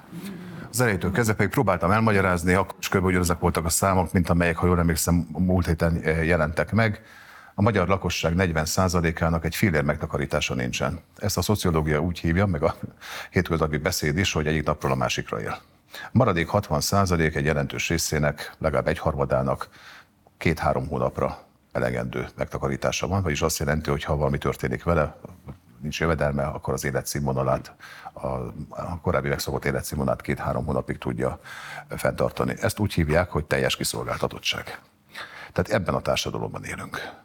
Az elejétől kezdve pedig próbáltam elmagyarázni, akkor is kb. ugyanazok voltak a számok, mint amelyek, ha jól emlékszem, múlt héten jelentek meg a magyar lakosság 40%-ának egy fillér megtakarítása nincsen. Ezt a szociológia úgy hívja, meg a hétköznapi beszéd is, hogy egyik napról a másikra él. Maradék 60% egy jelentős részének, legalább egy harmadának két-három hónapra elegendő megtakarítása van, vagyis azt jelenti, hogy ha valami történik vele, nincs jövedelme, akkor az életszínvonalát, a, a korábbi megszokott életszínvonalát két-három hónapig tudja fenntartani. Ezt úgy hívják, hogy teljes kiszolgáltatottság. Tehát ebben a társadalomban élünk.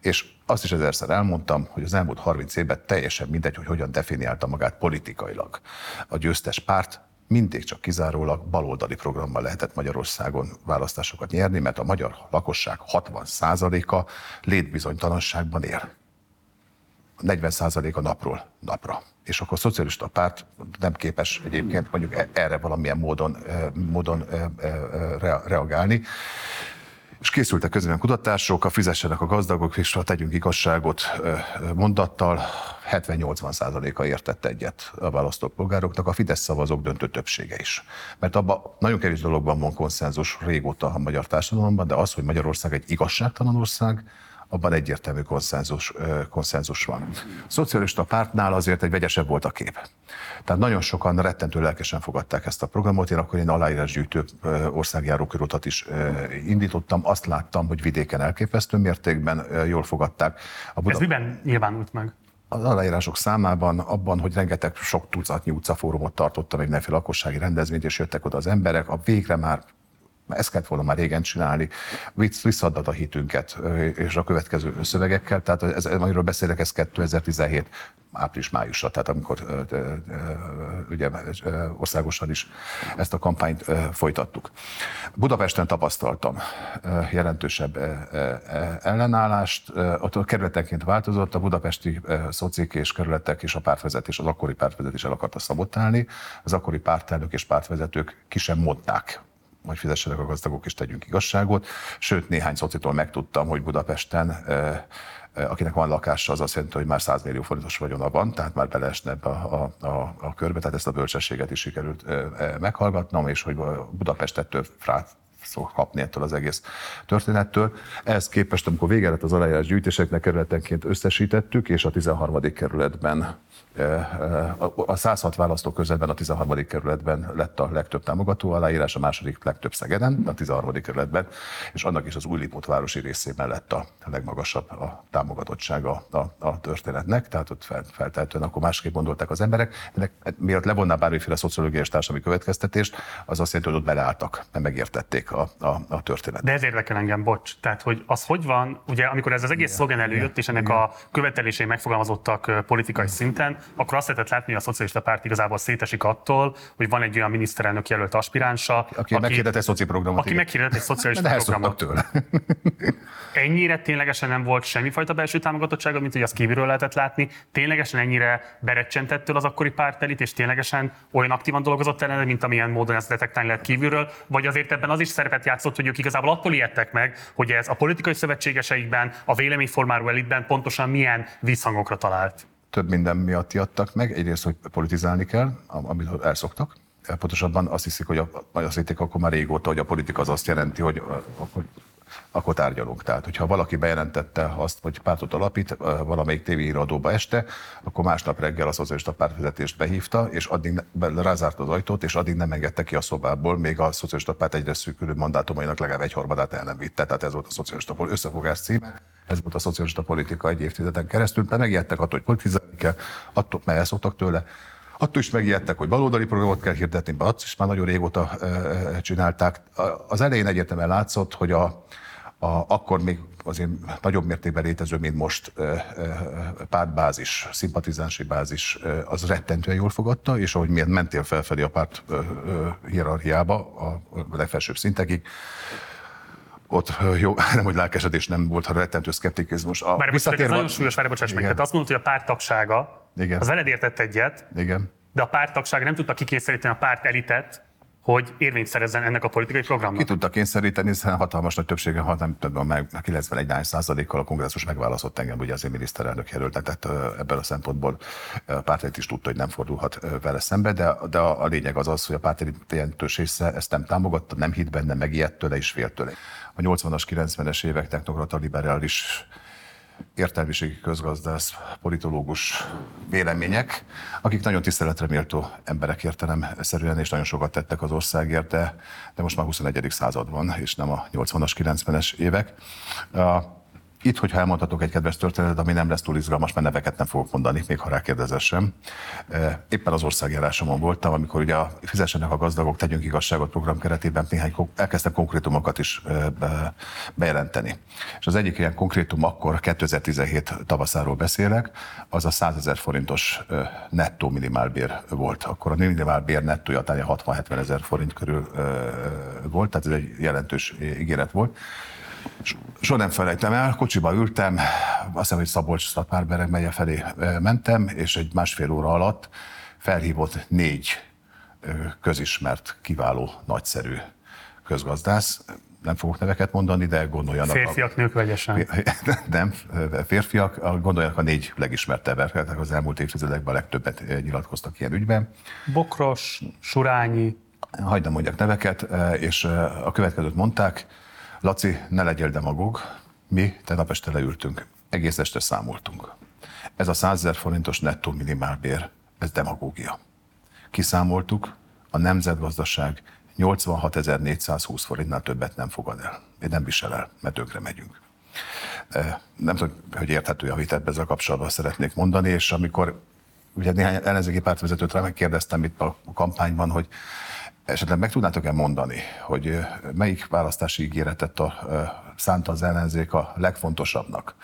És azt is ezerszer elmondtam, hogy az elmúlt 30 évben teljesen mindegy, hogy hogyan definiálta magát politikailag. A győztes párt mindig csak kizárólag baloldali programmal lehetett Magyarországon választásokat nyerni, mert a magyar lakosság 60%-a létbizonytalanságban él. 40% a napról napra. És akkor a szocialista párt nem képes egyébként mondjuk e- erre valamilyen módon, módon reagálni és készültek közben kutatások, a fizessenek a gazdagok, és ha tegyünk igazságot mondattal, 70-80 százaléka értett egyet a választópolgároknak, a Fidesz szavazók döntő többsége is. Mert abban nagyon kevés dologban van konszenzus régóta a magyar társadalomban, de az, hogy Magyarország egy igazságtalan ország, abban egyértelmű konszenzus, konszenzus van. A szocialista pártnál azért egy vegyesebb volt a kép. Tehát nagyon sokan rettentő lelkesen fogadták ezt a programot. Én akkor én aláírásgyűjtő országjáró körútat is indítottam. Azt láttam, hogy vidéken elképesztő mértékben jól fogadták. A Buda... Ez miben nyilvánult meg? az aláírások számában, abban, hogy rengeteg sok tucatnyi utcafórumot tartottam, egy mindenféle lakossági rendezvényt, és jöttek oda az emberek, a végre már ezt kellett volna már régen csinálni, visszaadod a hitünket és a következő szövegekkel, tehát ez, amiről beszélek, ez 2017 április-májusra, tehát amikor ugye országosan is ezt a kampányt folytattuk. Budapesten tapasztaltam jelentősebb ellenállást, ott a kerületenként változott, a budapesti szocik és kerületek és a pártvezetés, az akkori pártvezetés el akarta szabotálni, az akkori pártelnök és pártvezetők ki sem mondták hogy fizessenek a gazdagok és tegyünk igazságot. Sőt, néhány szocitól megtudtam, hogy Budapesten akinek van lakása, az azt jelenti, hogy már 100 millió forintos vagyona van, tehát már beleesne ebbe a, a, a, a körbe, tehát ezt a bölcsességet is sikerült meghallgatnom, és hogy Budapest ettől szok kapni ettől az egész történettől. Ehhez képest, amikor vége lett az aláírás gyűjtéseknek kerületenként összesítettük, és a 13. kerületben a 106 választókörzetben a 13. kerületben lett a legtöbb támogató aláírás, a második legtöbb Szegeden, a 13. kerületben, és annak is az Újlipót városi részében lett a legmagasabb a támogatottsága a, a történetnek, tehát ott fel, feltehetően akkor másképp gondolták az emberek. Ennek, miatt levonná bármiféle szociológiai és társadalmi következtetést, az azt jelenti, hogy ott beleálltak, nem megértették a, a, a történetet. De ez érdekel engem, bocs. Tehát, hogy az hogy van, ugye amikor ez az egész szlogen előjött, és ennek a követelései megfogalmazottak politikai szinten, akkor azt lehetett látni, hogy a szocialista párt igazából szétesik attól, hogy van egy olyan miniszterelnök jelölt aspiránsa, aki, aki meghirdett egy szoci programot. Aki meghirdett egy szocialista programot. tőle. ennyire ténylegesen nem volt semmifajta belső támogatottsága, mint hogy azt kívülről lehetett látni. Ténylegesen ennyire berecsentettől az akkori pártelit, és ténylegesen olyan aktívan dolgozott ellene, mint amilyen módon ezt detektálni lehet kívülről, vagy azért ebben az is szerepet játszott, hogy ők igazából attól ijedtek meg, hogy ez a politikai szövetségeseikben, a véleményformáló elitben pontosan milyen visszhangokra talált több minden miatt jadtak meg. Egyrészt, hogy politizálni kell, amit elszoktak. Pontosabban azt hiszik, hogy a, azt hitték akkor már régóta, hogy a politika az azt jelenti, hogy, hogy akkor tárgyalunk. Tehát, hogyha valaki bejelentette azt, hogy pártot alapít valamelyik tévéiradóba este, akkor másnap reggel a szocialista pártvezetést behívta, és addig rázárt az ajtót, és addig nem engedte ki a szobából, még a szocialista párt egyre szűkülő mandátumainak legalább egy harmadát el nem vitte. Tehát ez volt a szocialista összefogás címe, ez volt a szocialista politika egy évtizeden keresztül, de megijedtek attól, hogy politizálni kell, attól, mert tőle, Attól is megijedtek, hogy baloldali programot kell hirdetni, be azt is már nagyon régóta csinálták. Az elején egyetemen látszott, hogy a, a, akkor még azért nagyobb mértékben létező, mint most pártbázis, szimpatizánsi bázis, az rettentően jól fogadta, és ahogy miért mentél felfelé a párt hierarchiába, a legfelsőbb szintekig, ott jó, nem hogy lelkesedés nem volt, hanem rettentő szkeptikizmus. A Bár visszatérve... Nagyon súlyos, várj, bocsáss meg. Tehát azt mondod, hogy a párt tagsága, Igen. az veled értett egyet, Igen. de a párt tagság nem tudta kikényszeríteni a párt elitet, hogy érvényt szerezzen ennek a politikai programnak. Ki tudta kényszeríteni, hiszen hatalmas nagy többsége, ha nem tudom, meg 91 százalékkal a kongresszus megválasztott engem, ugye azért miniszterelnök jelöltet, tehát ebből a szempontból a párt is tudta, hogy nem fordulhat vele szembe, de, de a, lényeg az az, hogy a párt jelentős része ezt nem támogatta, nem hitt benne, megijedt tőle és félt tőle a 80-as, 90-es évek technokrata liberális értelmiségi közgazdász, politológus vélemények, akik nagyon tiszteletre méltó emberek értelemszerűen, és nagyon sokat tettek az országért, de, de most már 21. század van, és nem a 80-as, 90-es évek. Itt, hogyha elmondhatok egy kedves történetet, ami nem lesz túl izgalmas, mert neveket nem fogok mondani, még ha rákérdezel sem. Éppen az országjárásomon voltam, amikor ugye a Fizessenek a gazdagok, tegyünk igazságot program keretében néhány elkezdtem konkrétumokat is bejelenteni. És az egyik ilyen konkrétum akkor, 2017 tavaszáról beszélek, az a 100 ezer forintos nettó minimálbér volt. Akkor a minimálbér nettója 60-70 ezer forint körül volt, tehát ez egy jelentős ígéret volt. Soha nem felejtem el, kocsiba ültem, azt hiszem, hogy Szabolcs Szatmárbereg megye felé mentem, és egy másfél óra alatt felhívott négy közismert, kiváló, nagyszerű közgazdász. Nem fogok neveket mondani, de gondoljanak. Férfiak, a... nők vegyesen. Nem, férfiak, gondoljanak a négy legismertebb emberek, az elmúlt évtizedekben a legtöbbet nyilatkoztak ilyen ügyben. Bokros, Surányi. Hagyd mondjak neveket, és a következőt mondták, Laci, ne legyél demagóg, mi tegnap este leültünk, egész este számoltunk. Ez a 100 ezer forintos nettó minimálbér, ez demagógia. Kiszámoltuk, a nemzetgazdaság 86.420 forintnál többet nem fogad el. Én nem visel el, mert tönkre megyünk. Nem tudom, hogy érthető a vitát ezzel kapcsolatban szeretnék mondani, és amikor ugye néhány ellenzéki pártvezetőt megkérdeztem itt a kampányban, hogy Esetleg meg tudnátok-e mondani, hogy melyik választási ígéretet a, szánta az ellenzék a legfontosabbnak?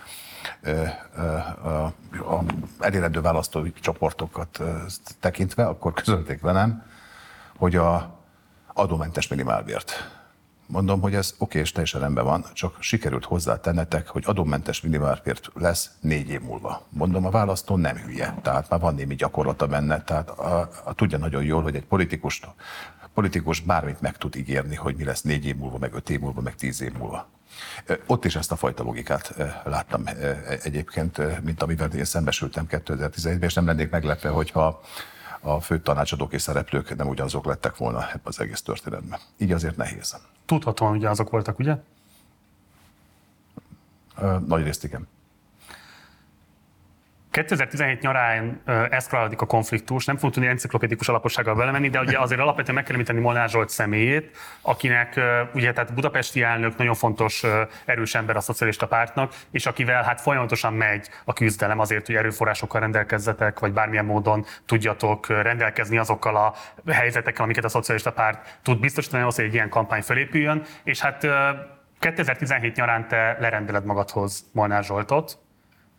A elérendő választói csoportokat tekintve, akkor közölték velem, hogy a adómentes minimálbért. Mondom, hogy ez oké, és teljesen rendben van, csak sikerült hozzátennetek, hogy adómentes minimálbért lesz négy év múlva. Mondom, a választó nem hülye, tehát már van némi gyakorlata benne, tehát a, a, tudja nagyon jól, hogy egy politikust politikus bármit meg tud ígérni, hogy mi lesz négy év múlva, meg öt év múlva, meg tíz év múlva. Ott is ezt a fajta logikát láttam egyébként, mint amivel én szembesültem 2017-ben, és nem lennék meglepve, hogyha a fő tanácsadók és szereplők nem ugyanazok lettek volna ebben az egész történetben. Így azért nehéz. Tudhatóan ugyanazok voltak, ugye? Nagy részt igen. 2017 nyarán eszkalálódik a konfliktus, nem fogunk tudni enciklopédikus alapossággal belemenni, de ugye azért alapvetően meg kell említeni Molnár Zsolt személyét, akinek ugye tehát budapesti elnök nagyon fontos erős ember a szocialista pártnak, és akivel hát folyamatosan megy a küzdelem azért, hogy erőforrásokkal rendelkezzetek, vagy bármilyen módon tudjatok rendelkezni azokkal a helyzetekkel, amiket a szocialista párt tud biztosítani ahhoz, hogy egy ilyen kampány felépüljön, és hát 2017 nyarán te lerendeled magadhoz Molnár Zsoltot,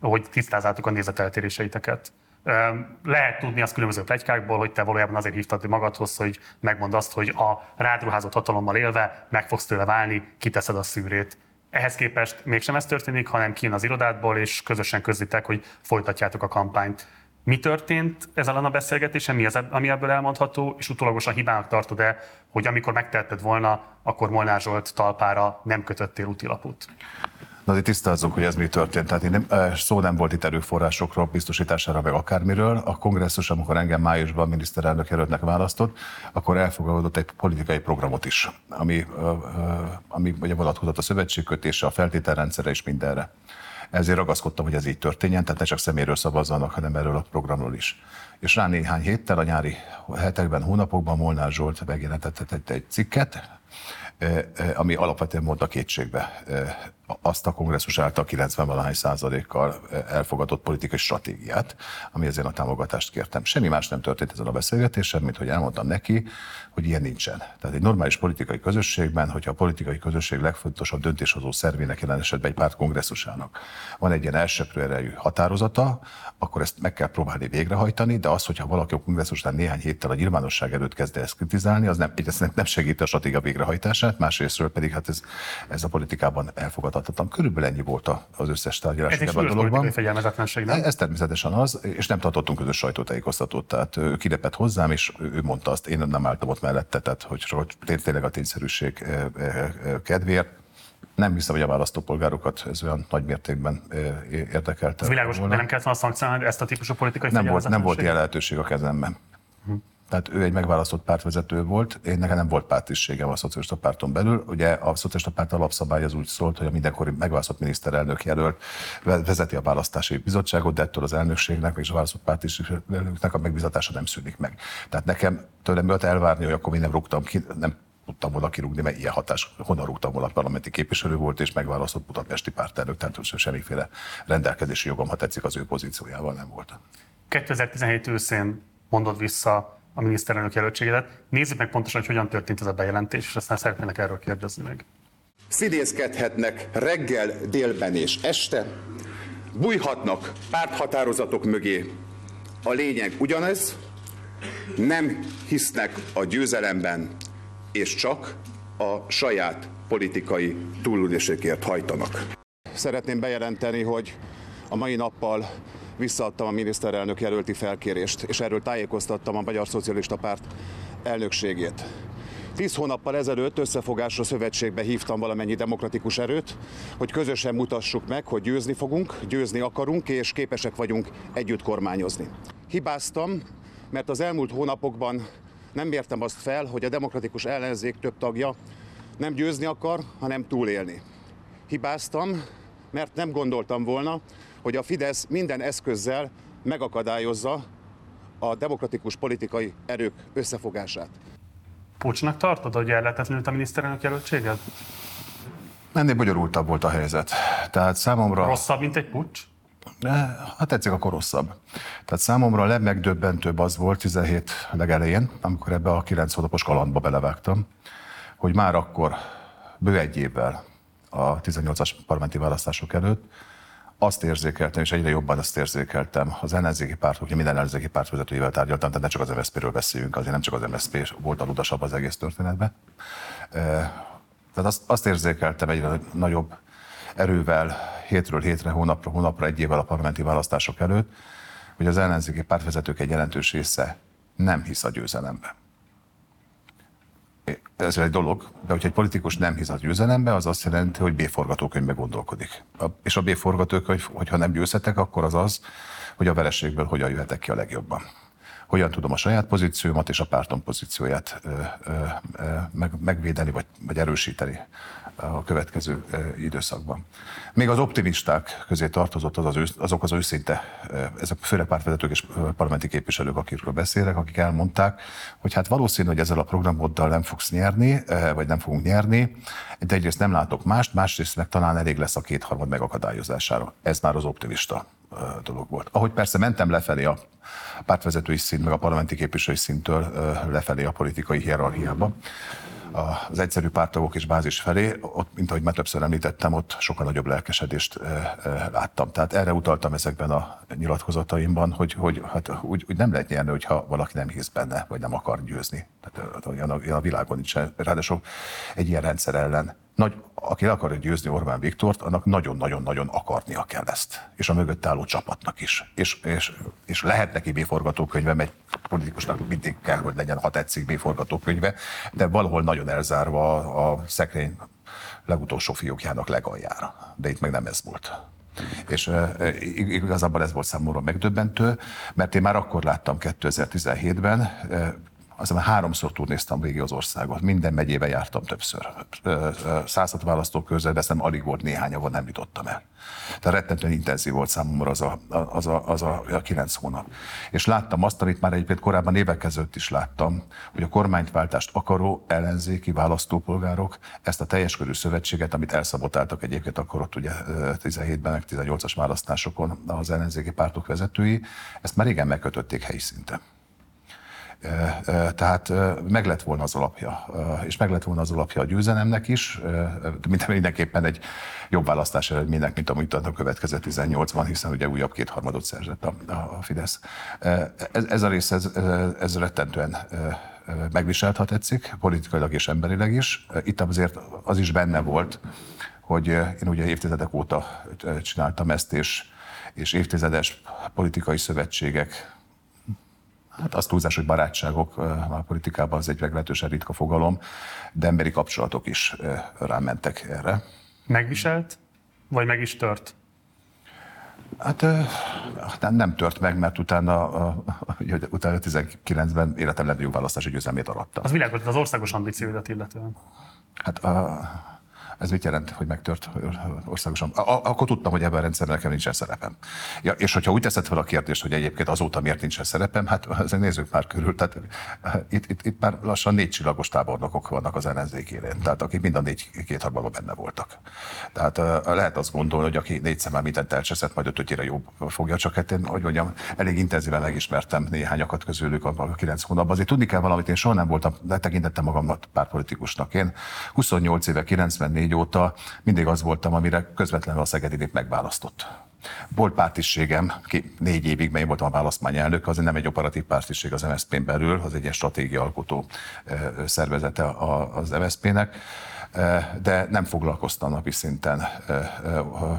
hogy tisztázzátok a nézeteltéréseiteket. Lehet tudni azt különböző plegykákból, hogy te valójában azért hívtad magadhoz, hogy megmond azt, hogy a rádruházott hatalommal élve meg fogsz tőle válni, kiteszed a szűrét. Ehhez képest mégsem ez történik, hanem kijön az irodádból, és közösen közlitek, hogy folytatjátok a kampányt. Mi történt ezzel a beszélgetésen, mi az, ami ebből elmondható, és utólagosan hibának tartod-e, hogy amikor megtetted volna, akkor Molnár Zsolt talpára nem kötöttél útilapot? Na, azért tisztázzuk, hogy ez mi történt. Tehát nem, szó nem volt itt erőforrásokról, biztosítására, meg akármiről. A kongresszus, amikor engem májusban miniszterelnök jelöltnek választott, akkor elfogadott egy politikai programot is, ami, ami ugye vonatkozott a szövetségkötésre, a feltételrendszerre és mindenre. Ezért ragaszkodtam, hogy ez így történjen, tehát ne csak szeméről szavazzanak, hanem erről a programról is. És rá néhány héttel, a nyári hetekben, hónapokban Molnár Zsolt megjelentett egy, egy cikket, ami alapvetően mondta kétségbe azt a kongresszus által 90 valahány százalékkal elfogadott politikai stratégiát, ami ezért a támogatást kértem. Semmi más nem történt ezen a beszélgetésen, mint hogy elmondtam neki, hogy ilyen nincsen. Tehát egy normális politikai közösségben, hogyha a politikai közösség legfontosabb döntéshozó szervének jelen esetben egy párt kongresszusának van egy ilyen elsőprő erejű határozata, akkor ezt meg kell próbálni végrehajtani, de az, hogyha valaki a kongresszusnál néhány héttel a nyilvánosság előtt kezd ezt kritizálni, az nem, egyrészt nem segíti a stratégia végrehajtását, másrésztről pedig hát ez, ez a politikában elfogadhatatlan. Körülbelül ennyi volt az összes tárgyalás ez a dologban. Fegyelmezetlenség, nem? Ez természetesen az, és nem tartottunk közös sajtótájékoztatót, tehát ő kilépett hozzám, és ő mondta azt, én nem álltam ott mellette, tehát hogy, hogy tényleg a tényszerűség kedvéért nem hiszem, hogy a választópolgárokat ez olyan nagy mértékben érdekelte. Ez világos, volna. de nem kellett volna szankcionálni ezt a típusú politikai Nem volt, nem volt ilyen lehetőség a kezemben. Hm. Tehát ő egy megválasztott pártvezető volt, én nekem nem volt pártiségem a szocialista párton belül. Ugye a szocialista párt alapszabály az úgy szólt, hogy a mindenkori megválasztott miniszterelnök jelölt vezeti a választási bizottságot, de ettől az elnökségnek és a választott pártiségnek a megbizatása nem szűnik meg. Tehát nekem tőlem jött elvárni, hogy akkor én nem rúgtam ki, nem tudtam volna kirúgni, mert ilyen hatás, honnan rúgtam volna parlamenti képviselő volt, és megválasztott budapesti pártelnök, tehát semmiféle rendelkezési jogom, ha tetszik, az ő pozíciójával nem volt. 2017 őszén mondod vissza a miniszterelnök jelöltségedet. Nézzük meg pontosan, hogy hogyan történt ez a bejelentés, és aztán szeretnének erről kérdezni meg. Szidészkedhetnek reggel, délben és este, bújhatnak párthatározatok mögé. A lényeg ugyanez, nem hisznek a győzelemben, és csak a saját politikai túlülésekért hajtanak. Szeretném bejelenteni, hogy a mai nappal visszaadtam a miniszterelnök jelölti felkérést, és erről tájékoztattam a Magyar Szocialista Párt elnökségét. Tíz hónappal ezelőtt összefogásra szövetségbe hívtam valamennyi demokratikus erőt, hogy közösen mutassuk meg, hogy győzni fogunk, győzni akarunk, és képesek vagyunk együtt kormányozni. Hibáztam, mert az elmúlt hónapokban nem mértem azt fel, hogy a demokratikus ellenzék több tagja nem győzni akar, hanem túlélni. Hibáztam, mert nem gondoltam volna, hogy a Fidesz minden eszközzel megakadályozza a demokratikus politikai erők összefogását. Pucsnak tartod, hogy ellehetetlenült a miniszterelnök jelöltséged? Ennél bonyolultabb volt a helyzet. Tehát számomra... Rosszabb, mint egy pucs? Hát tetszik, akkor rosszabb. Tehát számomra a legmegdöbbentőbb az volt 17 legelején, amikor ebbe a 9 hónapos kalandba belevágtam, hogy már akkor bő egy évvel a 18-as parlamenti választások előtt azt érzékeltem, és egyre jobban azt érzékeltem, az ellenzéki pártok, hogy minden ellenzéki párt vezetőjével tárgyaltam, tehát ne csak az MSZP-ről beszéljünk, azért nem csak az MSZP volt a ludasabb az egész történetben. Tehát azt, azt érzékeltem egyre nagyobb erővel hétről hétre, hónapra, hónapra, egy évvel a parlamenti választások előtt, hogy az ellenzéki pártvezetők egy jelentős része nem hisz a győzelembe. Ez egy dolog, de hogyha egy politikus nem hisz a győzelembe, az azt jelenti, hogy B-forgatókönyvbe gondolkodik. És a B-forgatókönyv, hogyha nem győzhetek, akkor az az, hogy a vereségből hogyan jöhetek ki a legjobban hogyan tudom a saját pozíciómat és a pártom pozícióját ö, ö, ö, meg, megvédeni vagy, vagy erősíteni a következő időszakban. Még az optimisták közé tartozott az az azok az őszinte, ezek főleg pártvezetők és parlamenti képviselők, akikről beszélek, akik elmondták, hogy hát valószínű, hogy ezzel a programoddal nem fogsz nyerni, vagy nem fogunk nyerni, de egyrészt nem látok mást, másrészt meg talán elég lesz a kétharmad megakadályozására. Ez már az optimista dolog volt. Ahogy persze mentem lefelé a pártvezetői szint, meg a parlamenti képviselői szintől lefelé a politikai hierarchiába, az egyszerű pártagok és bázis felé, ott, mint ahogy már többször említettem, ott sokkal nagyobb lelkesedést láttam. Tehát erre utaltam ezekben a nyilatkozataimban, hogy, hogy hát úgy, úgy nem lehet nyerni, hogyha valaki nem hisz benne, vagy nem akar győzni. Tehát olyan a, olyan a világon nincs. Ráadásul egy ilyen rendszer ellen nagy, aki le akarja győzni Orbán Viktort, annak nagyon-nagyon-nagyon akarnia kell ezt. És a mögött álló csapatnak is. És, és, és lehet neki B-forgatókönyve, mert politikusnak mindig kell, hogy legyen, ha tetszik B-forgatókönyve, de valahol nagyon elzárva a, szekrény legutolsó fiókjának legaljára. De itt meg nem ez volt. És uh, igazából ez volt számomra megdöbbentő, mert én már akkor láttam 2017-ben, uh, aztán háromszor turnéztam végig az országot, minden megyébe jártam többször. Százat választókörzetben, nem alig volt néhány, ahol nem jutottam el. Tehát rettentően intenzív volt számomra az a, az a, az a, a kilenc hónap. És láttam azt, amit már egyébként korábban évek ezelőtt is láttam, hogy a kormányváltást akaró ellenzéki választópolgárok ezt a teljes körű szövetséget, amit elszabotáltak egyébként akkor ott ugye 17-ben, meg 18-as választásokon az ellenzéki pártok vezetői, ezt már régen megkötötték helyi szinten. Tehát meg lett volna az alapja, és meg lett volna az alapja a győzelemnek is, mint mindenképpen egy jobb választás eredménynek, mint amit a következő 18-ban, hiszen ugye újabb kétharmadot szerzett a, a Fidesz. Ez, ez a rész, ez, ez rettentően megviselt, ha tetszik, politikailag és emberileg is. Itt azért az is benne volt, hogy én ugye évtizedek óta csináltam ezt, és, és évtizedes politikai szövetségek, Hát az túlzás, hogy barátságok a politikában az egy meglehetősen ritka fogalom, de emberi kapcsolatok is rámentek erre. Megviselt, vagy meg is tört? Hát nem, nem tört meg, mert utána, utána 19-ben életem legnagyobb választási győzelmét arattam. Az világos, az országos ambícióidat illetően. Hát a, ez mit jelent, hogy megtört országosan? A- akkor tudtam, hogy ebben a rendszerben nekem nincsen szerepem. Ja, és hogyha úgy teszed fel a kérdést, hogy egyébként azóta miért nincsen szerepem, hát azért nézzük már körül. Tehát eh, itt, itt, itt már lassan négy csillagos tábornokok vannak az ellenzék élén, tehát akik mind a négy két harmadban benne voltak. Tehát eh, lehet azt gondolni, hogy aki négy szemmel mindent elcseszett, majd ötötjére jobb fogja, csak hát én, hogy mondjam, elég intenzíven megismertem néhányakat közülük a kilenc hónapban. Azért tudni kell valamit, én soha nem voltam, de tekintettem magamat pártpolitikusnak. Én 28 éve, 94 2004 óta mindig az voltam, amire közvetlenül a Szegedi nép megválasztott. Volt pártiségem, négy évig, mert én voltam a választmány elnök, az nem egy operatív pártiség az MSZP-n belül, az egy ilyen stratégiaalkotó szervezete az MSZP-nek de nem foglalkoztam napi szinten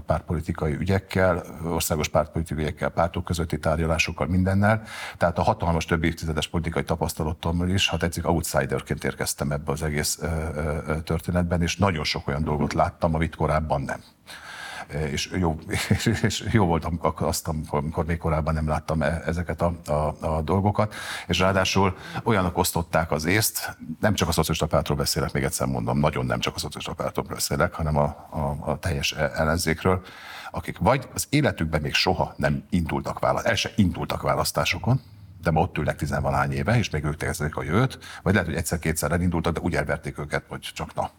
pártpolitikai ügyekkel, országos pártpolitikai ügyekkel, pártok közötti tárgyalásokkal, mindennel. Tehát a hatalmas több évtizedes politikai tapasztalatommal is, ha tetszik, outsiderként érkeztem ebbe az egész történetben, és nagyon sok olyan dolgot láttam, amit korábban nem és jó, és jó voltam azt, amikor még korábban nem láttam e, ezeket a, a, a dolgokat, és ráadásul olyanok osztották az észt, nem csak a szocialista pártról beszélek, még egyszer mondom, nagyon nem csak a szocialista pártról beszélek, hanem a, a, a teljes ellenzékről, akik vagy az életükben még soha nem indultak választásokon, el se indultak választásokon, de ma ott ülnek tizenvalány éve, és még ők kezdenek a jövőt, vagy lehet, hogy egyszer-kétszer elindultak, de úgy elverték őket, hogy csak na.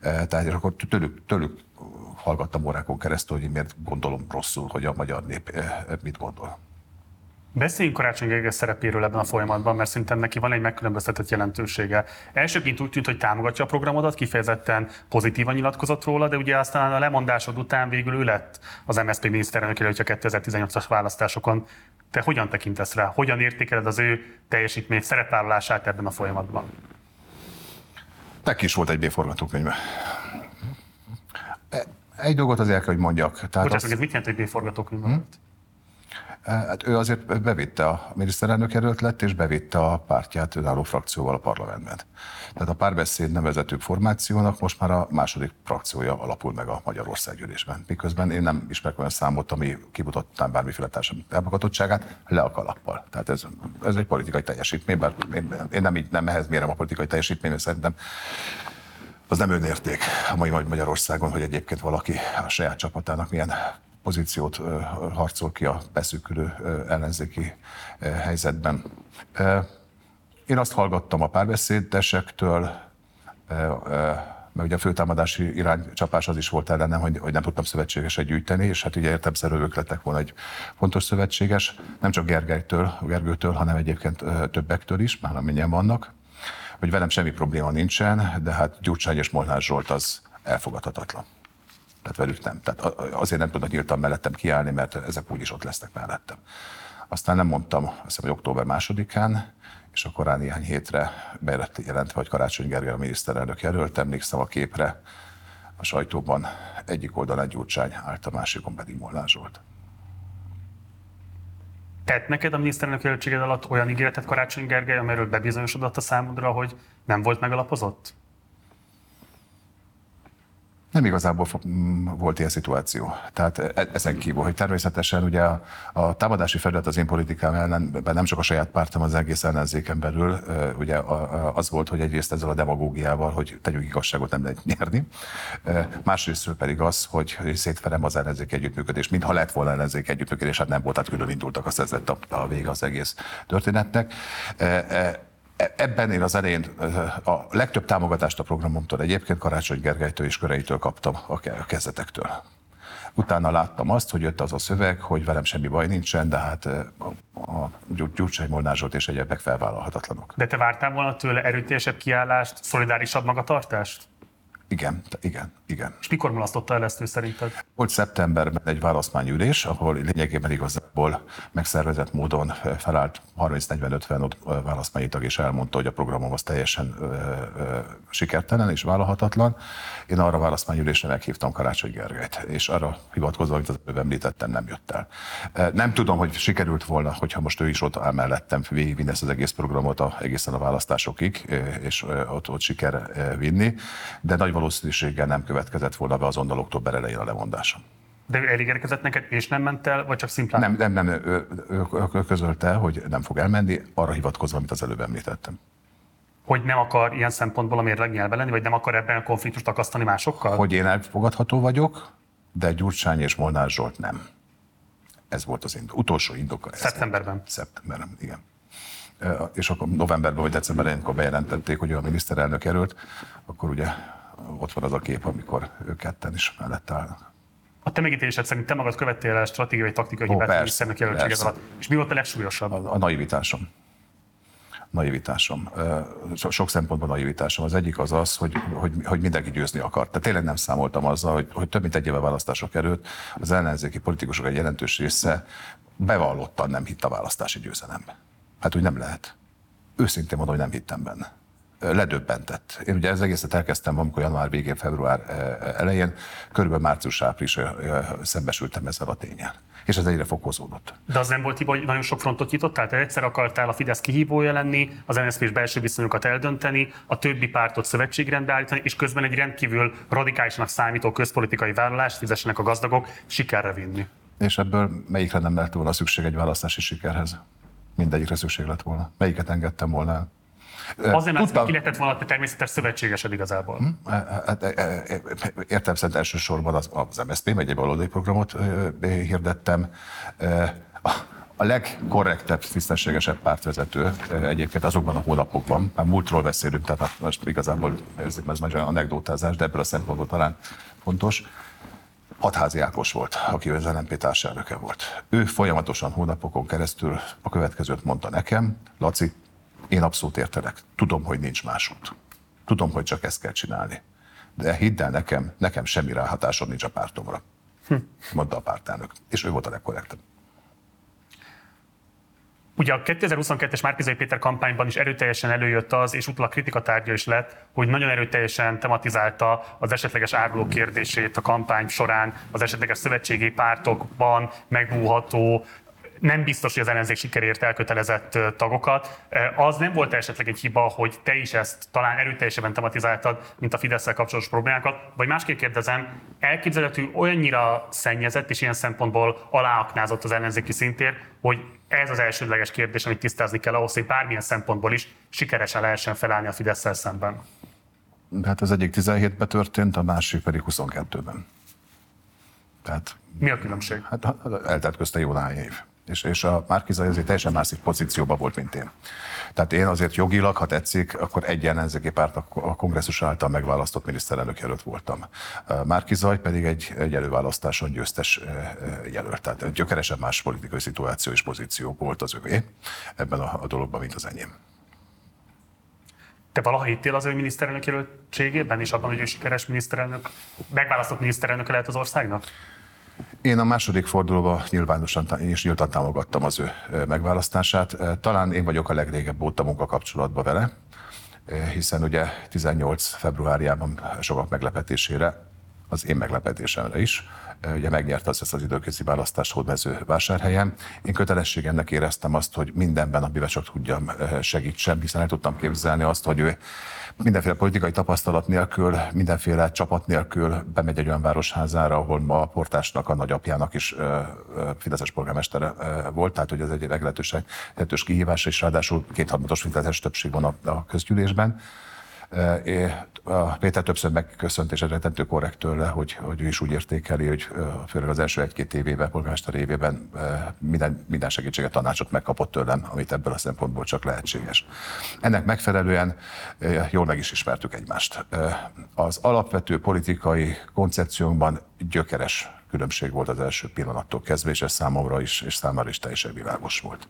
E, tehát akkor tőlük, tőlük hallgattam órákon keresztül, hogy miért gondolom rosszul, hogy a magyar nép e, mit gondol. Beszéljünk Karácsony Gergely szerepéről ebben a folyamatban, mert szerintem neki van egy megkülönböztetett jelentősége. Elsőként úgy tűnt, hogy támogatja a programodat, kifejezetten pozitívan nyilatkozott róla, de ugye aztán a lemondásod után végül ő lett az MSZP miniszterelnök jelöltje 2018-as választásokon. Te hogyan tekintesz rá? Hogyan értékeled az ő teljesítményt, szerepvállalását ebben a folyamatban? Neki is volt egy B-forgatókönyve. Egy dolgot azért kell, hogy mondjak. Tehát Bocsánat, azt... ez mit jelent, hogy B-forgatókönyve hm? Hát ő azért bevitte a miniszterelnök jelölt lett, és bevitte a pártját önálló frakcióval a parlamentben. Tehát a párbeszéd nevezető formációnak most már a második frakciója alapul meg a Magyarország gyűlésben. Miközben én nem ismerek olyan számot, ami kimutatta bármiféle társadalmi elmagatottságát, le a kalappal. Tehát ez, ez egy politikai teljesítmény, bár én, én nem, így, nem ehhez mérem a politikai teljesítményt, szerintem az nem önérték a mai Magyarországon, hogy egyébként valaki a saját csapatának milyen pozíciót harcol ki a beszűkülő ellenzéki helyzetben. Én azt hallgattam a párbeszédesektől, mert ugye a főtámadási iránycsapás az is volt ellenem, hogy, hogy nem tudtam szövetségeset gyűjteni, és hát ugye értemszerű ők lettek volna egy fontos szövetséges, nem csak Gergelytől, Gergőtől, hanem egyébként többektől is, már amennyien vannak, hogy velem semmi probléma nincsen, de hát Gyurcsány és Molnár Zsolt az elfogadhatatlan. Tehát velük nem. Tehát azért nem tudnak nyíltan mellettem kiállni, mert ezek úgyis ott lesznek mellettem. Aztán nem mondtam, azt hiszem, hogy október másodikán, és akkor rá néhány hétre belett jelentve, hogy Karácsony Gergely a miniszterelnök jelölt, emlékszem a képre a sajtóban egyik oldalán Gyurcsány állt, a másikon pedig Molnár Zsolt. Tett neked a miniszterelnök jelöltséged alatt olyan ígéretet Karácsony Gergely, amiről bebizonyosodott a számodra, hogy nem volt megalapozott? Nem igazából mm, volt ilyen szituáció. Tehát e- ezen kívül, hogy természetesen ugye a, a támadási felület az én politikám ellenben nem csak a saját pártom, az egész ellenzéken belül, ugye az volt, hogy egyrészt ezzel a demagógiával, hogy tegyük igazságot nem lehet nyerni, másrésztről pedig az, hogy szétverem az ellenzék együttműködés, mintha lett volna ellenzék együttműködés, hát nem volt, tehát külön indultak, azt ez lett a, a vége az egész történetnek ebben én az elején a legtöbb támogatást a programomtól egyébként Karácsony Gergelytől és köreitől kaptam a kezdetektől. Utána láttam azt, hogy jött az a szöveg, hogy velem semmi baj nincsen, de hát a Gyurcsány Molnár Zsolt és egyebek felvállalhatatlanok. De te vártál volna tőle erőteljesebb kiállást, szolidárisabb magatartást? Igen, igen, igen. És mikor mulasztotta el ezt ő szerinted? Volt szeptemberben egy választmányülés, ahol lényegében igazából megszervezett módon felállt 30-40-50 választmányi tag, és elmondta, hogy a programom az teljesen ö, ö, sikertelen és vállalhatatlan. Én arra választmányülésre meghívtam Karácsony Gergelyt, és arra hivatkozva, amit az előbb említettem, nem jött el. Nem tudom, hogy sikerült volna, hogyha most ő is ott áll mellettem végigvinni ezt az egész programot a, egészen a választásokig, és ott, ott siker vinni, de nagy valószínűséggel nem következett volna be azonnal október elején a lemondásom. De ő elígérkezett neked, és nem ment el, vagy csak szimplán? Nem, nem, nem, ő, ő, ő közölte, hogy nem fog elmenni, arra hivatkozva, amit az előbb említettem. Hogy nem akar ilyen szempontból a mérleg nyelve lenni, vagy nem akar ebben a konfliktust akasztani másokkal? Hogy én elfogadható vagyok, de Gyurcsány és Molnár Zsolt nem. Ez volt az indok. utolsó indoka. Szeptemberben. Szeptemberben, igen és akkor novemberben vagy decemberben, amikor bejelentették, hogy a miniszterelnök erőlt, akkor ugye ott van az a kép, amikor ők ketten is mellett állnak. A te megítélésed szerint te magad követtél el stratégiai, taktikai hibát a miniszternek jelöltséged alatt. És mi volt a legsúlyosabb? A, a naivitásom. Naivitásom. Sok szempontból naivitásom. Az egyik az az, hogy, hogy, hogy mindenki győzni akar. Tehát tényleg nem számoltam azzal, hogy, hogy több mint egy éve választások került, az ellenzéki politikusok egy jelentős része bevallottan nem hitt a választási győzelembe. Hát úgy nem lehet. Őszintén mondom, hogy nem hittem benne ledöbbentett. Én ugye ez egészet elkezdtem amikor január végén, február elején, körülbelül március-április szembesültem ezzel a tényel. És ez egyre fokozódott. De az nem volt hiba, hogy nagyon sok frontot nyitottál? Tehát egyszer akartál a Fidesz kihívója lenni, az NSZP és belső viszonyokat eldönteni, a többi pártot szövetségrendbe állítani, és közben egy rendkívül radikálisnak számító közpolitikai vállalást fizessenek a gazdagok sikerre vinni. És ebből melyikre nem lett volna szükség egy választási sikerhez? Mindegyikre szükség lett volna. Melyiket engedtem volna el? Azért, mert Tudtam... ki lehetett volna természetes szövetségesed igazából. Hm? Hát, értem szerint elsősorban az, az MSZP, egy baloldali programot hirdettem. A legkorrektebb, tisztességesebb pártvezető egyébként azokban a hónapokban, már múltról beszélünk, tehát hát most igazából ez, ez már anekdotázás, de ebből a szempontból talán fontos. Hatházi Ákos volt, aki az LNP társelnöke volt. Ő folyamatosan hónapokon keresztül a következőt mondta nekem, Laci, én abszolút értelek. Tudom, hogy nincs más út. Tudom, hogy csak ezt kell csinálni. De hidd el nekem, nekem semmi ráhatásom nincs a pártomra. Hm. Mondta a pártelnök. És ő volt a legkorrektebb. Ugye a 2022-es Márkizai Péter kampányban is erőteljesen előjött az, és utólag kritikatárgya is lett, hogy nagyon erőteljesen tematizálta az esetleges áruló kérdését a kampány során, az esetleges szövetségi pártokban megbúható nem biztos, hogy az ellenzék sikerért elkötelezett tagokat. Az nem volt esetleg egy hiba, hogy te is ezt talán erőteljesebben tematizáltad, mint a fidesz kapcsolatos problémákat? Vagy másképp kérdezem, elképzelhető olyannyira szennyezett és ilyen szempontból aláaknázott az ellenzéki szintér, hogy ez az elsődleges kérdés, amit tisztázni kell ahhoz, hogy bármilyen szempontból is sikeresen lehessen felállni a fidesz szemben. Hát az egyik 17-ben történt, a másik pedig 22-ben. Tehát, Mi a különbség? Hát eltelt közte jó néhány év és, és a Márkizai azért teljesen másik pozícióban volt, mint én. Tehát én azért jogilag, ha tetszik, akkor egy ellenzéki párt a kongresszus által megválasztott miniszterelnök jelölt voltam. Márkizaj pedig egy, egy előválasztáson győztes jelölt. Tehát gyökeresen más politikai szituáció és pozíció volt az övé ebben a, a dologban, mint az enyém. Te valaha hittél az ő miniszterelnök jelöltségében, és abban, hogy ő sikeres miniszterelnök, megválasztott miniszterelnök lehet az országnak? Én a második fordulóban nyilvánosan és nyíltan támogattam az ő megválasztását. Talán én vagyok a legrégebb óta munkakapcsolatban vele, hiszen ugye 18 februárjában sokak meglepetésére az én meglepetésemre is. Ugye megnyerte az ezt az időközi választást Hódmező vásárhelyen. Én kötelességemnek éreztem azt, hogy mindenben, amivel csak tudjam, segítsem, hiszen el tudtam képzelni azt, hogy ő mindenféle politikai tapasztalat nélkül, mindenféle csapat nélkül bemegy egy olyan városházára, ahol ma a portásnak, a nagyapjának is Fideszes polgármestere volt, tehát hogy ez egy meglehetősen lehetős kihívás, és ráadásul kétharmados Fideszes többség van a, a közgyűlésben. Péter többször megköszönt, és rettentő korrekt tőle, hogy, hogy ő is úgy értékeli, hogy főleg az első egy-két évében, polgármester évében minden, minden segítséget, tanácsot megkapott tőlem, amit ebből a szempontból csak lehetséges. Ennek megfelelően jól meg is ismertük egymást. Az alapvető politikai koncepciónkban gyökeres különbség volt az első pillanattól kezdve, és ez számomra is, és számára is teljesen világos volt.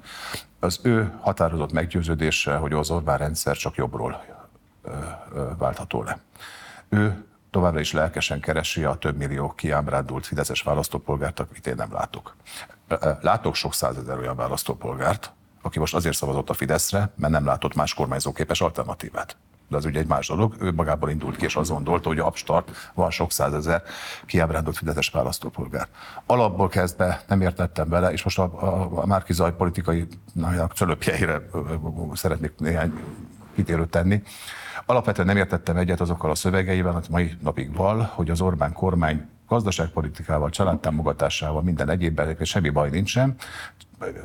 Az ő határozott meggyőződése, hogy az Orbán rendszer csak jobbról váltható le. Ő továbbra is lelkesen keresi a több millió kiábrándult fideszes választópolgárt, akit én nem látok. Látok sok százezer olyan választópolgárt, aki most azért szavazott a Fideszre, mert nem látott más kormányzóképes alternatívát. De az ugye egy más dolog. Ő magából indult ki, és azt gondolta, hogy Abstart van sok százezer kiábrándult fideszes választópolgár. Alapból kezdve nem értettem vele, és most a, a, a Márki Zaj politikai cölöpjeire szeretnék néhány kitérőt tenni. Alapvetően nem értettem egyet azokkal a szövegeivel, amit mai napig val, hogy az Orbán kormány gazdaságpolitikával, családtámogatásával, minden egyébben semmi baj nincsen,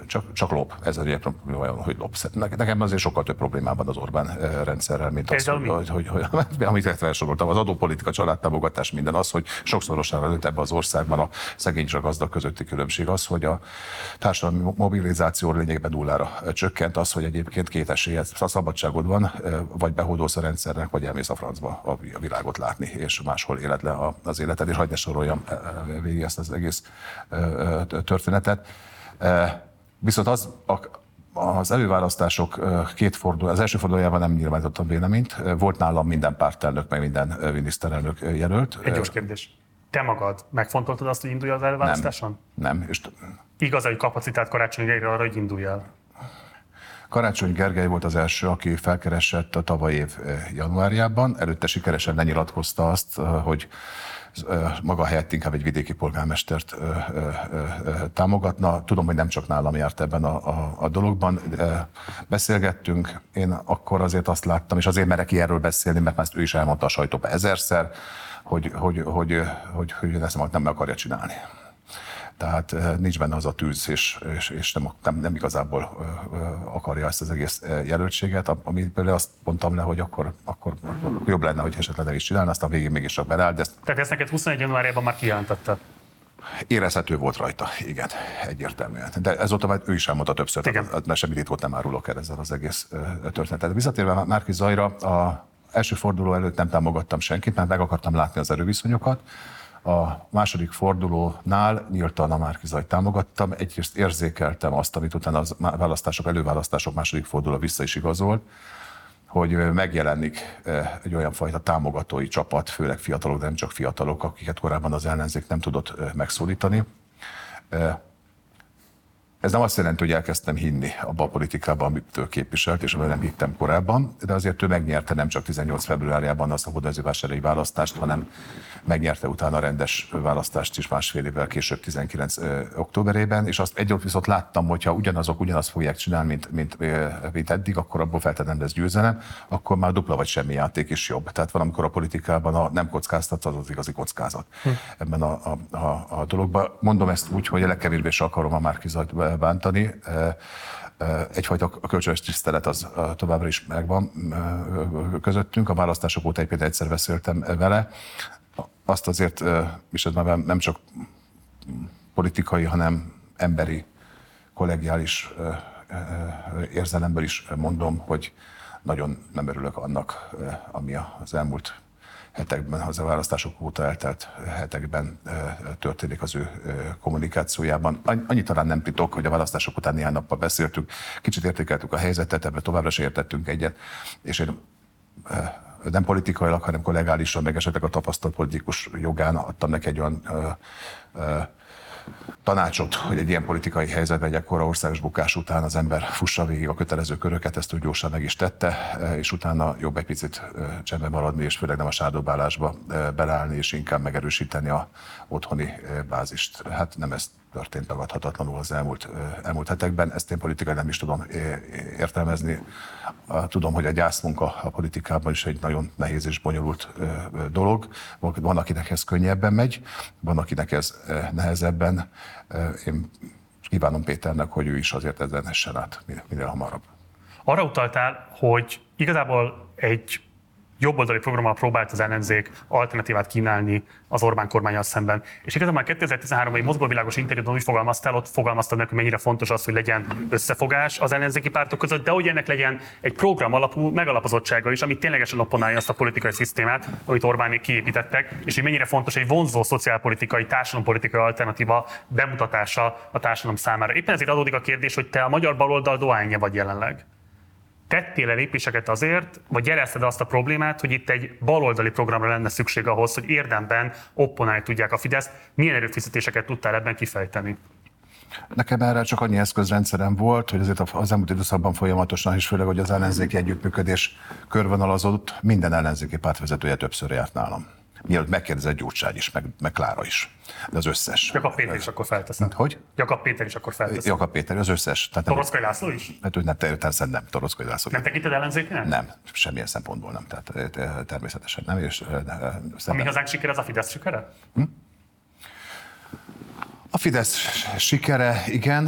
csak, csak lop. Ez egy olyan, hogy lop. Nekem azért sokkal több problémám van az Orbán rendszerrel, mint az, hogy, hogy, hogy, hogy, amit felsoroltam. Az adópolitika, családtámogatás, minden az, hogy sokszorosan nőtt ebbe az országban a szegény és a gazdag közötti különbség az, hogy a társadalmi mobilizáció lényegben nullára csökkent, az, hogy egyébként két esélye, a szabadságod van, vagy behódolsz a rendszernek, vagy elmész a francba a világot látni, és máshol éled le az életed, és hagyd ne soroljam végig ezt az egész történetet. Viszont az, az előválasztások két forduló, az első fordulójában nem nyilvánítottam véleményt. Volt nálam minden pártelnök, meg minden miniszterelnök jelölt. Egy gyors kérdés. Te magad megfontoltad azt, hogy indulj az előválasztáson? Nem. nem. És Igaz, hogy kapacitát Karácsony Gergely arra, hogy indulj el? Karácsony Gergely volt az első, aki felkeresett a tavaly év januárjában. Előtte sikeresen lenyilatkozta azt, hogy maga helyett inkább egy vidéki polgármestert támogatna. Tudom, hogy nem csak nálam járt ebben a, a, a dologban. Beszélgettünk, én akkor azért azt láttam, és azért merek erről beszélni, mert már ő is elmondta a sajtóba ezerszer, hogy, hogy, hogy, hogy, hogy ezt nem akarja csinálni. Tehát nincs benne az a tűz, és, és, és nem, nem, nem igazából akarja ezt az egész jelöltséget, ami például azt mondtam le, hogy akkor, akkor jobb lenne, hogy esetleg nem is csinálna, aztán végén mégis csak beleáll. De ezt... Tehát ezt neked 21 januárjában már kijelentette? Érezhető volt rajta, igen, egyértelműen. De ezóta már ő is elmondta többször, igen. mert semmi titkot nem árulok el ezzel az egész történetet. Visszatérve Márki Zajra, a első forduló előtt nem támogattam senkit, mert meg akartam látni az erőviszonyokat. A második fordulónál nyíltan a Márkizajt támogattam. Egyrészt érzékeltem azt, amit utána a választások, előválasztások második forduló vissza is igazolt, hogy megjelenik egy olyan fajta támogatói csapat, főleg fiatalok, de nem csak fiatalok, akiket korábban az ellenzék nem tudott megszólítani. Ez nem azt jelenti, hogy elkezdtem hinni abba a politikában, amit ő képviselt, és amiben nem hittem korábban, de azért ő megnyerte nem csak 18 februárjában a hódmezővásárhelyi választást, hanem megnyerte utána a rendes választást is másfél évvel később, 19 ö, októberében, és azt egy viszont láttam, hogyha ugyanazok ugyanazt fogják csinálni, mint, mint, mint eddig, akkor abból feltétlenül lesz győzelem, akkor már dupla vagy semmi játék is jobb. Tehát valamikor a politikában a nem kockáztat, az az igazi kockázat hm. ebben a, a, a, a dologban. Mondom ezt úgy, hogy a legkevésbé se akarom a Márkizat bántani. Egyfajta kölcsönös tisztelet az továbbra is megvan közöttünk. A választások óta egy egyszer beszéltem vele. Azt azért, és ez már nem csak politikai, hanem emberi, kollegiális érzelemből is mondom, hogy nagyon nem örülök annak, ami az elmúlt hetekben, az a választások óta eltelt hetekben történik az ő kommunikációjában. Annyi talán nem titok, hogy a választások után néhány nappal beszéltük, kicsit értékeltük a helyzetet, ebben továbbra se értettünk egyet, és én nem politikailag, hanem kollegálisan, meg esetleg a tapasztalt politikus jogán adtam neki egy olyan tanácsot, hogy egy ilyen politikai helyzetben, egy ekkora országos bukás után az ember fussa végig a kötelező köröket, ezt úgy gyorsan meg is tette, és utána jobb egy picit csendben maradni, és főleg nem a sárdobálásba beleállni, és inkább megerősíteni a otthoni bázist. Hát nem ez történt tagadhatatlanul az elmúlt, elmúlt hetekben. Ezt én politikai nem is tudom értelmezni. Tudom, hogy a gyászmunka a politikában is egy nagyon nehéz és bonyolult dolog. Van, akinek ez könnyebben megy, van, akinek ez nehezebben. Én kívánom Péternek, hogy ő is azért ezen essen át minél hamarabb. Arra utaltál, hogy igazából egy jobboldali programmal próbált az ellenzék alternatívát kínálni az Orbán kormányal szemben. És igazából már 2013-ban egy mozgóvilágos interjúban úgy fogalmaztál, ott fogalmaztad hogy mennyire fontos az, hogy legyen összefogás az ellenzéki pártok között, de hogy ennek legyen egy program alapú megalapozottsága is, ami ténylegesen opponálja azt a politikai szisztémát, amit Orbánék kiépítettek, és hogy mennyire fontos egy vonzó szociálpolitikai, társadalompolitikai alternatíva bemutatása a társadalom számára. Éppen ezért adódik a kérdés, hogy te a magyar baloldal dohányja vagy jelenleg tettél-e lépéseket azért, vagy jelezted azt a problémát, hogy itt egy baloldali programra lenne szükség ahhoz, hogy érdemben opponálni tudják a Fidesz? Milyen erőfeszítéseket tudtál ebben kifejteni? Nekem erre csak annyi eszközrendszerem volt, hogy azért az elmúlt időszakban folyamatosan, és főleg, hogy az ellenzéki együttműködés körvonalazott, minden ellenzéki pártvezetője többször járt nálam mielőtt megkérdezett Gyurcsány is, meg, meg Klára is. De az összes. Jakab Péter is akkor felteszem. Hogy? Jakab Péter is akkor felteszem. Jakab Péter, az összes. Tehát Toroszkai László is? Hát, hogy nem, természetesen nem, Toroszkai László. Nem tekinted ellenzéknek? Nem, semmilyen szempontból nem. Tehát természetesen nem. És, A mi hazánk sikere, az a Fidesz sikere? Hm? A Fidesz sikere, igen,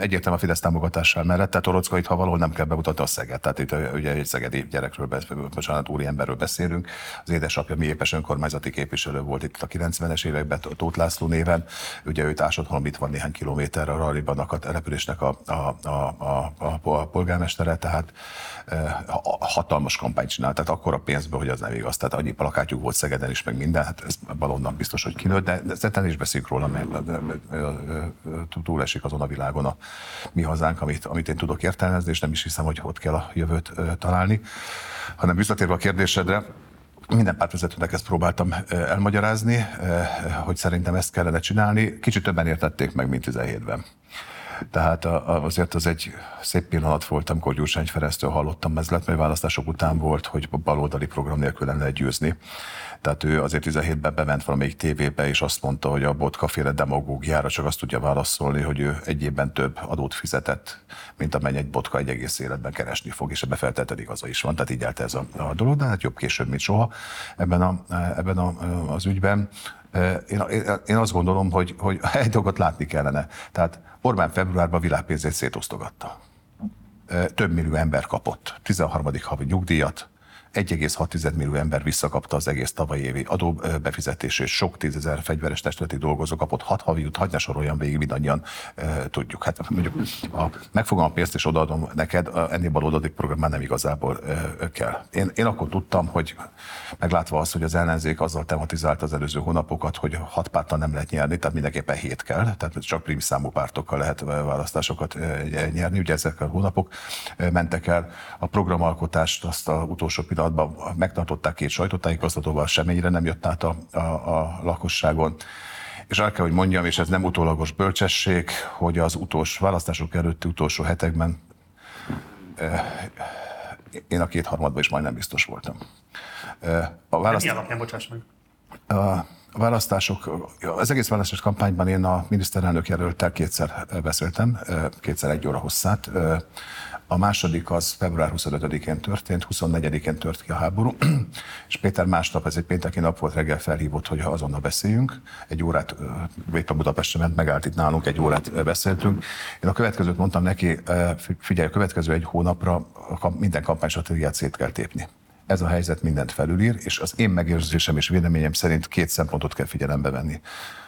egyértelműen a Fidesz támogatással mellett, tehát Orockait, ha valahol nem kell bemutatni, a Szeged. Tehát itt ugye egy szegedi gyerekről, bocsánat, úri emberről beszélünk. Az édesapja mi épes önkormányzati képviselő volt itt a 90-es években, Tóth László néven. Ugye ő társadalom itt van néhány kilométerre, arrébb a településnek a, a, a, a, a, polgármestere, tehát hatalmas kampányt csinált, tehát akkor a pénzből, hogy az nem igaz. Tehát annyi plakátjuk volt Szegeden is, meg minden, hát ez balonnan biztos, hogy kinőtt, de, de is beszéljük róla, mert túlesik azon a világon a mi hazánk, amit, amit én tudok értelmezni, és nem is hiszem, hogy ott kell a jövőt találni. Hanem visszatérve a kérdésedre, minden pártvezetőnek ezt próbáltam elmagyarázni, hogy szerintem ezt kellene csinálni. Kicsit többen értették meg, mint 17-ben. Tehát azért az egy szép pillanat volt, amikor Gyurcsány Ferenctől hallottam, ez lett, mert választások után volt, hogy baloldali program nélkül lenne győzni. Tehát ő azért 17-ben bement valamelyik tévébe, és azt mondta, hogy a botkaféle demagógiára csak azt tudja válaszolni, hogy ő egy évben több adót fizetett, mint amennyi egy botka egy egész életben keresni fog, és ebbe feltetted igaza is van. Tehát így állt ez a, a dolog, de hát jobb később, mint soha ebben, a, ebben a, az ügyben. Én, én azt gondolom, hogy, hogy egy dolgot látni kellene. Tehát Orbán februárban világpénzét szétosztogatta. Több millió ember kapott 13. havi nyugdíjat, 1,6 millió ember visszakapta az egész tavalyi évi adóbefizetését, sok tízezer fegyveres testületi dolgozó kapott hat havi jut, hagyd ne soroljam végig, mindannyian e, tudjuk. Hát mondjuk a, megfogom a pénzt és odaadom neked, ennél baloldadik program már nem igazából e, kell. Én, én akkor tudtam, hogy meglátva azt, hogy az ellenzék azzal tematizált az előző hónapokat, hogy hat pártal nem lehet nyerni, tehát mindenképpen hét kell, tehát csak prim számú pártokkal lehet választásokat nyerni. Ugye ezek a hónapok mentek el. A programalkotást azt a utolsó pillanatban pillanatban megtartották két sajtótájékoztatóval, semmelyire nem jött át a, a, a lakosságon. És el kell, hogy mondjam, és ez nem utólagos bölcsesség, hogy az utolsó választások előtti utolsó hetekben én a kétharmadban is majdnem biztos voltam. A választ... Mi alapján, bocsáss meg? A választások, az egész választás kampányban én a miniszterelnök jelöltel kétszer beszéltem, kétszer egy óra hosszát. A második az február 25-én történt, 24-én tört ki a háború, és Péter másnap, ez egy pénteki nap volt, reggel felhívott, hogy azonnal beszéljünk. Egy órát, épp a Budapestre ment, megállt itt nálunk, egy órát beszéltünk. Én a következőt mondtam neki, figyelj, a következő egy hónapra minden kampánystratégiát szét kell tépni. Ez a helyzet mindent felülír, és az én megérzésem és véleményem szerint két szempontot kell figyelembe venni.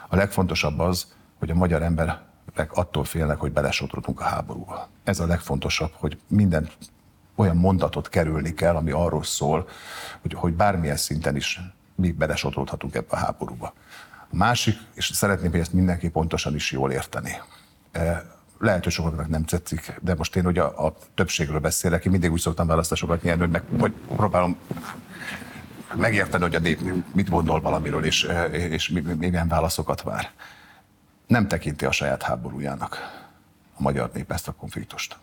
A legfontosabb az, hogy a magyar ember meg attól félnek, hogy belesodrodunk a háborúba. Ez a legfontosabb, hogy minden olyan mondatot kerülni kell, ami arról szól, hogy, hogy bármilyen szinten is mi belesodródhatunk ebbe a háborúba. A másik, és szeretném, hogy ezt mindenki pontosan is jól érteni. E, lehet, hogy sokaknak nem tetszik, de most én ugye a, a többségről beszélek, én mindig úgy szoktam választásokat nyerni, hogy, meg, hogy próbálom megérteni, hogy a nép mit gondol valamiről, és, és milyen válaszokat vár. Nem tekinti a saját háborújának a magyar nép ezt a konfliktust.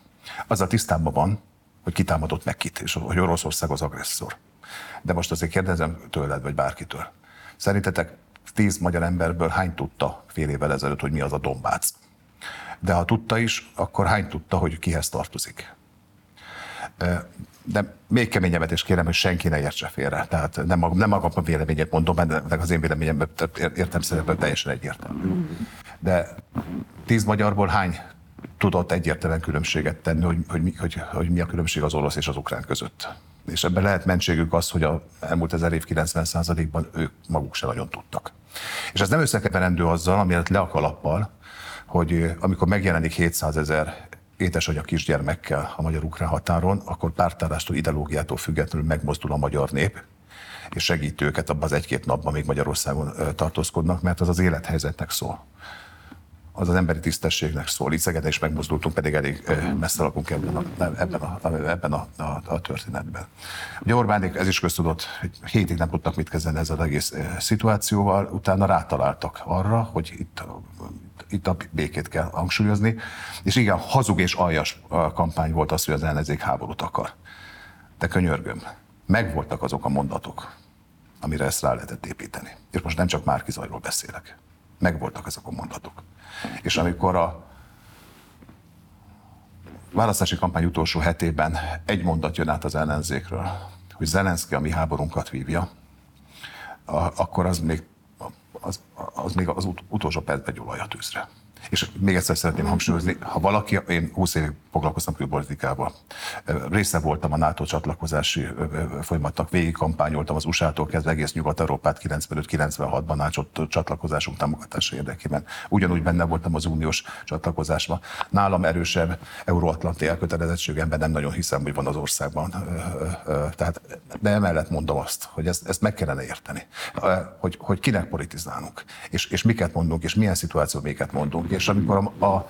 Az a tisztában van, hogy kitámadott meg kit, és hogy Oroszország az agresszor. De most azért kérdezem tőled, vagy bárkitől. Szerintetek tíz magyar emberből hány tudta fél évvel ezelőtt, hogy mi az a Dombác? De ha tudta is, akkor hány tudta, hogy kihez tartozik? De még keményebbet is kérem, hogy senki ne értse félre. Tehát nem, magam, nem magam a véleményét mondom, mert az én véleményem értem szerepel teljesen egyértelmű. De tíz magyarból hány tudott egyértelműen különbséget tenni, hogy, hogy, hogy, hogy mi a különbség az orosz és az ukrán között. És ebben lehet mentségük az, hogy a elmúlt ezer év 90%-ban ők maguk se nagyon tudtak. És ez nem összekeverendő azzal, amiért le a kalappal, hogy amikor megjelenik 700 ezer édesanyag kisgyermekkel a magyar-ukrán határon, akkor pártállástól, ideológiától függetlenül megmozdul a magyar nép, és segít őket abban az egy-két napban, még Magyarországon tartózkodnak, mert az az élethelyzetnek szól az az emberi tisztességnek szól. Itt Szegeden is megmozdultunk, pedig elég messze lakunk ebben a, ebben a, ebben a, a, a történetben. Ugye Orbánék, ez is köztudott, hogy hétig nem tudtak mit kezdeni ezzel az egész szituációval, utána rátaláltak arra, hogy itt, itt a békét kell hangsúlyozni, és igen, hazug és aljas kampány volt az, hogy az ellenzék háborút akar. De könyörgöm, megvoltak azok a mondatok, amire ezt rá lehetett építeni. És most nem csak Márki Zajról beszélek. Megvoltak ezek a mondatok. És amikor a választási kampány utolsó hetében egy mondat jön át az ellenzékről, hogy Zelenszky a mi háborunkat vívja, akkor az még az, az még az ut- utolsó percben gyulaj a tűzre. És még egyszer szeretném hangsúlyozni, ha valaki, én 20 évig foglalkoztam külpolitikával, része voltam a NATO csatlakozási folyamatnak, végig kampányoltam az USA-tól kezdve egész Nyugat-Európát 95-96-ban NATO csatlakozásunk támogatása érdekében. Ugyanúgy benne voltam az uniós csatlakozásban. Nálam erősebb euróatlanti elkötelezettségemben nem nagyon hiszem, hogy van az országban. Tehát, de emellett mondom azt, hogy ezt, ezt meg kellene érteni, hogy, hogy kinek politizálunk, és, és miket mondunk, és milyen szituációt mondunk és amikor a, a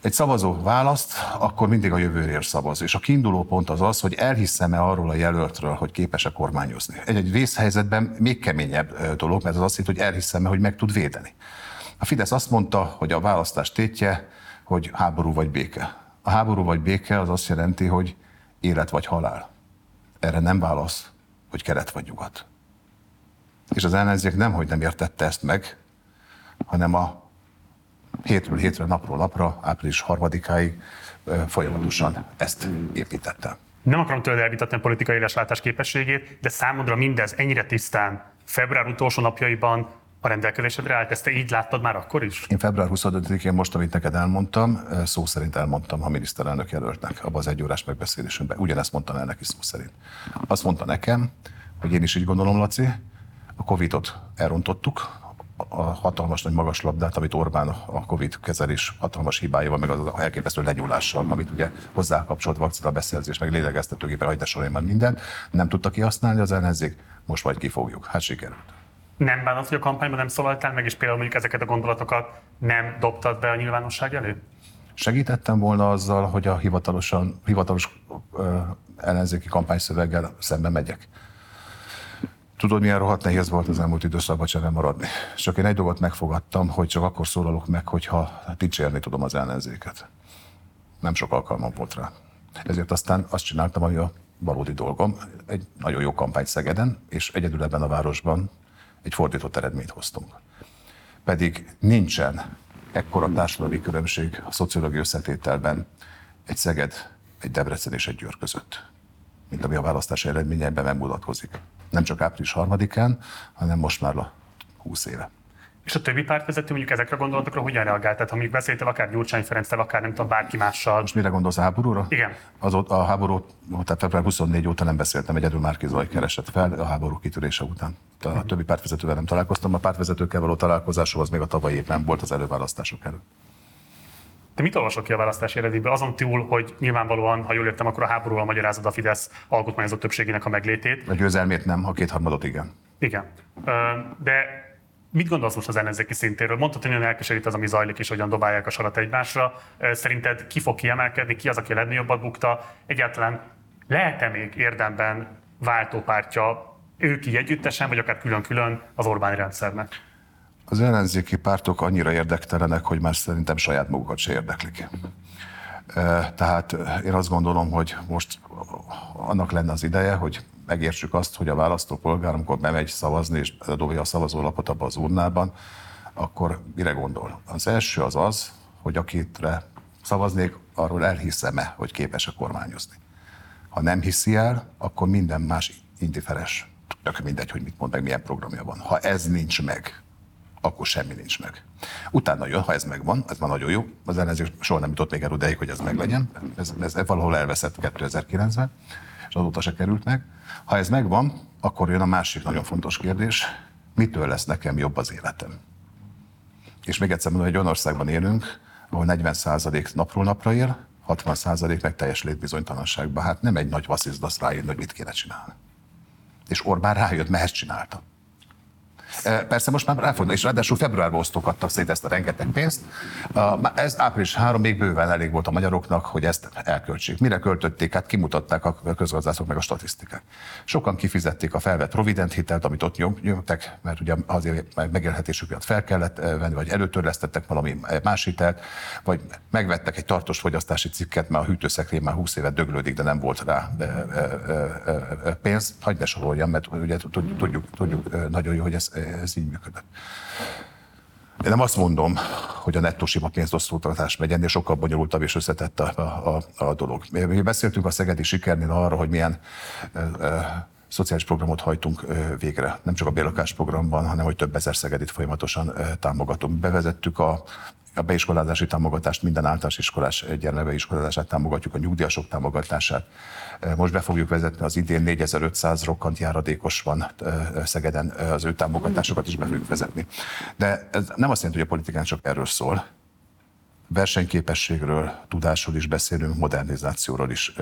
egy szavazó választ, akkor mindig a jövőért szavaz. És a kiinduló pont az az, hogy elhiszem-e arról a jelöltről, hogy képes-e kormányozni. Egy-egy vészhelyzetben még keményebb dolog, mert az azt jelenti, hogy elhiszem-e, hogy meg tud védeni. A Fidesz azt mondta, hogy a választás tétje, hogy háború vagy béke. A háború vagy béke az azt jelenti, hogy élet vagy halál. Erre nem válasz, hogy kelet vagy nyugat. És az ellenzék nem, hogy nem értette ezt meg, hanem a hétről hétre, napról napra, április harmadikáig folyamatosan ezt építette. Nem akarom tőle elvitatni a politikai éleslátás képességét, de számodra mindez ennyire tisztán február utolsó napjaiban a rendelkezésedre állt, ezt te így láttad már akkor is? Én február 25-én most, amit neked elmondtam, szó szerint elmondtam a miniszterelnök jelöltnek abban az egy órás megbeszélésünkben. Ugyanezt mondtam el neki szó szerint. Azt mondta nekem, hogy én is így gondolom, Laci, a Covid-ot elrontottuk, a hatalmas nagy magas labdát, amit Orbán a Covid kezelés hatalmas hibájával, meg az elképesztő lenyúlással, amit ugye hozzá kapcsolt vakcina beszerzés, meg lélegeztetőgépen, hagyd sorolja minden, nem tudta kihasználni az ellenzék, most majd kifogjuk. Hát sikerült. Nem bánod, hogy a kampányban nem szólaltál meg, és például mondjuk ezeket a gondolatokat nem dobtad be a nyilvánosság elé? Segítettem volna azzal, hogy a hivatalosan, hivatalos ö, ellenzéki kampányszöveggel szembe megyek. Tudod, milyen rohadt nehéz volt az elmúlt időszakban csere maradni. Csak én egy dolgot megfogadtam, hogy csak akkor szólalok meg, hogyha dicsérni tudom az ellenzéket. Nem sok alkalmam volt rá. Ezért aztán azt csináltam, ami a valódi dolgom. Egy nagyon jó kampány Szegeden, és egyedül ebben a városban egy fordított eredményt hoztunk. Pedig nincsen ekkora társadalmi különbség a szociológiai összetételben egy Szeged, egy Debrecen és egy Győr között, mint ami a választás eredményeiben megmutatkozik nem csak április harmadikán, hanem most már a 20 éve. És a többi pártvezető mondjuk ezekre a gondolatokra hogyan reagált? Tehát ha még beszéltél akár Gyurcsány Ferenccel, akár nem tudom, bárki mással. Most mire gondolsz a háborúra? Igen. Az, a háború, tehát február 24 óta nem beszéltem, egyedül Márki Zaj keresett fel a háború kitörése után. A uh-huh. többi pártvezetővel nem találkoztam, a pártvezetőkkel való találkozásom az még a tavalyi évben volt az előválasztások előtt. Te mit olvasok ki a választási eredményből? Azon túl, hogy nyilvánvalóan, ha jól értem, akkor a háborúval magyarázod a Fidesz alkotmányozó többségének a meglétét. A győzelmét nem, a kétharmadot igen. Igen. De mit gondolsz most az ellenzéki szintéről? Mondtad, hogy nagyon elkeserít az, ami zajlik, és hogyan dobálják a sarat egymásra. Szerinted ki fog kiemelkedni, ki az, aki a legnagyobbat bukta? Egyáltalán lehet-e még érdemben váltópártja ők így együttesen, vagy akár külön-külön az Orbán rendszernek? Az ellenzéki pártok annyira érdektelenek, hogy már szerintem saját magukat se érdeklik. Tehát én azt gondolom, hogy most annak lenne az ideje, hogy megértsük azt, hogy a választópolgár, amikor bemegy szavazni és dobja a szavazólapot abba az urnában, akkor mire gondol? Az első az az, hogy akitre szavaznék, arról elhiszem-e, hogy képes a kormányozni. Ha nem hiszi el, akkor minden más indiferes. Tök mindegy, hogy mit mond, meg milyen programja van. Ha ez nincs meg, akkor semmi nincs meg. Utána jön, ha ez megvan, ez már nagyon jó, az ellenzék soha nem jutott még el odáig, hogy ez meglegyen, ez, ez valahol elveszett 2009-ben, és azóta se került meg. Ha ez megvan, akkor jön a másik nagyon fontos kérdés, mitől lesz nekem jobb az életem? És még egyszer mondom, hogy olyan országban élünk, ahol 40% napról napra él, 60% meg teljes létbizonytalanságban. Hát nem egy nagy vasszizdasz rájön, hogy mit kéne csinálni. És Orbán rájött, mert ezt csinálta. Persze most már elfordul, és ráadásul februárban osztogattak szét ezt a rengeteg pénzt. Ez április 3 még bőven elég volt a magyaroknak, hogy ezt elköltsék. Mire költötték? Hát kimutatták a közgazdászok meg a statisztikák. Sokan kifizették a felvett provident hitelt, amit ott nyomtak, mert ugye azért megélhetésük miatt fel kellett venni, vagy előtörlesztettek valami más hitelt, vagy megvettek egy tartós fogyasztási cikket, mert a hűtőszekrény már 20 évet döglődik, de nem volt rá pénz. Hagyd ne soroljam, mert ugye tudjuk, tudjuk nagyon jó, hogy ez ez így működött. Én nem azt mondom, hogy a nettó sima pénzosztótartás megy, ennél sokkal bonyolultabb és összetett a, a, a dolog. Mi beszéltünk a Szegedi sikernél arra, hogy milyen e, e, szociális programot hajtunk végre. Nem csak a bérlakás programban, hanem hogy több ezer Szegedit folyamatosan támogatunk. Bevezettük a a beiskolázási támogatást, minden általános iskolás gyermeke iskolázását támogatjuk, a nyugdíjasok támogatását. Most be fogjuk vezetni az idén 4500 rokkant járadékos van Szegeden, az ő támogatásokat is be fogjuk vezetni. De ez nem azt jelenti, hogy a politikán csak erről szól. Versenyképességről, tudásról is beszélünk, modernizációról is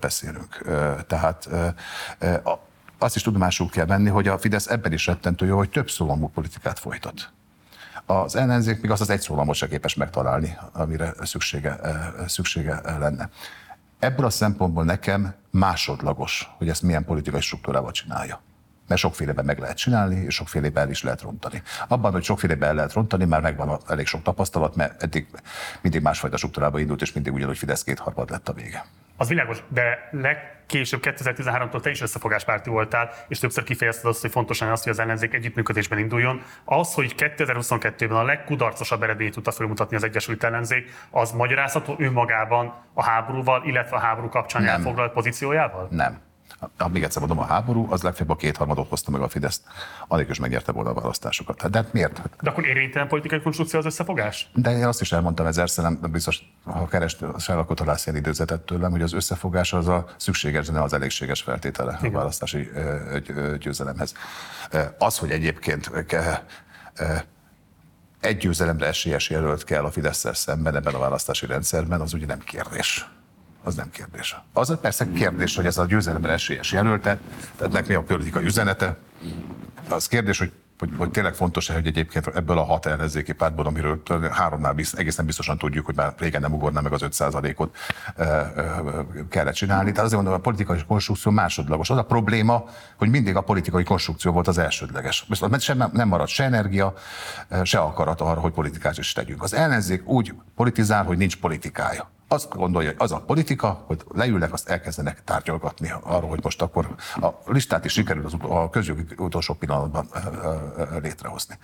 beszélünk. Tehát azt is tudomásul kell venni, hogy a Fidesz ebben is rettentő jó, hogy több szólamú politikát folytat az ellenzék még azt az egy szólamot se képes megtalálni, amire szüksége, szüksége lenne. Ebből a szempontból nekem másodlagos, hogy ezt milyen politikai struktúrával csinálja. Mert sokféleben meg lehet csinálni, és sokfélében el is lehet rontani. Abban, hogy sokfélében el lehet rontani, már megvan elég sok tapasztalat, mert eddig mindig másfajta struktúrába indult, és mindig ugyanúgy Fidesz kétharmad lett a vége. Az világos, de legkésőbb 2013-tól te is összefogáspárti voltál, és többször kifejezted azt, hogy fontos lenne az, hogy az ellenzék együttműködésben induljon. Az, hogy 2022-ben a legkudarcosabb eredményt tudta felmutatni az Egyesült Ellenzék, az magyarázható önmagában a háborúval, illetve a háború kapcsán Nem. elfoglalt pozíciójával? Nem még egyszer mondom, a háború az legfeljebb a kétharmadot hozta meg a Fidesz, anélkül is megnyerte volna a választásokat. De hát miért? De akkor érvénytelen politikai konstrukció az összefogás? De én azt is elmondtam ezerszer, nem biztos, ha kerest, akkor találsz ilyen időzetet tőlem, hogy az összefogás az a szükséges, de az elégséges feltétele Igen. a választási győzelemhez. Az, hogy egyébként egy győzelemre esélyes jelölt kell a fidesz szemben ebben a választási rendszerben, az ugye nem kérdés az nem kérdés. Az persze kérdés, hogy ez a győzelemre esélyes jelölte, tehát mi a politikai üzenete. Az kérdés, hogy hogy, hogy tényleg fontos-e, hogy egyébként ebből a hat ellenzéki pártból, amiről háromnál bizt, egészen biztosan tudjuk, hogy már régen nem ugorná meg az 5%-ot e, e, kellett csinálni. Tehát azért mondom, a politikai konstrukció másodlagos. Az a probléma, hogy mindig a politikai konstrukció volt az elsődleges. Sem, nem maradt se energia, se akarat arra, hogy politikát is tegyünk. Az ellenzék úgy politizál, hogy nincs politikája azt gondolja, hogy az a politika, hogy leülnek, azt elkezdenek tárgyalgatni arról, hogy most akkor a listát is sikerül az, a közjogi utolsó pillanatban létrehozni.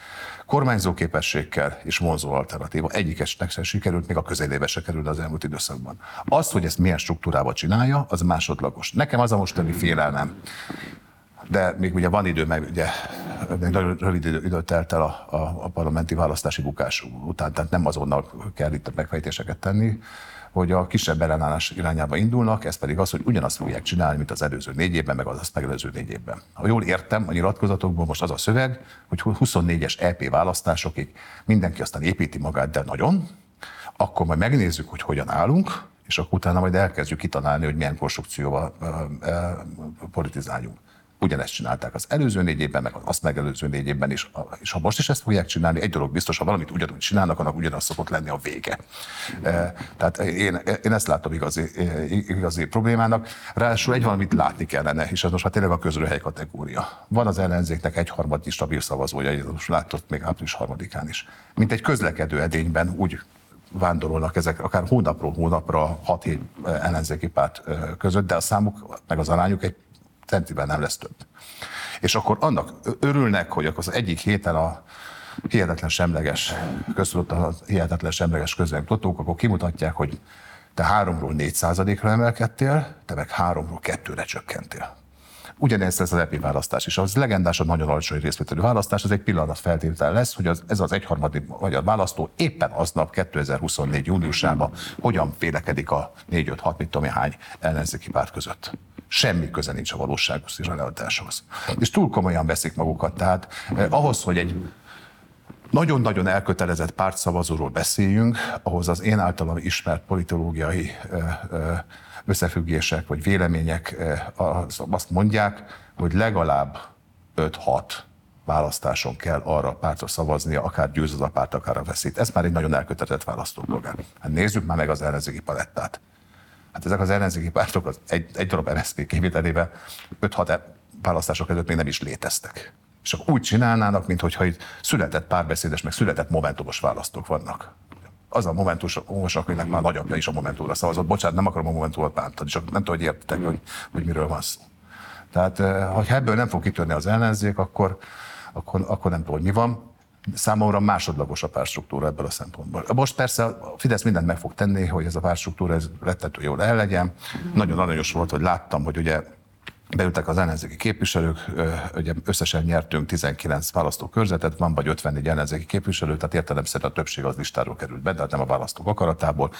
Kormányzó képességkel és vonzó alternatíva egyikesnek sem sikerült, még a közelébe se került az elmúlt időszakban. Az, hogy ezt milyen struktúrába csinálja, az másodlagos. Nekem az a mostani félelmem, de még ugye van idő, meg ugye még nagyon rövid idő telt el a, a, a parlamenti választási bukás után, tehát nem azonnal kell itt megfejtéseket tenni, hogy a kisebb ellenállás irányába indulnak, ez pedig az, hogy ugyanazt fogják csinálni, mint az előző négy évben, meg az azt megelőző négy évben. Ha jól értem a nyilatkozatokból, most az a szöveg, hogy 24-es EP választásokig mindenki aztán építi magát, de nagyon, akkor majd megnézzük, hogy hogyan állunk, és akkor utána majd elkezdjük kitalálni, hogy milyen konstrukcióval politizáljunk. Ugyanezt csinálták az előző négy évben, meg az azt megelőző négy évben is, és ha most is ezt fogják csinálni, egy dolog biztos, ha valamit ugyanúgy csinálnak, annak ugyanaz szokott lenni a vége. Tehát én, én ezt látom igazi, igazi problémának. Ráadásul egy valamit látni kellene, és ez most már tényleg a közrőhely kategória. Van az ellenzéknek egy harmadnyi stabil szavazója, most látott még április harmadikán is. Mint egy közlekedő edényben úgy vándorolnak ezek akár hónapról hónapra 6-7 ellenzéki párt között, de a számuk, meg az arányuk egy centiben nem lesz több. És akkor annak örülnek, hogy akkor az egyik héten a hihetetlen semleges, köztudott a hihetetlen semleges közventotók, akkor kimutatják, hogy te háromról négy százalékra emelkedtél, te meg háromról kettőre csökkentél. Ugyanezt ez az EPI választás is. Az legendás, a nagyon alacsony részvételű választás, az egy pillanat feltétel lesz, hogy az, ez az egyharmadik magyar választó éppen aznap 2024. júniusában hogyan félekedik a 4-5-6, mit tudom hány ellenzéki párt között. Semmi köze nincs a valóságos realitáshoz. És túl komolyan veszik magukat. Tehát eh, ahhoz, hogy egy nagyon-nagyon elkötelezett pártszavazóról beszéljünk, ahhoz az én általam ismert politológiai összefüggések vagy vélemények azt mondják, hogy legalább 5-6 választáson kell arra a pártra szavaznia, akár győz az a párt, akár a veszít. Ez már egy nagyon elkötelezett választópolgár. Hát nézzük már meg az ellenzéki palettát. Hát ezek az ellenzéki pártok az egy, egy darab MSZP kivételével 5-6 e- választások előtt még nem is léteztek. És úgy csinálnának, mintha itt született párbeszédes, meg született momentumos választók vannak az a momentumos, akinek már nagyapja is a Momentumra szavazott. Bocsánat, nem akarom a Momentumot bántani, csak nem tudom, hogy értitek, hogy, hogy miről van szó. Tehát, eh, ha ebből nem fog kitörni az ellenzék, akkor, akkor, akkor nem tudom, hogy mi van. Számomra másodlagos a párstruktúra ebből a szempontból. Most persze a Fidesz mindent meg fog tenni, hogy ez a párstruktúra ez rettető jól el legyen. Nagyon aranyos volt, hogy láttam, hogy ugye beültek az ellenzéki képviselők, ugye összesen nyertünk 19 választókörzetet, van vagy 54 ellenzéki képviselő, tehát értelemszerűen a többség az listáról került be, de hát nem a választók akaratából.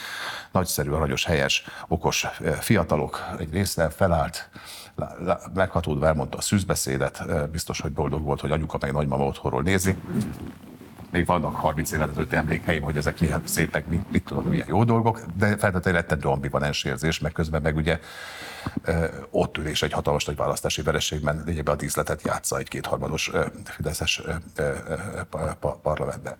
Nagyszerű, aranyos, helyes, okos fiatalok egy része felállt, meghatódva elmondta a szűzbeszédet, biztos, hogy boldog volt, hogy anyuka meg nagymama otthonról nézi még vannak 30 évet ezelőtt emlékeim, hogy ezek milyen szépek, mit, mit tudom, milyen jó dolgok, de feltétlenül rettentő ambivalens érzés, meg közben meg ugye ott ülés egy hatalmas nagy választási vereségben lényegében a díszletet játsza egy kétharmados Fideszes parlamentben.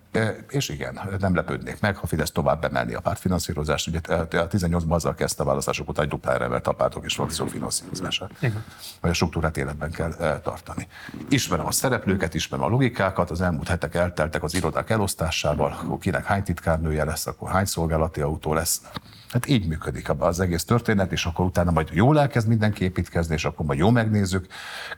És igen, nem lepődnék meg, ha Fidesz tovább emelni a pártfinanszírozást. Ugye a 18-ban azzal kezdte a választások után, hogy duplára emelt a pártok és frakció finanszírozását. Vagy a struktúrát életben kell tartani. Ismerem a szereplőket, ismerem a logikákat, az elmúlt hetek elteltek az irodák elosztásával, akkor kinek hány titkárnője lesz, akkor hány szolgálati autó lesz. Hát így működik az egész történet, és akkor utána majd jól elkezd mindenki építkezni, és akkor majd jó megnézzük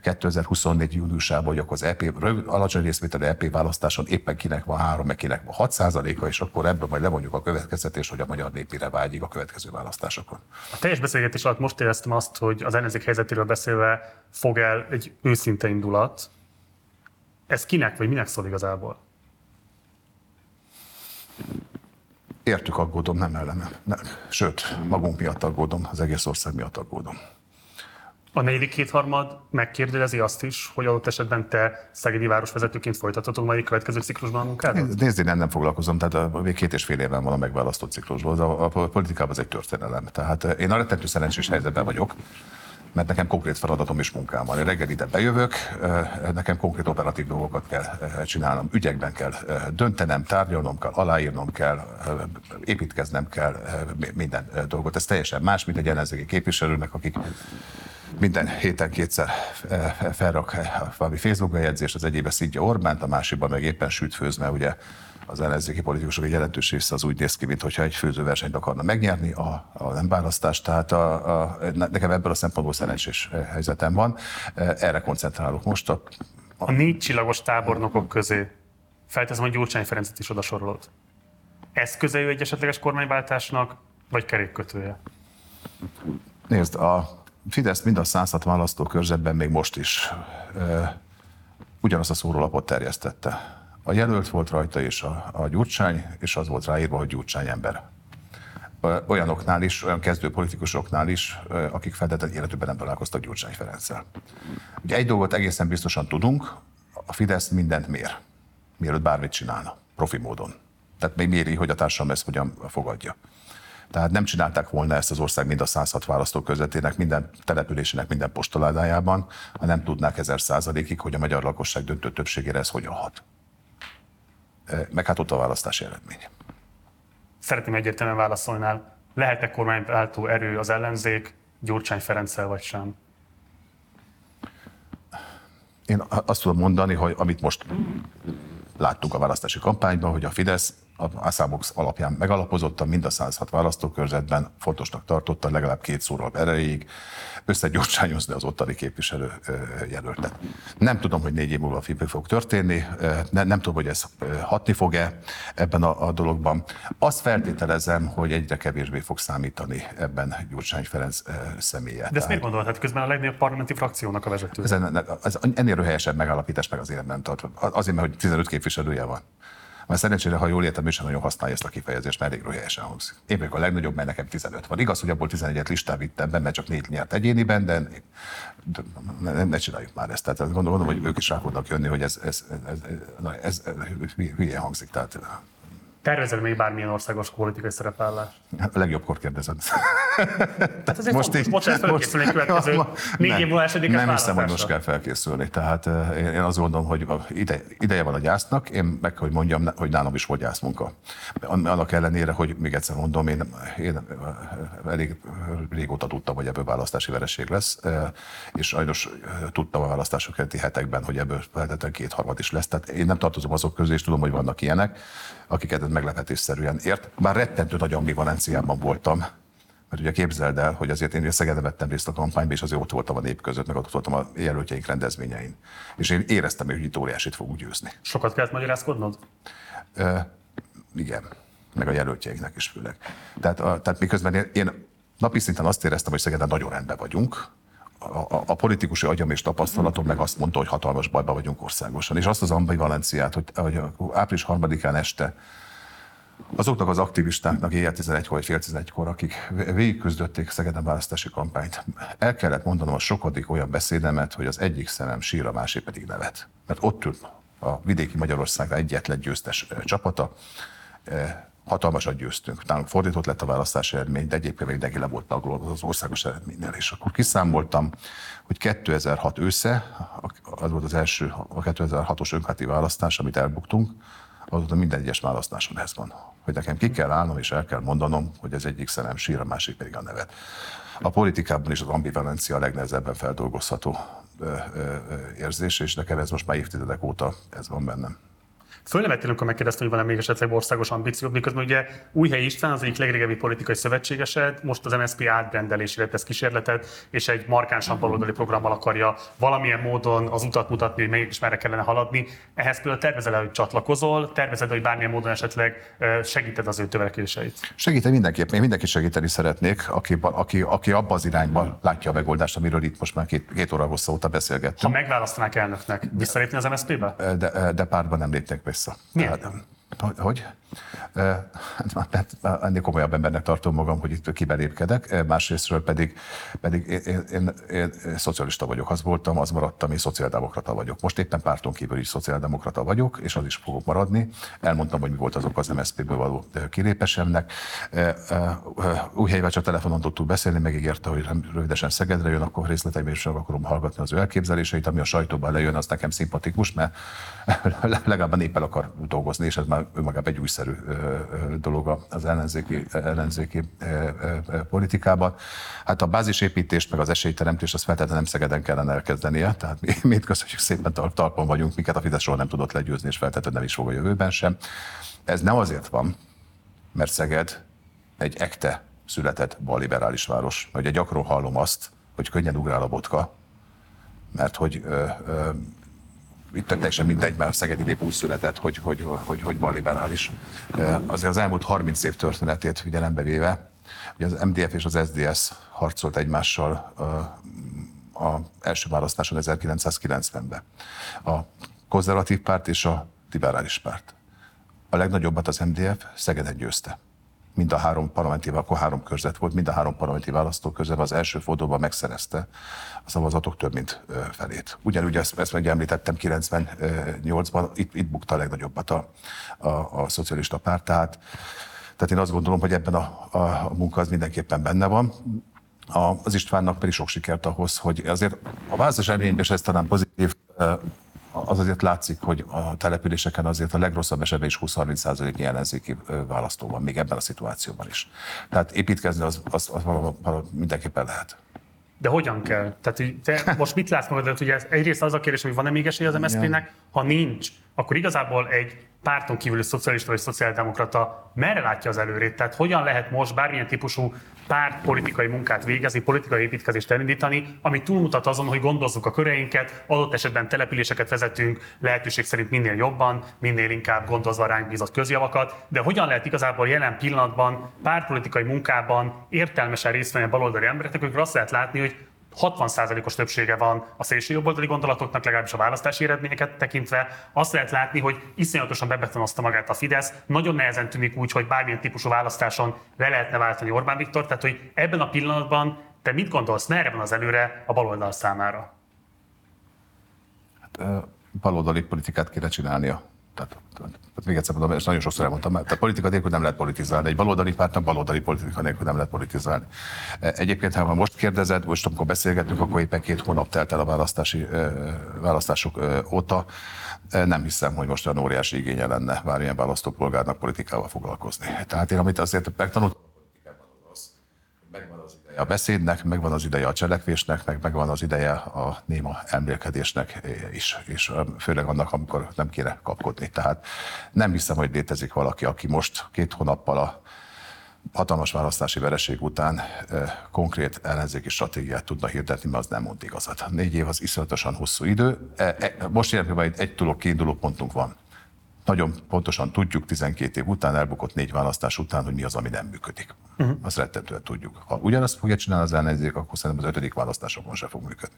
2024. júniusában, hogy akkor az EP, alacsony részvételi EP választáson éppen kinek van 3, meg kinek van 6 százaléka, és akkor ebből majd levonjuk a következtetést, hogy a magyar nép mire vágyik a következő választásokon. A teljes beszélgetés alatt most éreztem azt, hogy az ellenzék helyzetéről beszélve fog el egy őszinte indulat. Ez kinek vagy minek szól igazából? Értük aggódom, nem ellene. Nem. Sőt, magunk miatt aggódom, az egész ország miatt aggódom. A negyedik kétharmad megkérdezi azt is, hogy adott esetben te szegedi városvezetőként folytathatod majd a következő ciklusban a munkádat? Nézd, én nem, foglalkozom, tehát még két és fél éven van a megválasztott ciklusból. A, a politikában az egy történelem. Tehát én a rettentő szerencsés helyzetben vagyok, mert nekem konkrét feladatom és munkám van. Én reggel ide bejövök, nekem konkrét operatív dolgokat kell csinálnom, ügyekben kell döntenem, tárgyalnom kell, aláírnom kell, építkeznem kell minden dolgot. Ez teljesen más, mint egy ellenzéki képviselőnek, akik minden héten kétszer felrak valami Facebook bejegyzést, az egyébe szidja Orbánt, a másikban meg éppen süt ugye az ellenzéki politikusok egy jelentős része az úgy néz ki, mintha egy főzőversenyt akarna megnyerni, a, a nem választást. Tehát a, a, nekem ebből a szempontból szerencsés helyzetem van. Erre koncentrálok most. A, a... a négy csillagos tábornokok közé felteszem, hogy Gyurcsány Ferencet is odasorolod. Eszköze ő egy esetleges kormányváltásnak, vagy kerékkötője? Nézd, a Fidesz mind a 160 választókörzetben még most is e, ugyanazt a szórólapot terjesztette a jelölt volt rajta, és a, a Gyurcsány, és az volt ráírva, hogy Gyurcsány ember. Olyanoknál is, olyan kezdő politikusoknál is, akik feltétlenül életükben nem találkoztak Gyurcsány Ferenccel. Ugye egy dolgot egészen biztosan tudunk, a Fidesz mindent mér, mielőtt bármit csinálna, profi módon. Tehát még méri, hogy a társadalom ezt hogyan fogadja. Tehát nem csinálták volna ezt az ország mind a 106 választókörzetének, minden településének, minden postaládájában, ha nem tudnák ezer százalékig, hogy a magyar lakosság döntő többségére ez hogyan hat. Meg hát ott a választási eredmény. Szeretném egyértelműen válaszolnál, lehet-e kormányváltó erő az ellenzék Gyurcsány Ferenccel vagy sem? Én azt tudom mondani, hogy amit most láttuk a választási kampányban, hogy a Fidesz a számok alapján megalapozottan mind a 106 választókörzetben fontosnak tartotta legalább két szóról erejéig összegyorsányozni az ottani képviselő jelöltet. Nem tudom, hogy négy év múlva mi fog történni, nem, nem tudom, hogy ez hatni fog-e ebben a, a dologban. Azt feltételezem, hogy egyre kevésbé fog számítani ebben Gyurcsány Ferenc személye. De ezt miért gondolod? Hát közben a legnagyobb parlamenti frakciónak a vezető. Ez, ez ennél röhelyesebb megállapítás meg azért nem tart. Azért, mert hogy 15 képviselője van. Mert szerencsére, ha jól értem, ő sem nagyon használja ezt a kifejezést, mert elég röhelyesen hangzik. Én vagyok a legnagyobb, mert nekem 15 van. Igaz, hogy abból 11-et listán vittem be, mert csak négy nyert egyéniben, de, de ne, ne, csináljuk már ezt. Tehát gondolom, hogy ők is rá fognak jönni, hogy ez, ez, ez, ez, ez, ez hülye hangzik. Tehát Tervezed még bármilyen országos politikai szerepállást? Hát a legjobbkor kérdezed. Hát azért most így, most felkészülni a következő négy év múlva esedik Nem hiszem, hogy most kell felkészülni. Tehát eh, én azt gondolom, hogy ide, ideje van a gyásznak, én meg hogy mondjam, hogy nálam is volt gyászmunka. Annak ellenére, hogy még egyszer mondom, én, én eh, elég régóta tudtam, hogy ebből választási vereség lesz, eh, és sajnos tudtam a választások előtti hetekben, hogy ebből feltétlenül kétharmad is lesz. Tehát én nem tartozom azok közé, és tudom, hogy vannak ilyenek, akiket meglepetésszerűen ért. Bár rettentő nagy ambivalenciában voltam, mert ugye képzeld el, hogy azért én ugye Szegeden vettem részt a kampányban, és azért ott voltam a nép között, meg ott voltam a jelöltjeink rendezvényein. És én éreztem, hogy itt óriásit fogunk győzni. Sokat kellett magyarázkodnod? E, igen, meg a jelöltjeinknek is főleg. Tehát, a, tehát miközben én, én napi szinten azt éreztem, hogy Szegeden nagyon rendben vagyunk, a, a, politikusi agyam és tapasztalatom meg azt mondta, hogy hatalmas bajban vagyunk országosan. És azt az ambivalenciát, hogy, hogy április harmadikán este azoknak az aktivistáknak éjjel 11 vagy fél 11-kor, akik végigküzdötték Szegeden választási kampányt, el kellett mondanom a sokadik olyan beszédemet, hogy az egyik szemem sír, a másik pedig nevet. Mert ott ült a vidéki Magyarországra egyetlen győztes csapata, hatalmasat győztünk. Nálunk fordított lett a választási eredmény, de egyébként még neki le volt az országos eredménynél. És akkor kiszámoltam, hogy 2006 ősze, az volt az első, a 2006-os önkáti választás, amit elbuktunk, azóta minden egyes választáson ez van. Hogy nekem ki kell állnom és el kell mondanom, hogy ez egyik szemem sír, a másik pedig a nevet. A politikában is az ambivalencia a legnehezebben feldolgozható érzés, és nekem ez most már évtizedek óta ez van bennem. Fölnevettél, amikor megkérdeztem, hogy van-e még esetleg országos ambíciót, miközben ugye Újhely István az egyik legrégebbi politikai szövetségesed, most az MSZP átrendelésére tesz kísérletet, és egy markánsan baloldali programmal akarja valamilyen módon az utat mutatni, hogy melyik is merre kellene haladni. Ehhez például tervezel hogy csatlakozol, tervezed, hogy bármilyen módon esetleg segíted az ő törekvéseit? Segítem mindenképp, én mindenki segíteni szeretnék, aki, aki, aki abba az irányba látja a megoldást, amiről itt most már két, két óra hosszú óta beszélgettünk. Ha megválasztanák elnöknek, visszalépni az MSZP-be? De, de pártban nem léptek vissza. Miért? Tehát, hogy? Hát ennél komolyabb embernek tartom magam, hogy itt kibelépkedek, másrésztről pedig, pedig én, én, én, én szocialista vagyok, az voltam, az maradtam, én szociáldemokrata vagyok. Most éppen párton kívül is szociáldemokrata vagyok, és az is fogok maradni. Elmondtam, hogy mi volt azok az MSZP-ből való kilépésemnek. Új helyben csak telefonon tudtuk beszélni, megígérte, hogy rövidesen Szegedre jön, akkor részleteiben is akarom hallgatni az ő elképzeléseit, ami a sajtóban lejön, az nekem szimpatikus, mert legalább a néppel akar dolgozni, és ez már önmagában egy újszerű dolog az ellenzéki, ellenzéki politikában. Hát a bázisépítést, meg az esélyteremtést, azt feltétlenül nem Szegeden kellene elkezdenie, tehát mi mind köszönjük szépen talpon vagyunk, miket a Fidesz nem tudott legyőzni, és feltétlenül nem is fog a jövőben sem. Ez nem azért van, mert Szeged egy ekte született balliberális város. Ugye gyakran hallom azt, hogy könnyen ugrál a botka, mert hogy ö, ö, itt teljesen mindegy, mert Szegedi nép úgy született, hogy, hogy, hogy, hogy balliberális. Azért az elmúlt 30 év történetét figyelembe véve, ugye az MDF és az SDS harcolt egymással a első választáson 1990-ben. A konzervatív párt és a liberális párt. A legnagyobbat az MDF Szegeden győzte mind a három parlamenti, akkor három körzet volt, mind a három parlamenti választókörzet az első fordulóban megszerezte a szavazatok több mint felét. Ugyanúgy ezt, ezt említettem 98-ban, itt, itt bukta a legnagyobbat a, a, a szocialista párt, tehát Tehát én azt gondolom, hogy ebben a, a, a munka az mindenképpen benne van. A, az Istvánnak pedig sok sikert ahhoz, hogy azért a választás eredményben is ez talán pozitív, az azért látszik, hogy a településeken azért a legrosszabb esetben is 20-30%-nyi ellenzéki választó van, még ebben a szituációban is. Tehát építkezni az, az, az mindenképpen lehet. De hogyan kell? Tehát te most mit látsz magad előtt? Ugye egyrészt az a kérdés, hogy van-e még esély az MSZP-nek? Ha nincs, akkor igazából egy párton kívüli szocialista vagy szociáldemokrata merre látja az előrét? Tehát hogyan lehet most bármilyen típusú párt politikai munkát végezni, politikai építkezést elindítani, ami túlmutat azon, hogy gondozzuk a köreinket, adott esetben településeket vezetünk, lehetőség szerint minél jobban, minél inkább gondozva ránk bízott közjavakat, de hogyan lehet igazából jelen pillanatban pártpolitikai munkában értelmesen részt venni a baloldali embereknek, akkor azt lehet látni, hogy 60%-os többsége van a szélső jobboldali gondolatoknak, legalábbis a választási eredményeket tekintve. Azt lehet látni, hogy iszonyatosan bebetonozta magát a Fidesz. Nagyon nehezen tűnik úgy, hogy bármilyen típusú választáson le lehetne váltani Orbán Viktor. Tehát, hogy ebben a pillanatban te mit gondolsz, merre van az előre a baloldal számára? Hát, baloldali politikát kéne csinálnia. Tehát, még egyszer mondom, és nagyon sokszor elmondtam, mert a politika nélkül nem lehet politizálni. Egy baloldali pártnak baloldali politika nélkül nem lehet politizálni. Egyébként, ha most kérdezed, most amikor beszélgetünk, akkor éppen két hónap telt el a választási, választások óta. Nem hiszem, hogy most olyan óriási igénye lenne bármilyen választópolgárnak politikával foglalkozni. Tehát én, amit azért megtanultam, a beszédnek, megvan az ideje a cselekvésnek, meg megvan az ideje a néma emlékedésnek is, és főleg annak, amikor nem kéne kapkodni. Tehát nem hiszem, hogy létezik valaki, aki most két hónappal a hatalmas választási vereség után eh, konkrét ellenzéki stratégiát tudna hirdetni, mert az nem mond igazat. Négy év az iszonyatosan hosszú idő. E, e, most jelenleg egy, egy tulok kiinduló pontunk van. Nagyon pontosan tudjuk 12 év után, elbukott négy választás után, hogy mi az, ami nem működik. Uh-huh. Azt rettentően tudjuk. Ha ugyanazt fogja csinálni az ellenzék, akkor szerintem az ötödik választásokon se fog működni.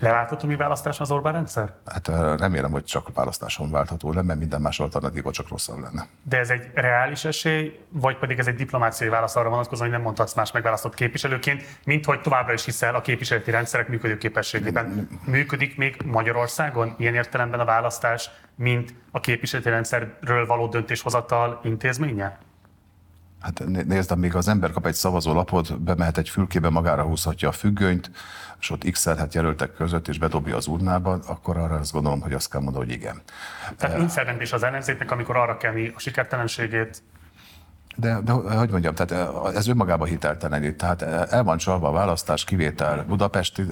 Leváltható mi választás az Orbán rendszer? Hát remélem, hogy csak választáson váltható le, mert minden más alternatíva csak rosszabb lenne. De ez egy reális esély, vagy pedig ez egy diplomáciai válasz arra vonatkozóan, hogy nem mondhatsz más megválasztott képviselőként, mint hogy továbbra is hiszel a képviseleti rendszerek működőképességében. Működik még Magyarországon ilyen értelemben a választás, mint a képviseleti rendszerről való döntéshozatal intézménye? Hát nézd, amíg az ember kap egy szavazólapot, bemehet egy fülkébe, magára húzhatja a függönyt, és ott x jelöltek között, és bedobja az urnába, akkor arra azt gondolom, hogy azt kell mondani, hogy igen. Tehát önszerventés az ellenzéknek, amikor arra kell a sikertelenségét de, de hogy mondjam, tehát ez önmagában hiteltelenít. Tehát el van csalva a választás kivétel Budapest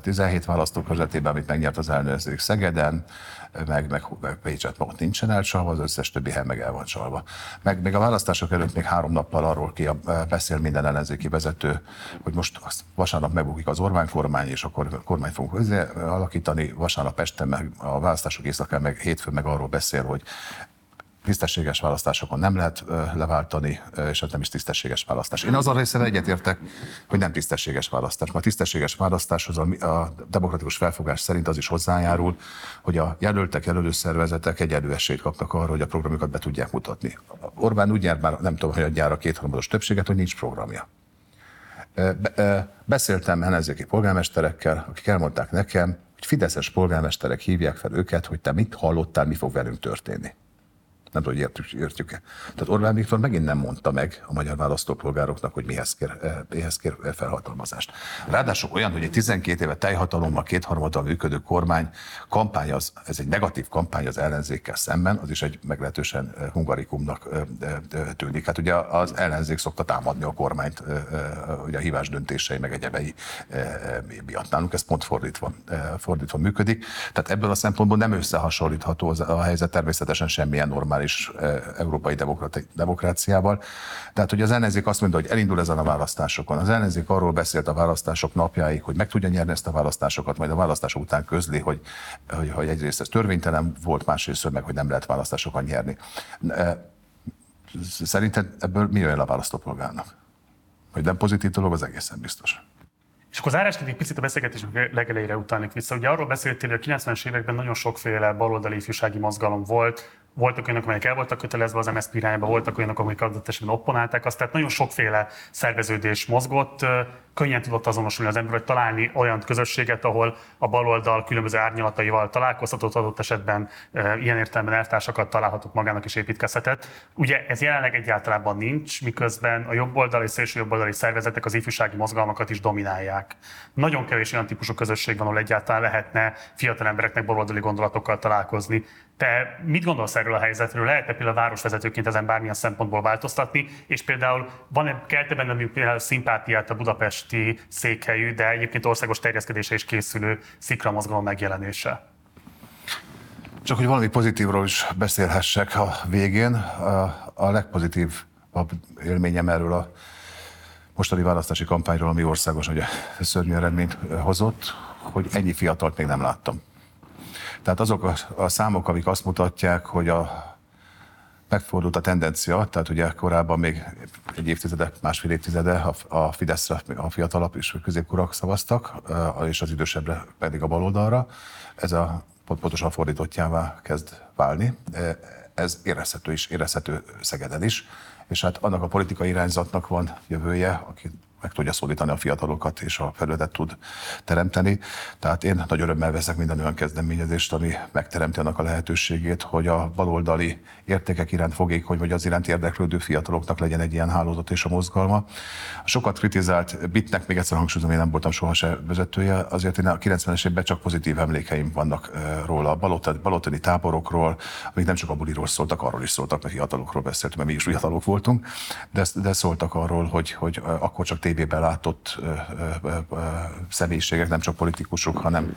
17 választókörzetében, amit megnyert az elnőzők Szegeden, meg, meg, Pécset ott nincsen elcsalva, az összes többi hely meg el van csalva. Meg még a választások előtt még három nappal arról ki beszél minden ellenzéki vezető, hogy most vasárnap megbukik az Orbán kormány, és akkor kormány fogunk alakítani, vasárnap este meg a választások éjszakán meg hétfőn meg arról beszél, hogy tisztességes választásokon nem lehet leváltani, és ez nem is tisztességes választás. Én azon részben egyetértek, hogy nem tisztességes választás. Mert a tisztességes választáshoz a, demokratikus felfogás szerint az is hozzájárul, hogy a jelöltek, jelölőszervezetek egyenlő esélyt kapnak arra, hogy a programjukat be tudják mutatni. Orbán úgy nyert már, nem tudom, hogy a gyára kétharmados többséget, hogy nincs programja. Beszéltem ellenzéki polgármesterekkel, akik elmondták nekem, hogy fideszes polgármesterek hívják fel őket, hogy te mit hallottál, mi fog velünk történni. Nem tudom, hogy értjük, értjük-e. Tehát Orbán Viktor megint nem mondta meg a magyar választópolgároknak, hogy mihez kér, eh, mihez kér felhatalmazást. Ráadásul olyan, hogy egy 12 éve teljhatalommal, kétharmaddal működő kormány kampány, az, ez egy negatív kampány az ellenzékkel szemben, az is egy meglehetősen eh, hungarikumnak eh, tűnik. Hát ugye az ellenzék szokta támadni a kormányt, ugye a hívás döntései, meg egyebei miatt. Nálunk ez pont fordítva, fordítva működik. Tehát ebből a szempontból nem összehasonlítható a helyzet természetesen semmilyen normális normális európai demokráciával. Tehát, hogy az ellenzék azt mondta, hogy elindul ezen a választásokon. Az ellenzék arról beszélt a választások napjáig, hogy meg tudja nyerni ezt a választásokat, majd a választások után közli, hogy, hogy, hogy egyrészt ez törvénytelen volt, másrészt meg, hogy nem lehet választásokat nyerni. Szerinted ebből mi jön a választópolgárnak? Hogy nem pozitív dolog, az egészen biztos. És akkor zárásként egy picit a beszélgetés legelejére utalnék vissza. Ugye arról beszéltél, hogy a 90-es években nagyon sokféle baloldali ifjúsági mozgalom volt, voltak olyanok, amelyek el voltak kötelezve az MSZP irányba, voltak olyanok, amelyek adott esetben opponálták azt, tehát nagyon sokféle szerveződés mozgott, könnyen tudott azonosulni az ember, hogy találni olyan közösséget, ahol a baloldal különböző árnyalataival találkozhatott, adott esetben ilyen értelemben eltársakat találhatott magának is építkezhetett. Ugye ez jelenleg egyáltalán nincs, miközben a jobboldali és szélső jobboldali szervezetek az ifjúsági mozgalmakat is dominálják. Nagyon kevés olyan típusú közösség van, ahol egyáltalán lehetne fiatal embereknek baloldali gondolatokkal találkozni. Te mit gondolsz erről a helyzetről? Lehet-e például városvezetőként ezen bármilyen szempontból változtatni? És például van-e, kelte benne például szimpátiát a budapesti székhelyű, de egyébként országos terjeszkedése is készülő szikra mozgalom megjelenése? Csak hogy valami pozitívról is beszélhessek a végén. A, a élményem erről a mostani választási kampányról, ami országos, hogy szörnyű eredményt hozott, hogy ennyi fiatalt még nem láttam. Tehát azok a számok, amik azt mutatják, hogy a megfordult a tendencia, tehát ugye korábban még egy évtizede, másfél évtizede a, Fideszre a fiatalabb és középkorak szavaztak, és az idősebbre pedig a baloldalra. Ez a pontosan fordítottjává kezd válni. Ez érezhető is, érezhető Szegeden is, és hát annak a politikai irányzatnak van jövője, aki meg tudja szólítani a fiatalokat, és a felületet tud teremteni. Tehát én nagy örömmel veszek minden olyan kezdeményezést, ami megteremti annak a lehetőségét, hogy a baloldali értékek iránt fogékony, vagy az iránt érdeklődő fiataloknak legyen egy ilyen hálózat és a mozgalma. A sokat kritizált Bitnek, még egyszer hangsúlyozom, én nem voltam soha vezetője, azért én a 90-es évben csak pozitív emlékeim vannak róla, a balottani táborokról, amik nem csak a buliról szóltak, arról is szóltak, mert fiatalokról beszéltünk, mert mi is fiatalok voltunk, de, de szóltak arról, hogy, hogy akkor csak tévében látott személyiségek, nem csak politikusok, hanem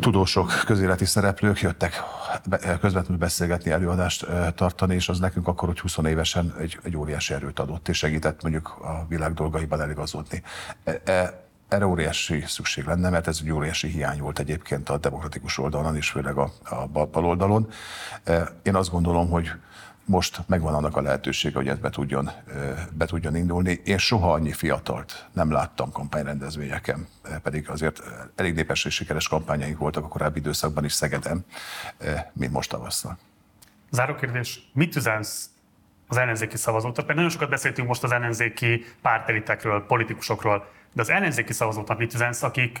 tudósok, közéleti szereplők jöttek közvetlenül beszélgetni, előadást tartani, és az nekünk akkor, hogy 20 évesen egy, egy óriási erőt adott, és segített mondjuk a világ dolgaiban eligazodni. E, e, erre óriási szükség lenne, mert ez egy óriási hiány volt egyébként a demokratikus oldalon, és főleg a, a bal oldalon. Én azt gondolom, hogy most megvan annak a lehetősége, hogy ez be tudjon, be tudjon indulni. Én soha annyi fiatalt nem láttam kampányrendezvényeken, pedig azért elég népes és sikeres kampányaink voltak a korábbi időszakban is Szegeden, mint most tavasszal. Záró kérdés, mit üzensz az ellenzéki szavazóknak? Mert nagyon sokat beszéltünk most az ellenzéki pártelitekről, politikusokról de az ellenzéki szavazóknak mit üzensz, akik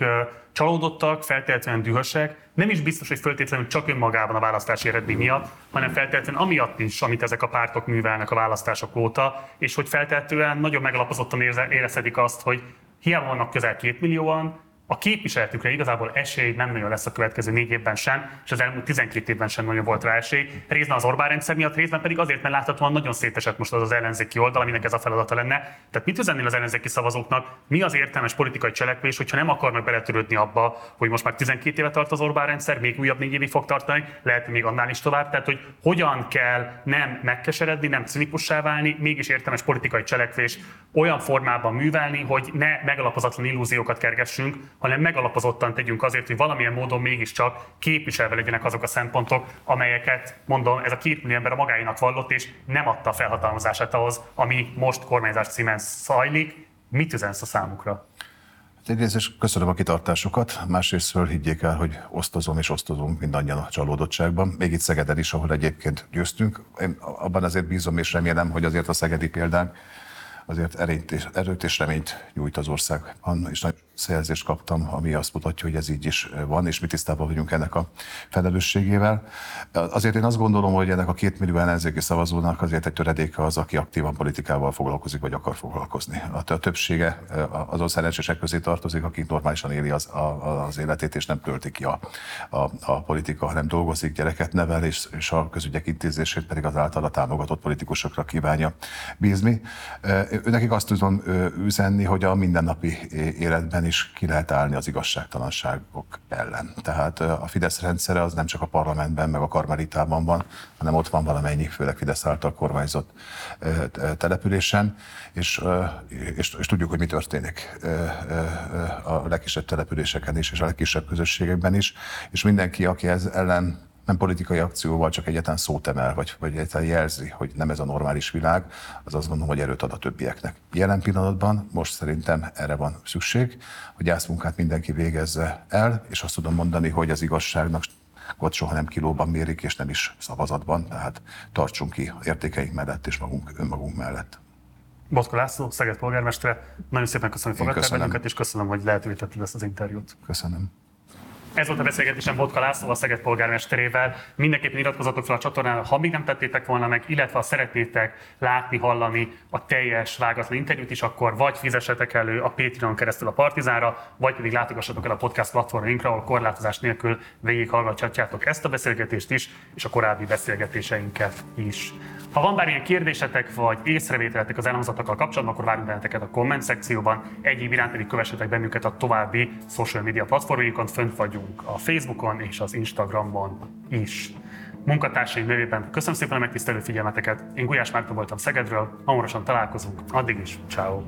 csalódottak, feltétlenül dühösek, nem is biztos, hogy feltétlenül csak önmagában a választási eredmény miatt, hanem feltétlenül amiatt is, amit ezek a pártok művelnek a választások óta, és hogy feltétlenül nagyon megalapozottan érezhetik azt, hogy hiába vannak közel két millióan, a képviseletükre igazából esély nem nagyon lesz a következő négy évben sem, és az elmúlt 12 évben sem nagyon volt rá esély. Részben az Orbán rendszer miatt, részben pedig azért, mert láthatóan nagyon szétesett most az az ellenzéki oldal, aminek ez a feladata lenne. Tehát mit üzennél az ellenzéki szavazóknak? Mi az értelmes politikai cselekvés, hogyha nem akarnak beletörődni abba, hogy most már 12 éve tart az Orbán rendszer, még újabb négy évig fog tartani, lehet még annál is tovább. Tehát, hogy hogyan kell nem megkeseredni, nem cinikussá válni, mégis értelmes politikai cselekvés olyan formában művelni, hogy ne megalapozatlan illúziókat kergessünk, hanem megalapozottan tegyünk azért, hogy valamilyen módon mégiscsak képviselve legyenek azok a szempontok, amelyeket, mondom, ez a két millió ember a magáinak vallott, és nem adta felhatalmazását ahhoz, ami most kormányzás címen zajlik. Mit üzensz a számukra? Hát egyrészt is köszönöm a kitartásokat, másrészt higgyék el, hogy osztozom és osztozunk mindannyian a csalódottságban. Még itt Szegeden is, ahol egyébként győztünk. Én abban azért bízom és remélem, hogy azért a szegedi példánk azért erőt és, reményt nyújt az országban, és nagy szerzést kaptam, ami azt mutatja, hogy ez így is van, és mi tisztában vagyunk ennek a felelősségével. Azért én azt gondolom, hogy ennek a két millió ellenzéki szavazónak azért egy töredéke az, aki aktívan politikával foglalkozik, vagy akar foglalkozni. A többsége azon szerencsések közé tartozik, akik normálisan éli az, az életét, és nem töltik ki a, a, a politika, hanem dolgozik, gyereket nevel, és, és a közügyek intézését pedig az általa támogatott politikusokra kívánja bízni. Nekik azt tudom üzenni, hogy a mindennapi életben is ki lehet állni az igazságtalanságok ellen. Tehát a Fidesz rendszere az nem csak a parlamentben, meg a Karmelitában van, hanem ott van valamennyi, főleg Fidesz által kormányzott településen, és, és, és tudjuk, hogy mi történik a legkisebb településeken is, és a legkisebb közösségekben is, és mindenki, aki ez ellen nem politikai akcióval csak egyetlen szót emel, vagy, vagy egyetlen jelzi, hogy nem ez a normális világ, az azt gondolom, hogy erőt ad a többieknek. Jelen pillanatban most szerintem erre van szükség, hogy munkát mindenki végezze el, és azt tudom mondani, hogy az igazságnak ott soha nem kilóban mérik, és nem is szavazatban, tehát tartsunk ki értékeink mellett és magunk, önmagunk mellett. Botka László, Szeged polgármestere, nagyon szépen köszönöm, hogy fogadtál bennünket, és köszönöm, hogy lehetővé tetted ezt az interjút. Köszönöm. Ez volt a beszélgetésem Botka László, a Szeged polgármesterével. Mindenképpen iratkozatok fel a csatornára, ha még nem tettétek volna meg, illetve ha szeretnétek látni, hallani a teljes vágatlan interjút is, akkor vagy fizessetek elő a Patreon keresztül a Partizánra, vagy pedig látogassatok el a podcast platformainkra, ahol korlátozás nélkül végighallgathatjátok ezt a beszélgetést is, és a korábbi beszélgetéseinket is. Ha van bármilyen kérdésetek vagy észrevételetek az elhangzottakkal kapcsolatban, akkor várunk benneteket a komment szekcióban. Egyéb iránt pedig kövessetek bennünket a további social media platformjainkon, fönt vagyunk a Facebookon és az Instagramon is. Munkatársaim nevében köszönöm szépen a megtisztelő figyelmeteket. Én Gulyás Márton voltam Szegedről, hamarosan találkozunk. Addig is, ciao.